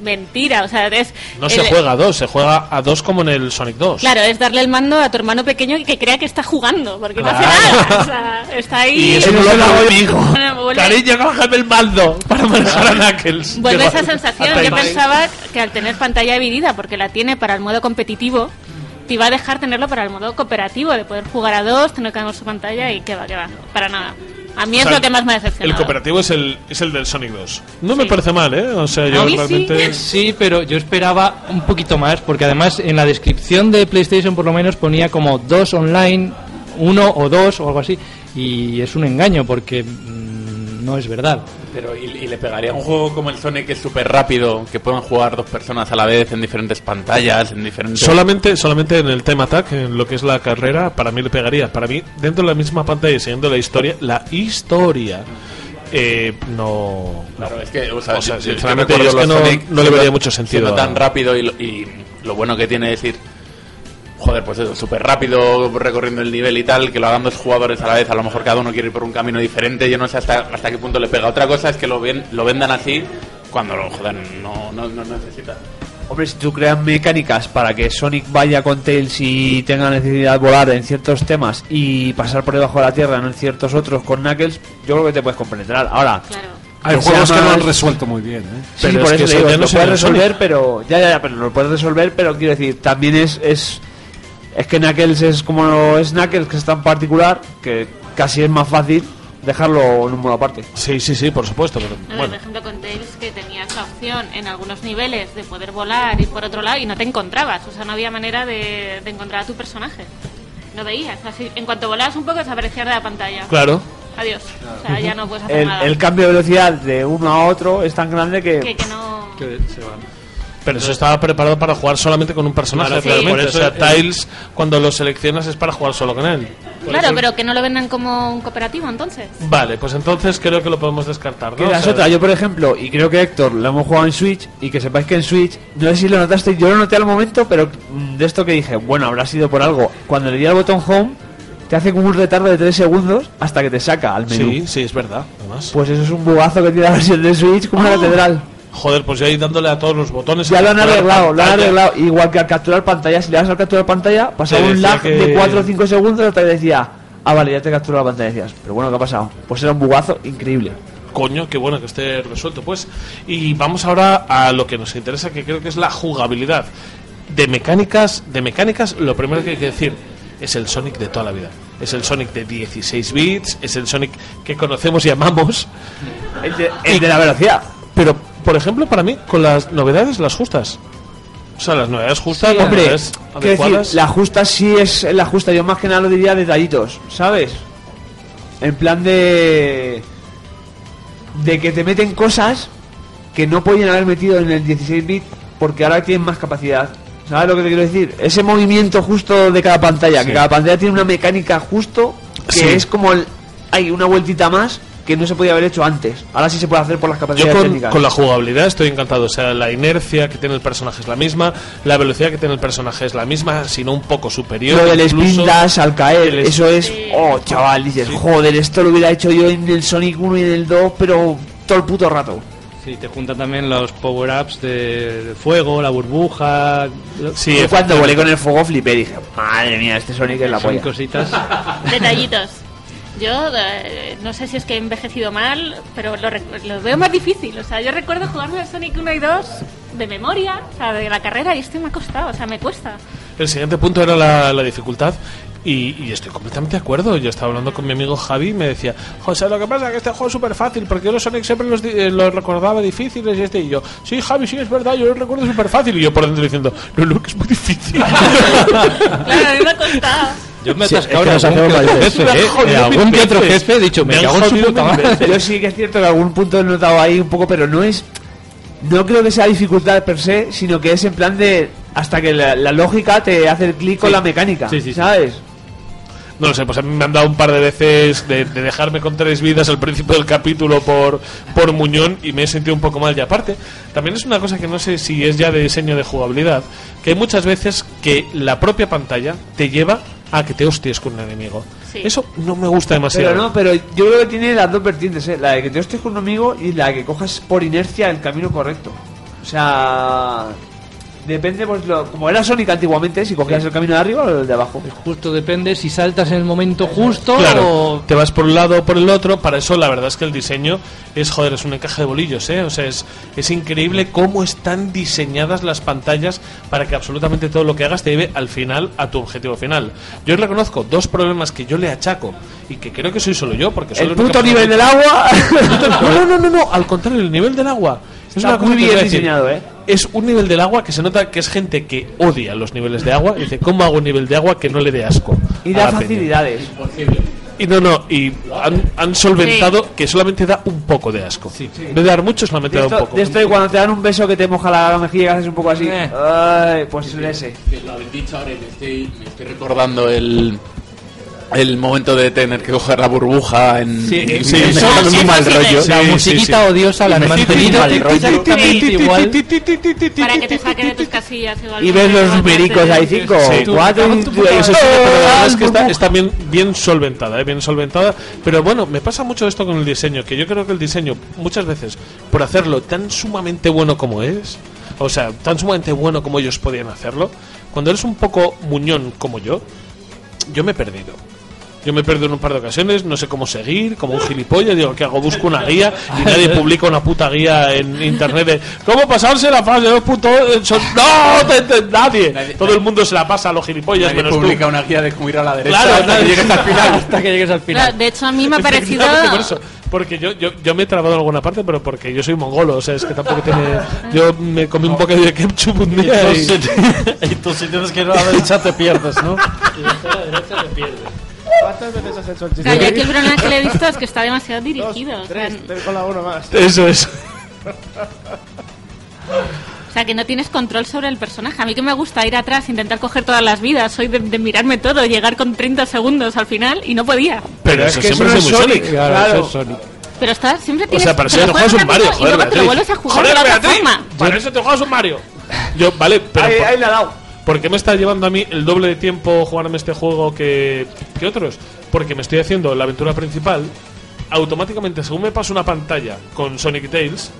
Mentira, o sea, es... No se el- juega a dos, se juega a dos como en el Sonic 2. Claro, es darle el mando a tu hermano pequeño que crea que está jugando, porque no hace Claro. nada. O sea, está ahí... Y eso no lo hago mi hijo. Cariño, cógeme el mando para manejar a Knuckles. Vuelve esa sensación. Yo pensaba que al tener pantalla dividida, porque la tiene para el modo competitivo, te iba a dejar tenerlo para el modo cooperativo, de poder jugar a dos, tener cada uno su pantalla y que va, que va, para nada. A mí O es sea, lo que más me ha El cooperativo es el, es el del Sonic 2. No me parece mal, ¿eh? O sea, yo sí. realmente... Sí, pero yo esperaba un poquito más, porque además en la descripción de PlayStation por lo menos ponía como dos online, uno o dos o algo así, y es un engaño porque mm, no es verdad. Pero y, y le pegaría un juego como el Sonic que es súper rápido, que pueden jugar dos personas a la vez en diferentes pantallas, en diferentes... Solamente, solamente en el tema attack, en lo que es la carrera, para mí le pegaría. Para mí, dentro de la misma pantalla y siguiendo la historia, la historia, eh, no. Claro, es que, o sea, O sea, yo- yo sinceramente, recuerdo yo es que no- Sonic no le vería mucho sentido a- tan rápido y lo, y lo bueno que tiene es ir, joder, pues eso, súper rápido recorriendo el nivel y tal, que lo hagan dos jugadores a la vez, a lo mejor cada uno quiere ir por un camino diferente, yo no sé hasta, hasta qué punto le pega. Otra cosa es que lo, ven, lo vendan así cuando lo, joder, no, no, no necesita. Hombre, si tú creas mecánicas para que Sonic vaya con Tails y tenga necesidad de volar en ciertos temas y pasar por debajo de la tierra en ciertos otros con Knuckles, yo creo que te puedes compenetrar. Ahora, Hay que juegos que lo han resuelto muy bien, ¿eh? Sí, Pero por es que eso te digo, ya no lo puedes Sonic. resolver, pero ya, ya, ya, pero lo puedes resolver, pero quiero decir, también es es es que Knuckles es como no es Knuckles que es tan particular que casi es más fácil dejarlo en un modo aparte. Sí, sí, sí, por supuesto, pero A ver, bueno. por ejemplo, con Tails que tenías la opción en algunos niveles de poder volar y por otro lado y no te encontrabas. O sea, no había manera de, de encontrar a tu personaje. No veías. Así, en cuanto volabas un poco, desaparecía de la pantalla. Claro. Adiós. O sea, ya no puedes hacer El, nada. el cambio de velocidad de uno a otro es tan grande que, Que, que no... Pero eso estaba preparado para jugar solamente con un personaje, Claro, sí. realmente. eso o sea, Tiles, cuando lo seleccionas es para jugar solo con él. Claro, pero que no lo vendan como un cooperativo entonces. Vale, pues entonces creo que lo podemos descartar, ¿no? esa O es sea, otra, yo por ejemplo, y creo que Héctor lo hemos jugado en Switch, y que sepáis que en Switch, no sé si lo notaste, yo lo noté al momento, pero mm, de esto que dije, bueno, habrá sido por algo. Cuando le di al botón Home, te hace como un retardo de 3 segundos hasta que te saca al menú. Sí, sí, es verdad. Además. Pues eso es un bugazo que tiene la versión de Switch como una Oh. catedral. Joder, pues ya ahí dándole a todos los botones. Ya lo han arreglado, lo han arreglado. Igual que al capturar pantalla, si le das al capturar pantalla, pasaba un lag que- de 4 o 5 segundos hasta que decía, ah, vale, ya te capturó la pantalla. Decías, pero bueno, ¿qué ha pasado? Pues era un bugazo increíble. Coño, qué bueno que esté resuelto, pues. Y vamos ahora a lo que nos interesa, que creo que es la jugabilidad. De mecánicas, de mecánicas, lo primero que hay que decir es el Sonic de toda la vida. Es el Sonic de 16 bits, es el Sonic que conocemos y amamos. El de, el de la velocidad. Pero, por ejemplo, para mí, con las novedades, las justas. O sea, las novedades justas, las Hombre, novedades quiero decir, adecuadas. la justa sí es la justa. Yo más que nada lo diría detallitos, ¿sabes? En plan de. de que te meten cosas que no podían haber metido en el 16 bit porque ahora tienen más capacidad. ¿Sabes lo que te quiero decir? Ese movimiento justo de cada pantalla, que Sí. cada pantalla tiene una mecánica justo que Sí. es como el, hay una vueltita más que no se podía haber hecho antes. Ahora sí se puede hacer por las Yo capacidades con, técnicas. con la jugabilidad estoy encantado. O sea, la inercia que tiene el personaje es la misma, la velocidad que tiene el personaje es la misma, sino un poco superior. Lo del spin dash al caer, eso es. Oh, chaval, dices, joder, esto lo hubiera hecho yo en el Sonic 1 y en el 2, pero todo el puto rato. Sí, te juntan también los power-ups de, de fuego, la burbuja. Sí, Yo cuando volé con el fuego flipé, dije, madre mía, este Sonic es la Son polla. cositas. Detallitos. Yo eh, no sé si es que he envejecido mal, pero lo, lo veo más difícil. O sea, yo recuerdo jugarme al Sonic 1 y 2 de memoria, o sea, de la carrera, y este me ha costado, o sea, me cuesta. El siguiente punto era la, la dificultad. Y, y estoy completamente de acuerdo. Yo estaba hablando con mi amigo Javi y me decía, José, lo que pasa es que este juego es súper fácil, porque yo los Sonic siempre los, eh, los recordaba difíciles y este y yo, sí, Javi, sí, es verdad, yo los recuerdo súper fácil. Y yo por dentro diciendo, no, no, que es muy difícil. Claro, a mí me ha costado. Yo me he Sí, atascado es que en algún jefe, ¿eh? En algún que otro jefe he dicho, me, Me han cago en su puta madre. Yo sí que es cierto que algún punto he notado ahí un poco, pero no es. No creo que sea dificultad per se, sino que es en plan de. Hasta que la, la lógica te hace el clic con Sí. la mecánica. Sí, sí, sí. ¿Sabes? No lo sé, pues a mí me han dado un par de veces de, de dejarme con tres vidas al principio del capítulo por, por Muñón y me he sentido un poco mal. Y aparte, también es una cosa que no sé si es ya de diseño de jugabilidad, que hay muchas veces que la propia pantalla te lleva a que te hosties con un enemigo. Sí. Eso no me gusta demasiado. Pero no, pero yo creo que tiene las dos vertientes, ¿eh? La de que te hostes con un amigo y la de que cojas por inercia el camino correcto. O sea. Depende, pues, lo, como era Sonic antiguamente, si cogías el camino de arriba o el de abajo. Justo depende si saltas en el momento justo Claro, o... te vas por un lado o por el otro. Para eso, la verdad es que el diseño es, joder, es un encaje de bolillos, ¿eh? O sea, es, es increíble cómo están diseñadas las pantallas para que absolutamente todo lo que hagas te lleve al final a tu objetivo final. Yo reconozco dos problemas que yo le achaco y que creo que soy solo yo, porque soy El única puto nivel del agua. No, no, no, no, no, al contrario, el nivel del agua. Es Está una cosa muy bien diseñado, ¿eh? Es un nivel del agua que se nota que es gente que odia los niveles de agua. Y dice, ¿cómo hago un nivel de agua que no le dé asco? Y da peña? facilidades. Y no, no, y han, han solventado que solamente da un poco de asco. En vez de dar mucho, solamente De da un poco. de esto y cuando te dan un beso que te moja la mejilla y haces un poco así. Eh. Ay, pues ese. Que lo habéis dicho ahora y me estoy, me estoy recordando el, el momento de tener que coger la burbuja en, Sí, y sí, sí, un sí, mal rollo. La musiquita odiosa la han mantenido mal rollo. igual. Para que te saque de tus casillas igual. Y ves los numericos ahí, cinco, cuatro. Eso es que está, está bien, bien solventada, ¿eh? bien solventada. Pero bueno, me pasa mucho esto con el diseño, que yo creo que el diseño, muchas veces, por hacerlo tan sumamente bueno como es, o sea, tan sumamente bueno como ellos podían hacerlo, cuando eres un poco muñón como yo, yo me he perdido. Yo me perdido en un par de ocasiones, no sé cómo seguir, como un gilipollas, digo, ¿qué hago? Busco una guía y nadie publica una puta guía en internet de ¿Cómo pasarse la fase 2.0? ¡No! te- te- nadie. Todo el mundo se la pasa a los gilipollas, Nadie menos tú. publica una guía de cómo ir a la derecha Claro, hasta que llegues al final. Hasta que llegues al final. Claro, de hecho, a mí me ha parecido. Efectivamente, por eso. Porque yo, yo, yo me he trabado en alguna parte, pero porque yo soy mongolo, o sea, es que tampoco tiene... Yo me comí un poco de ketchup un día y... y tú si tienes que ir a la derecha te pierdes, ¿no? ¿Cuántas veces has hecho el chiste? Claro, yo aquí el problema que le he visto es que está demasiado dirigido. Dos, o sea, tres, te con la uno más. Eso es. O sea, que no tienes control sobre el personaje. A mí que me gusta ir atrás, intentar coger todas las vidas. Soy de, de mirarme todo, llegar con 30 segundos al final y no podía. Pero eso siempre es muy Sonic. Claro, eso es Sonic. Pero está, siempre O tienes sea, para eso te juegas juegas un Mario, joder, y luego te lo vuelves a jugar Joder, de la otra Beatriz, forma. Para eso te juegas un Mario. Yo, vale, pero... Ahí, por- ahí le ha dado. ¿Por qué me está llevando a mí el doble de tiempo jugarme este juego que, que otros? Porque me estoy haciendo la aventura principal. Automáticamente, según me paso una pantalla con Sonic Tails,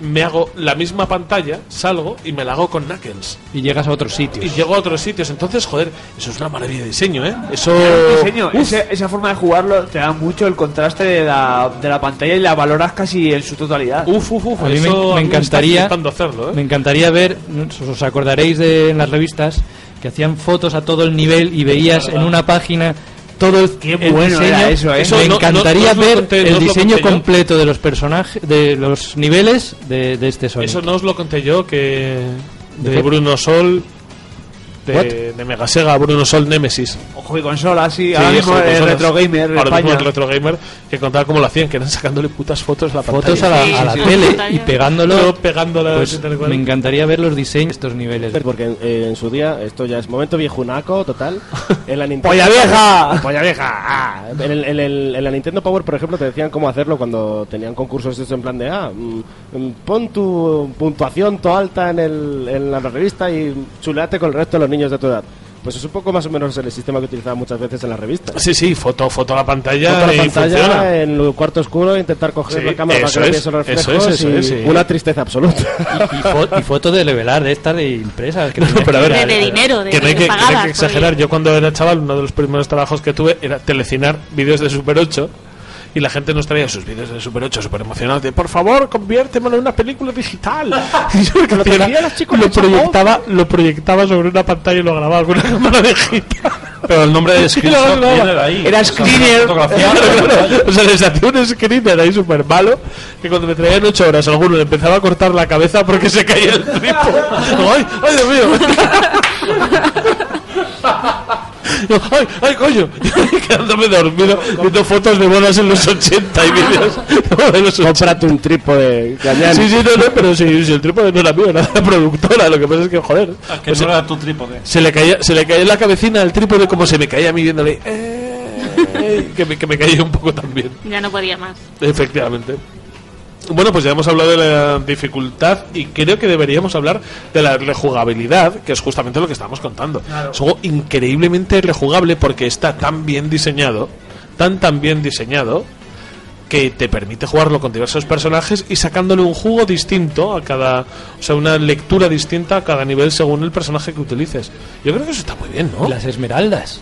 me hago la misma pantalla, salgo y me la hago con Knuckles. Y llegas a otros sitios. Y llego a otros sitios. Entonces, joder, eso es una maravilla de diseño, ¿eh? Eso. Diseño, ese- esa forma de jugarlo te da mucho el contraste de la, de la pantalla y la valoras casi en su totalidad. Uf, uf, uf. A mí me, eso me está encantaría hacerlo, ¿eh? me encantaría ver os acordaréis de en las revistas que hacían fotos a todo el nivel y veías en una página todo el, el bueno diseño era eso, ¿eh? Eso me no- encantaría no- no ver conté- el diseño completo de los personajes de los niveles de, de este Sonic Eso no os lo conté yo, que. ¿De De, qué? Bruno Sol. De, de Mega Sega, Bruno Sol Nemesis. Ojo y consola, sí. Sí, ahora mismo el consolas. Retro Gamer Ahora mismo el Retro Gamer que contaba cómo lo hacían, que eran sacándole putas fotos a la fotos a pantalla. la, a la sí, tele sí. y pegándolo Todo pegándola pues me encantaría ver los diseños de estos niveles Porque en, eh, en su día, esto ya es momento viejunaco total. En la Nintendo ¡Polla vieja! ¡Polla vieja! ah. En, el- en el- en la Nintendo Power, por ejemplo, te decían cómo hacerlo cuando tenían concursos estos en plan de, ah, mm, pon tu puntuación to alta en, el, en la revista y chuleate con el resto de los niños de tu edad. Pues es un poco más o menos el sistema que utilizaban muchas veces en las revistas. Sí, sí, foto, foto a la pantalla. Foto a la y pantalla funciona. en el cuarto oscuro, intentar coger Sí, la cámara para eso que no es, viese los eso reflejos es, eso y es, sí. una tristeza absoluta. y, y fo- y fotos de levelar de estas de impresas que No, pero a ver, De- de dinero, de- que no hay que, que no hay pagadas, que exagerar. Yo cuando era chaval, uno de los primeros trabajos que tuve era telecinar vídeos de Super 8 y la gente nos traía sus vídeos de Super 8 súper emocionados de por favor, conviértemelo en una película digital. Y yo lo que chicos proyectaba, lo proyectaba sobre una pantalla y lo grababa con una cámara de gita. Pero el nombre de screenshot grababa. viene de ahí. Era O sea, screener. o sea, les hacía un screener ahí súper malo que cuando me traían 8 horas alguno le empezaba a cortar la cabeza porque se caía el. ¡Ay, ay, Dios mío! Yo, ¡Ay, ay, coño! Quedándome dormido viendo fotos de bodas en los 80 y vídeos de los 80. Cómprate un trípode, Gañán. Sí, sí, no, no, pero si, si el trípode no era mío, era de la productora. Lo que pasa es que, joder, Que pues no era tu trípode. se le caía, se le caía en la cabecina el trípode como se me caía a mí viéndole. eh, que, me, que me caía un poco también. Ya no podía más. Efectivamente. Bueno, pues ya hemos hablado de la dificultad y creo que deberíamos hablar de la rejugabilidad, que es justamente lo que estábamos contando. Es juego increíblemente rejugable porque está tan bien diseñado, tan tan bien diseñado, que te permite jugarlo con diversos personajes y sacándole un jugo distinto a cada, o sea, una lectura distinta a cada nivel según el personaje que utilices. Yo creo que eso está muy bien, ¿no? Las esmeraldas.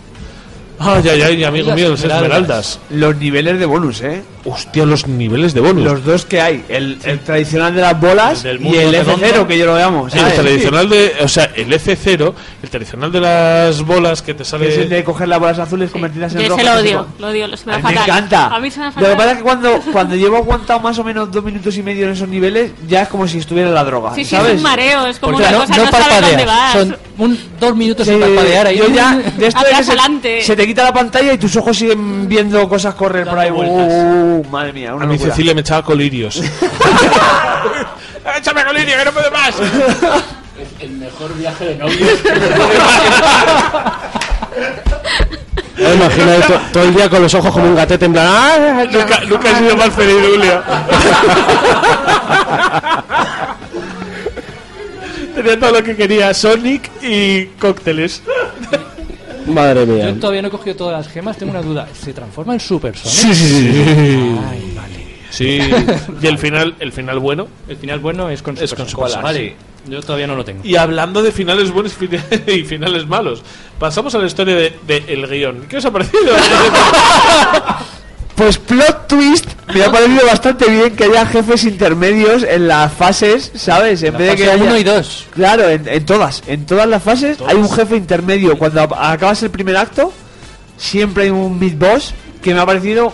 Ah, ya, ya, ya, amigo mío, las esmeraldas. Los niveles de bonus, ¿eh? Hostia, los niveles de bonus. Los dos que hay. El, el tradicional de las bolas El y el redondo. F0, que yo lo llamo. El ¿sabes? tradicional de, o sea, el F0, el tradicional de las bolas que te Que es sale el de coger las bolas azules, convertirlas en Yo rojas. ese lo odio, lo odio, lo se me A me fatal. encanta. A mí se me da Lo que fatal. pasa es que cuando, cuando llevo aguantado más o menos dos minutos y medio en esos niveles, ya es como si estuviera en la droga. Sí, sí, ¿sabes? es un mareo, es como Porque una no, cosa, no no, sabes dónde vas. Son un, dos minutos Sí, sin parpadear ahí. yo ya, de esto de adelante. se te quita la pantalla y tus ojos siguen viendo cosas correr por ahí. Uh, madre mía, A mí locura. Cecilia me echaba colirios. ¡Échame colirio, que no puedo más! El mejor viaje de novios. Imagino to- todo el día con los ojos como un gatete en plan. "Ah, nunca, nunca he sido más feliz, Julia. Tenía todo lo que quería, Sonic y cócteles. Madre mía. Yo todavía no he cogido todas las gemas, tengo una duda. ¿Se transforma en Super Sonic? Sí, sí, sí. Ay, vale. Sí, y el final, el final bueno. El final bueno es con Es Super con Sonic. Super Sonic. Yo todavía no lo tengo. Y hablando de finales buenos y finales malos, pasamos a la historia de, de el guion. ¿Qué os ha parecido? Pues plot twist, me ha parecido bastante bien que haya jefes intermedios en las fases, ¿sabes? En La vez de que haya... uno y dos. Claro, en, en todas, en todas las fases hay un jefe intermedio. Cuando ab- acabas el primer acto, siempre hay un mid boss que me ha parecido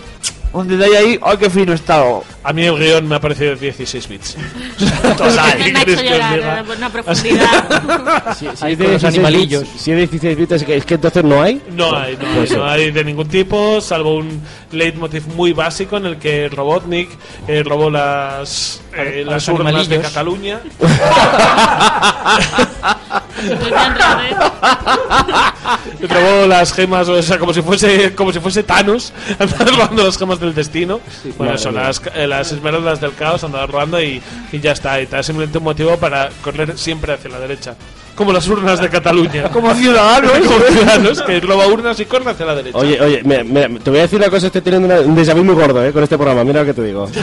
un detalle ahí, ¡ay qué fino está! A mí el guion me ha parecido de 16 bits. Me ha hecho llorar, eh, una profundidad. Si, es de los 16 animalillos. bits- si es de 16 bits, es que, es que entonces no hay. No hay, no, Pues hay, sí. no hay de ningún tipo, salvo un leitmotiv muy básico en el que Robotnik eh, robó las, eh, a las urnas de animalillos. Cataluña. robó las gemas, o sea, como si fuese como si fuese Thanos, andaba robando las gemas del destino. bueno, madre son las, eh, las esmeraldas del caos, andaba robando y, y ya está. Y te da simplemente un motivo para correr siempre hacia la derecha. Como las urnas de Cataluña. Como ciudadanos. como ciudadanos, que roba urnas y corre hacia la derecha. Oye, oye, mira, mira, te voy a decir una cosa, estoy teniendo una- un déjà vu muy gordo eh, con este programa, mira lo que te digo.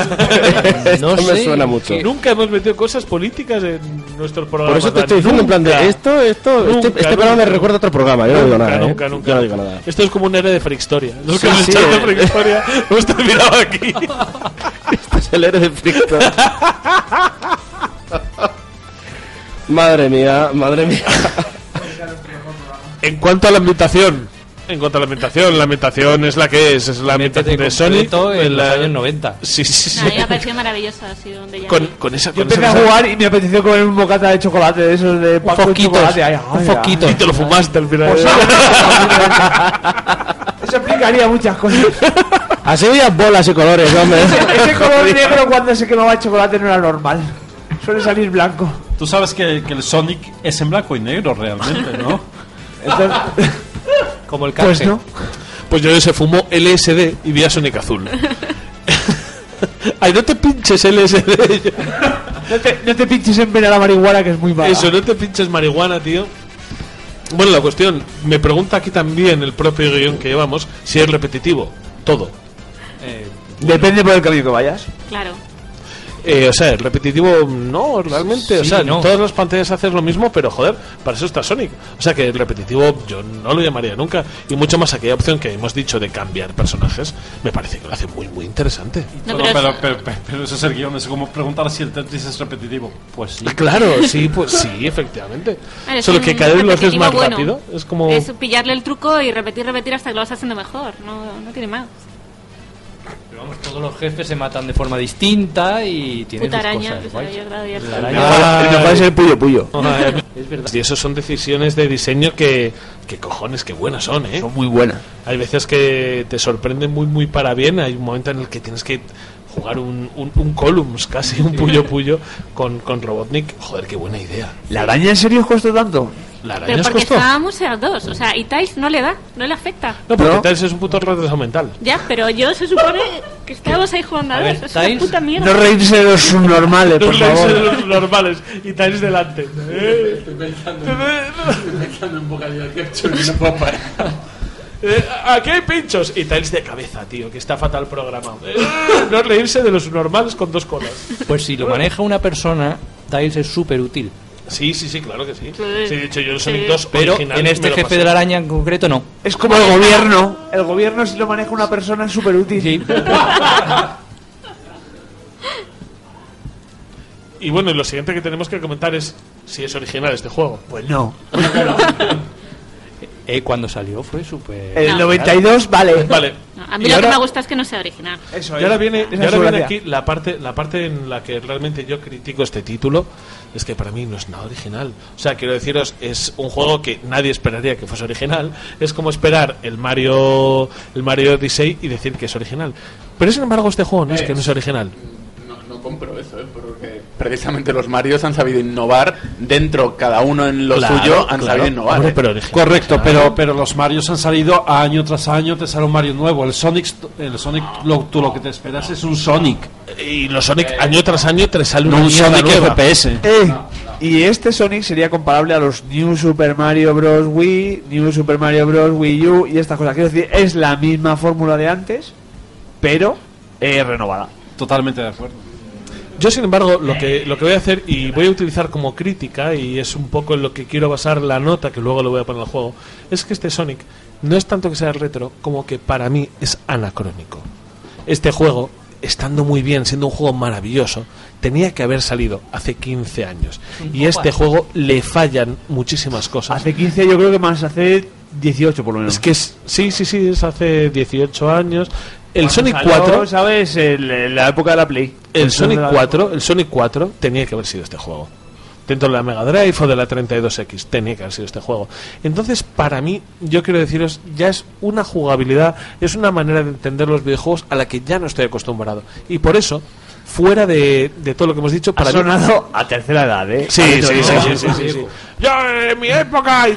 Me sé, suena mucho. Nunca hemos metido cosas políticas en nuestros Por programas. eso te estoy diciendo en plan de Nunca. esto, esto, este, Nunca, este programa me nunca. recuerda a otro programa, yo no digo Nunca, nada, ¿eh? nunca, nunca. Yo no digo nada. Esto es como un héroe de Freakstoria. Los Sí, que sí, echado de eh. Freakstoria hemos terminado aquí. Este es el héroe de Fricto. Madre mía, madre mía. En cuanto a la ambientación, en cuanto a la ambientación, la ambientación es la que es, es la ambientación de completo en la- los años 90. Sí, sí, sí. No, a mí me ha parecido maravillosa, ha sido donde ya. Con, con esa, Yo con empecé esa a jugar y me apeteció comer un bocata de chocolate, de esos de Paco de foquitos, chocolate. Ay, un ay, foquito. Y te lo fumaste al final. Pues Eso explicaría muchas cosas. Así había bolas y colores, hombre. Ese color negro cuando se quemaba el chocolate no era normal. Suele salir blanco. Tú sabes que, que el Sonic es en blanco y negro realmente, ¿no? Entonces, Como el pues canje. no. Pues yo se fumó LSD y vi a Sonic azul. Ay, no te pinches LSD. No te, no te pinches en vena la marihuana que es muy mala. Eso, no te pinches marihuana, tío. Bueno, la cuestión, me pregunta aquí también el propio guion que llevamos si es repetitivo. Todo. Eh, Depende por el camino que vayas. Claro. Eh, o sea, el repetitivo no, realmente. o sea, no. en todas las pantallas haces lo mismo, pero joder, para eso está Sonic. O sea, que el repetitivo yo no lo llamaría nunca. Y mucho más aquella opción que hemos dicho de cambiar personajes, me parece que lo hace muy, muy interesante. No, pero pero, pero, pero- pero eso es el guion, es como preguntar si el Tetris es repetitivo. Pues sí. Claro, sí, pues sí, efectivamente. Ah, Solo que cada vez lo haces más bueno. rápido. Es como. Es pillarle el truco y repetir, repetir hasta que lo vas haciendo mejor. No, no tiene más. Pero vamos, todos los jefes se matan de forma distinta y tienen Puta sus araña. cosas La está. araña- El mejor es el puyo puyo. Es verdad. Y eso son decisiones de diseño que, que cojones, que buenas son, ¿eh? Son muy buenas. Hay veces que te sorprenden muy, muy para bien. Hay un momento en el que tienes que jugar un, un, un Columns, casi un puyo puyo, con, con Robotnik. Joder, qué buena idea. ¿La araña en serio os costó tanto? La araña Pero porque costó. estábamos a dos. O sea, y Tais no le da, no le afecta. No, porque ¿No? es un puto retraso mental. Ya, pero yo se supone que estábamos ahí jugando a, dos. ver, es una puta mierda. No reírse de los subnormales, por Los likes favor. de los normales y Tiles delante. Eh, Estoy pensando, en- estoy pensando en bocadillo de ketchup y no puedo parar. Eh, aquí hay pinchos. Y Tails de cabeza, tío, que está fatal programado. Eh, no reírse de los normales con dos colas. Pues si lo maneja una persona, Tiles es súper útil. Sí, sí, sí, claro que sí. Sí. Sí, de hecho, yo el Sí. Sonic 2 Pero original en este lo jefe pasé. de la araña en concreto no. Es como el gobierno. El gobierno, si lo maneja una persona, es súper útil. Y bueno, y lo siguiente que tenemos que comentar es si es original este juego. Pues no. Eh, cuando salió fue súper... El No. 92, vale. Vale. No, a mí Y lo ahora- que me gusta es que no sea original. Eso Y ahora viene, y ahora viene aquí la parte, la parte en la que realmente yo critico este título. Es que para mí no es nada original. O sea, quiero deciros, es un juego que nadie esperaría que fuese original. Es como esperar el Mario, el Mario Odyssey y decir que es original. Pero sin embargo, este juego no es que no es original. No, no compro eso, ¿eh? Precisamente los Marios han sabido innovar dentro, cada uno en lo Claro, suyo, han claro. sabido innovar. Hombre, ¿eh? pero original. Correcto, pero, pero los Marios han salido año tras año, te sale un Mario nuevo. El Sonic, el Sonic lo, tú lo que te esperas es un Sonic, Y los Sonic año tras año te sale no un Sonic nueva. FPS. Eh, y este Sonic sería comparable a los New Super Mario Bros. Wii, New Super Mario Bros. Wii U y estas cosas. Quiero decir, es la misma fórmula de antes, pero eh, renovada. Totalmente de acuerdo. Yo, sin embargo, lo que, lo que voy a hacer y voy a utilizar como crítica, y es un poco en lo que quiero basar la nota, que luego lo voy a poner al juego, es que este Sonic no es tanto que sea retro, como que para mí es anacrónico. Este juego, estando muy bien, siendo un juego maravilloso, tenía que haber salido hace 15 años. Y este juego le fallan muchísimas cosas. Hace 15 yo creo que más, hace 18 por lo menos. Es que es, sí, sí, sí, es hace 18 años. El Cuando Sonic salió, 4, ¿sabes? El- la época de la Play. el Sonic la- 4, el Sonic 4 tenía que haber sido este juego. Dentro de la Mega Drive o de la 32X, tenía que haber sido este juego. Entonces, para mí, yo quiero deciros, ya es una jugabilidad, es una manera de entender los videojuegos a la que ya no estoy acostumbrado. Y por eso, fuera de, de todo lo que hemos dicho, Ha para mí... sonado a tercera edad, ¿eh? Sí, sí, sí, sí, sí, sí, sí. Yo, en mi época,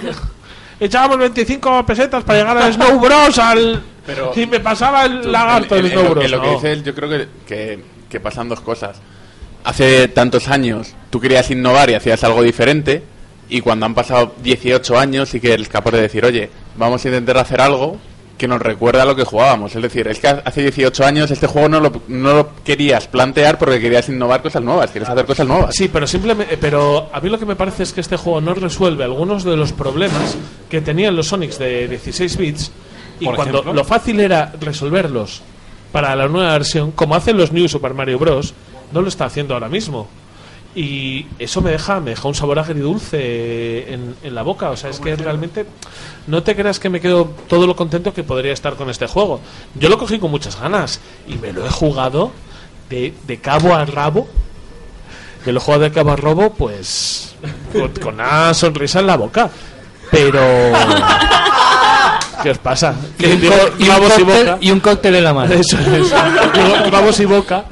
echábamos 25 pesetas para llegar al Snow Bros. Al... Pero- y me pasaba el lagarto del Snow en lo- Bros. en lo que dice él, yo creo que, que, que pasan dos cosas. Hace tantos años tú querías innovar y hacías algo diferente, y cuando han pasado 18 años sí que eres capaz de decir, oye, vamos a intentar hacer algo que nos recuerda a lo que jugábamos. Es decir, es que hace 18 años este juego no lo, no lo querías plantear porque querías innovar cosas nuevas, quieres hacer cosas nuevas. Sí, pero simplemente, pero a mí lo que me parece es que este juego no resuelve algunos de los problemas que tenían los Sonics de 16 bits y cuando ejemplo. lo fácil era resolverlos para la nueva versión, como hacen los New Super Mario Bros, no lo está haciendo ahora mismo. Y eso me deja, me deja un sabor agridulce en, en la boca. O sea, es que realmente no te creas que me quedo todo lo contento que podría estar con este juego. Yo lo cogí con muchas ganas y me lo he jugado de, de cabo a rabo que lo juego de cabo a robo, pues con, con una sonrisa en la boca. Pero ¿qué os pasa? Y un, digo co- y un rabos y cóctel, boca. y un cóctel en la mano. Eso es. Digo y boca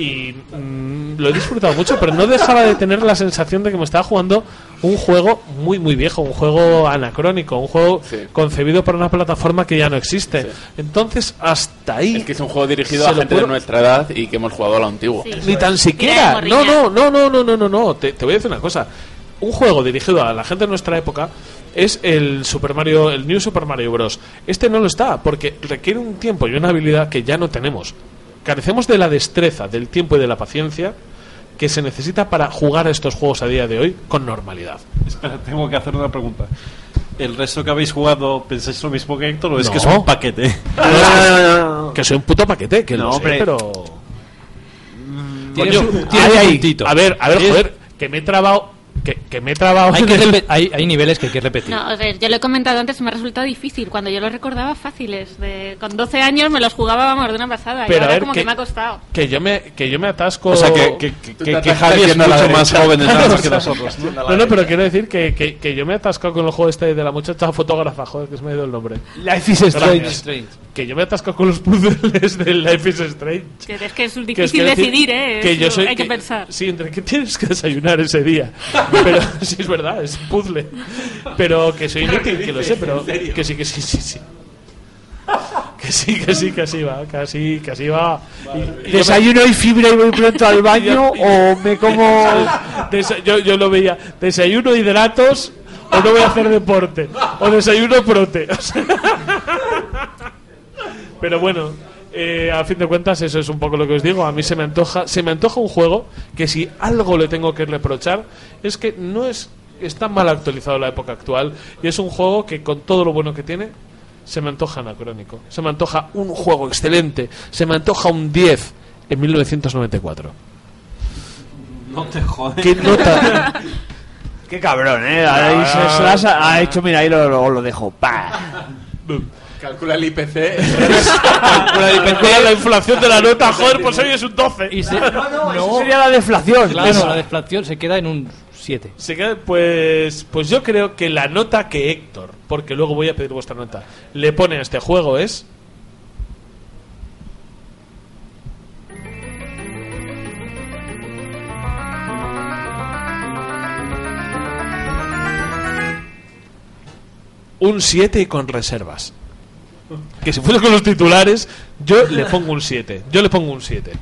y mm, lo he disfrutado mucho, pero no dejaba de tener la sensación de que me estaba jugando un juego muy muy viejo, un juego anacrónico, un juego Sí. concebido para una plataforma que ya no existe. Entonces, hasta ahí Es que es un juego dirigido a gente puedo- de nuestra edad y que hemos jugado a lo antiguo. Sí. ni tan siquiera. No, no, no, no, no, no, no, no. Te, te voy a decir una cosa. Un juego dirigido a la gente de nuestra época es el Super Mario, el New Super Mario Bros. Este no lo está porque requiere un tiempo y una habilidad que ya no tenemos. Carecemos de la destreza, del tiempo y de la paciencia que se necesita para jugar a estos juegos a día de hoy con normalidad. Espera, tengo que hacer una pregunta. ¿El resto que habéis jugado pensáis lo mismo que Héctor o es No. que es un paquete? Que soy un puto paquete, que No, no, sé, pero Tiene Coño, su- tiene ahí, su ahí. puntito. A ver, a ver, Es- joder, que me he trabado, que, que me he trabado. Hay, que hay, hay niveles que hay que repetir. No, a ver, yo lo he comentado antes, me ha resultado difícil. Cuando yo lo recordaba fáciles. De, con 12 años me los jugaba, vamos, de una pasada. y Pero a ahora ver, como que- que me ha costado. que yo me que yo me atasco O sea, que, que, que, Javi es a mucho más joven O que sea, nosotros. ¿no? No, no, pero quiero decir que, que, que yo me he atascado con el juego este de la muchacha fotógrafa, joder, que se me ha ido el nombre. Life is Strange. Que yo me he atascado con los puzzles del Life is Strange. Que es que es Que difícil es que decir decidir, ¿eh? que yo soy- hay que, pensar. Sí, entre que tienes que desayunar ese día. Pero sí es verdad, es un puzzle. Pero que soy inútil, que lo sé, pero que sí, que sí, sí, sí. Que sí, que sí, que así va, que así, que así va. Y- ¿Desayuno y fibra y voy pronto al baño o me como... Desa- yo, yo lo veía, desayuno hidratos o no voy a hacer deporte. O desayuno prote. O sea, Pero bueno, eh, a fin de cuentas eso es un poco lo que os digo. A mí se me antoja, se me antoja un juego que si algo le tengo que reprochar es que no es está mal actualizado la época actual y es un juego que con todo lo bueno que tiene se me antoja anacrónico. Se me antoja un juego excelente. Se me antoja un 10 en 1994. No te jodes. ¿Qué nota? Qué cabrón, eh. Ahí se, se las ha, ha hecho, mira, ahí lo, lo, lo dejo. Pa. Calcula el IPC. Calcula el IPC, la inflación de la nota, joder, pues hoy es un 12. Y se- Eso sería la deflación. Claro, Eso. la deflación se queda en un 7. Se queda- pues, pues yo creo que la nota que Héctor, porque luego voy a pedir vuestra nota, le pone a este juego es. Un 7 y con reservas. Que si fuera con los titulares, yo le pongo un 7. Yo le pongo un 7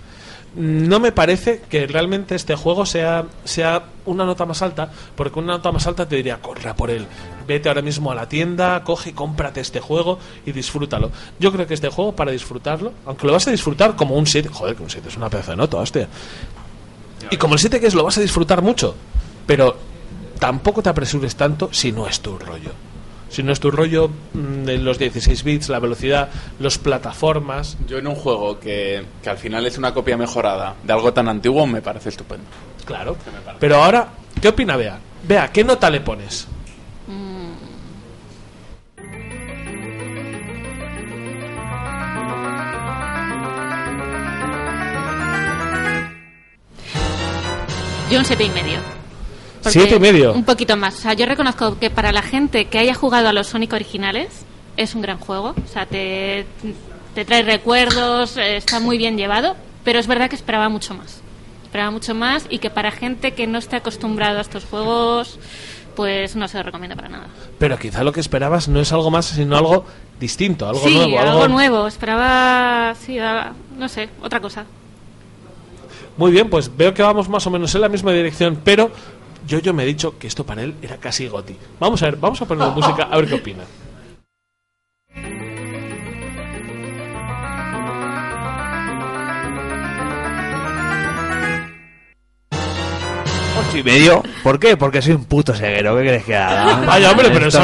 no me parece que realmente este juego sea, sea una nota más alta, porque una nota más alta te diría, corra por él, vete ahora mismo a la tienda, coge y cómprate este juego y disfrútalo. Yo creo que este juego, para disfrutarlo, aunque lo vas a disfrutar como un 7, joder, que un 7 es una pedazo de nota, hostia. Y como el 7 que es, lo vas a disfrutar mucho, pero tampoco te apresures tanto si no es tu rollo. Si no es tu rollo, mm, de los 16 bits, la velocidad, los plataformas, Yo en un juego que, que al final es una copia mejorada de algo tan antiguo me parece estupendo. Claro. Pero ahora, ¿qué opina Bea? Bea, ¿qué nota le pones? Yo un siete y medio. Porque ¿Siete y medio? Un poquito más. O sea, yo reconozco que para la gente que haya jugado a los Sonic originales es un gran juego. O sea, te, te trae recuerdos, eh, está muy bien llevado, pero es verdad que esperaba mucho más. Esperaba mucho más y que para gente que no esté acostumbrado a estos juegos, pues no se lo recomiendo para nada. Pero quizá lo que esperabas no es algo más, sino algo distinto, algo sí, nuevo. algo nuevo. Esperaba, sí, no sé, otra cosa. Muy bien, pues veo que vamos más o menos en la misma dirección, pero yo yo me he dicho que esto para él era casi goti. Vamos a ver, vamos a poner música a ver qué opina. Ocho y medio. ¿Por qué? Porque soy un puto ceguero. ¿Qué crees que haga? Vaya, hombre, pero eso,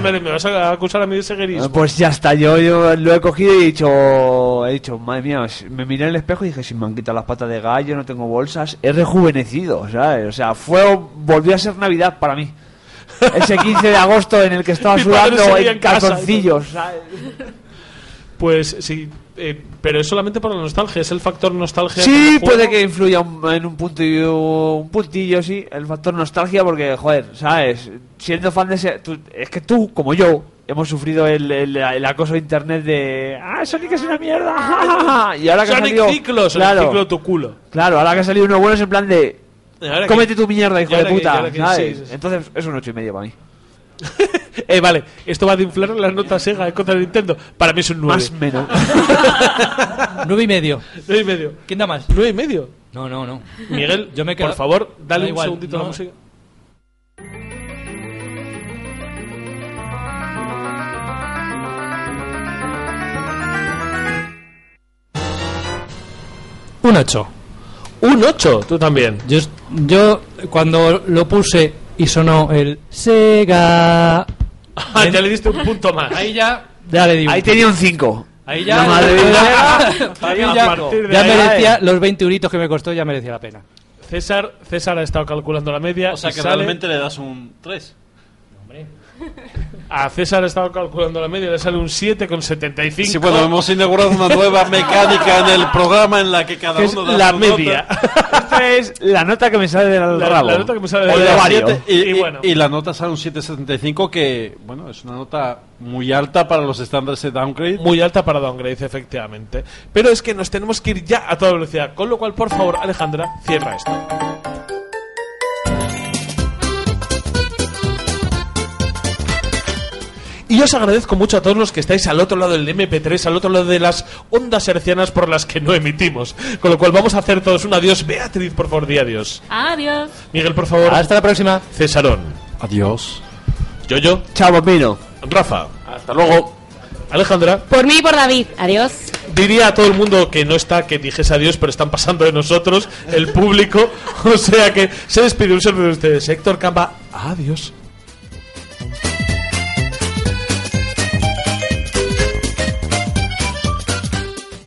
me vas a acusar a mí de seguerismo. Pues ya está, yo, yo lo he cogido y he dicho, he dicho, madre mía, me miré en el espejo y dije, si me han quitado las patas de gallo, no tengo bolsas, he rejuvenecido, ¿sabes? O sea, fue, volvió a ser Navidad para mí. Ese 15 de agosto en el que estaba Mi sudando en en calzoncillos, ¿sabes? Pues sí, eh, pero es solamente por la nostalgia, es el factor nostalgia. Sí, puede que influya un- en un punto y un puntillo, sí, el factor nostalgia, porque, joder, ¿sabes? Siendo fan de ese. tú- es que tú, como yo, hemos sufrido el, el- el acoso de internet de. ¡Ah, Sonic es una mierda! y ahora que ha Sonic salido. Ciclo, Sonic claro, Ciclo tu culo. Claro, ahora que ha salido uno bueno es en plan de. Que- Cómete tu mierda, hijo de puta. que- ¿sabes? sí, sí, sí. Entonces es un ocho y medio para mí. Eh, vale, esto va de inflar las notas Sega en contra de Nintendo. Para mí es un 9. Más menos. 9 y medio. 9 y medio. ¿Quién da más? 9 y medio. No, no, no. Miguel, Yo me quedo- por favor, dale Da un igual, segundito a la no. música. Un 8. Un 8, tú también. Yo, yo cuando lo puse y sonó el Sega. Ah, ya le diste un punto más. Ahí ya. Ya le di un Ahí tenía un 5. Ahí ya. La madre. Ahí A ya, partir de ya ahí- merecía los 20 euritos que me costó, ya merecía la pena. César, César ha estado calculando la media. O sea que sale- realmente le das un 3. A César ha estado calculando la media, le sale un 7,75. Sí, bueno, hemos inaugurado una nueva mecánica en el programa en la que cada Que es uno da la su media. Esta es la nota que me sale del La- rabo. la nota que me sale del. Siete, y, Y y- bueno. y la nota sale un 775 que, bueno, es una nota muy alta para los estándares de downgrade. Muy alta para downgrade, efectivamente. Pero es que nos tenemos que ir ya a toda velocidad. Con lo cual, por favor, Alejandra, cierra esto. Y os agradezco mucho a todos los que estáis al otro lado del MP3, al otro lado de las ondas hercianas por las que no emitimos. Con lo cual vamos a hacer todos un adiós. Beatriz, por favor, di adiós. Adiós. Miguel, por favor. Hasta la próxima. Cesarón. Adiós. Yoyo. Chao, bambino. Rafa. Hasta luego. Alejandra. Por mí y por David. Adiós. Diría a todo el mundo que no está que dijese adiós, pero están pasando de nosotros, el público. O sea que se despide un servidor de ustedes, Héctor Campa. Adiós.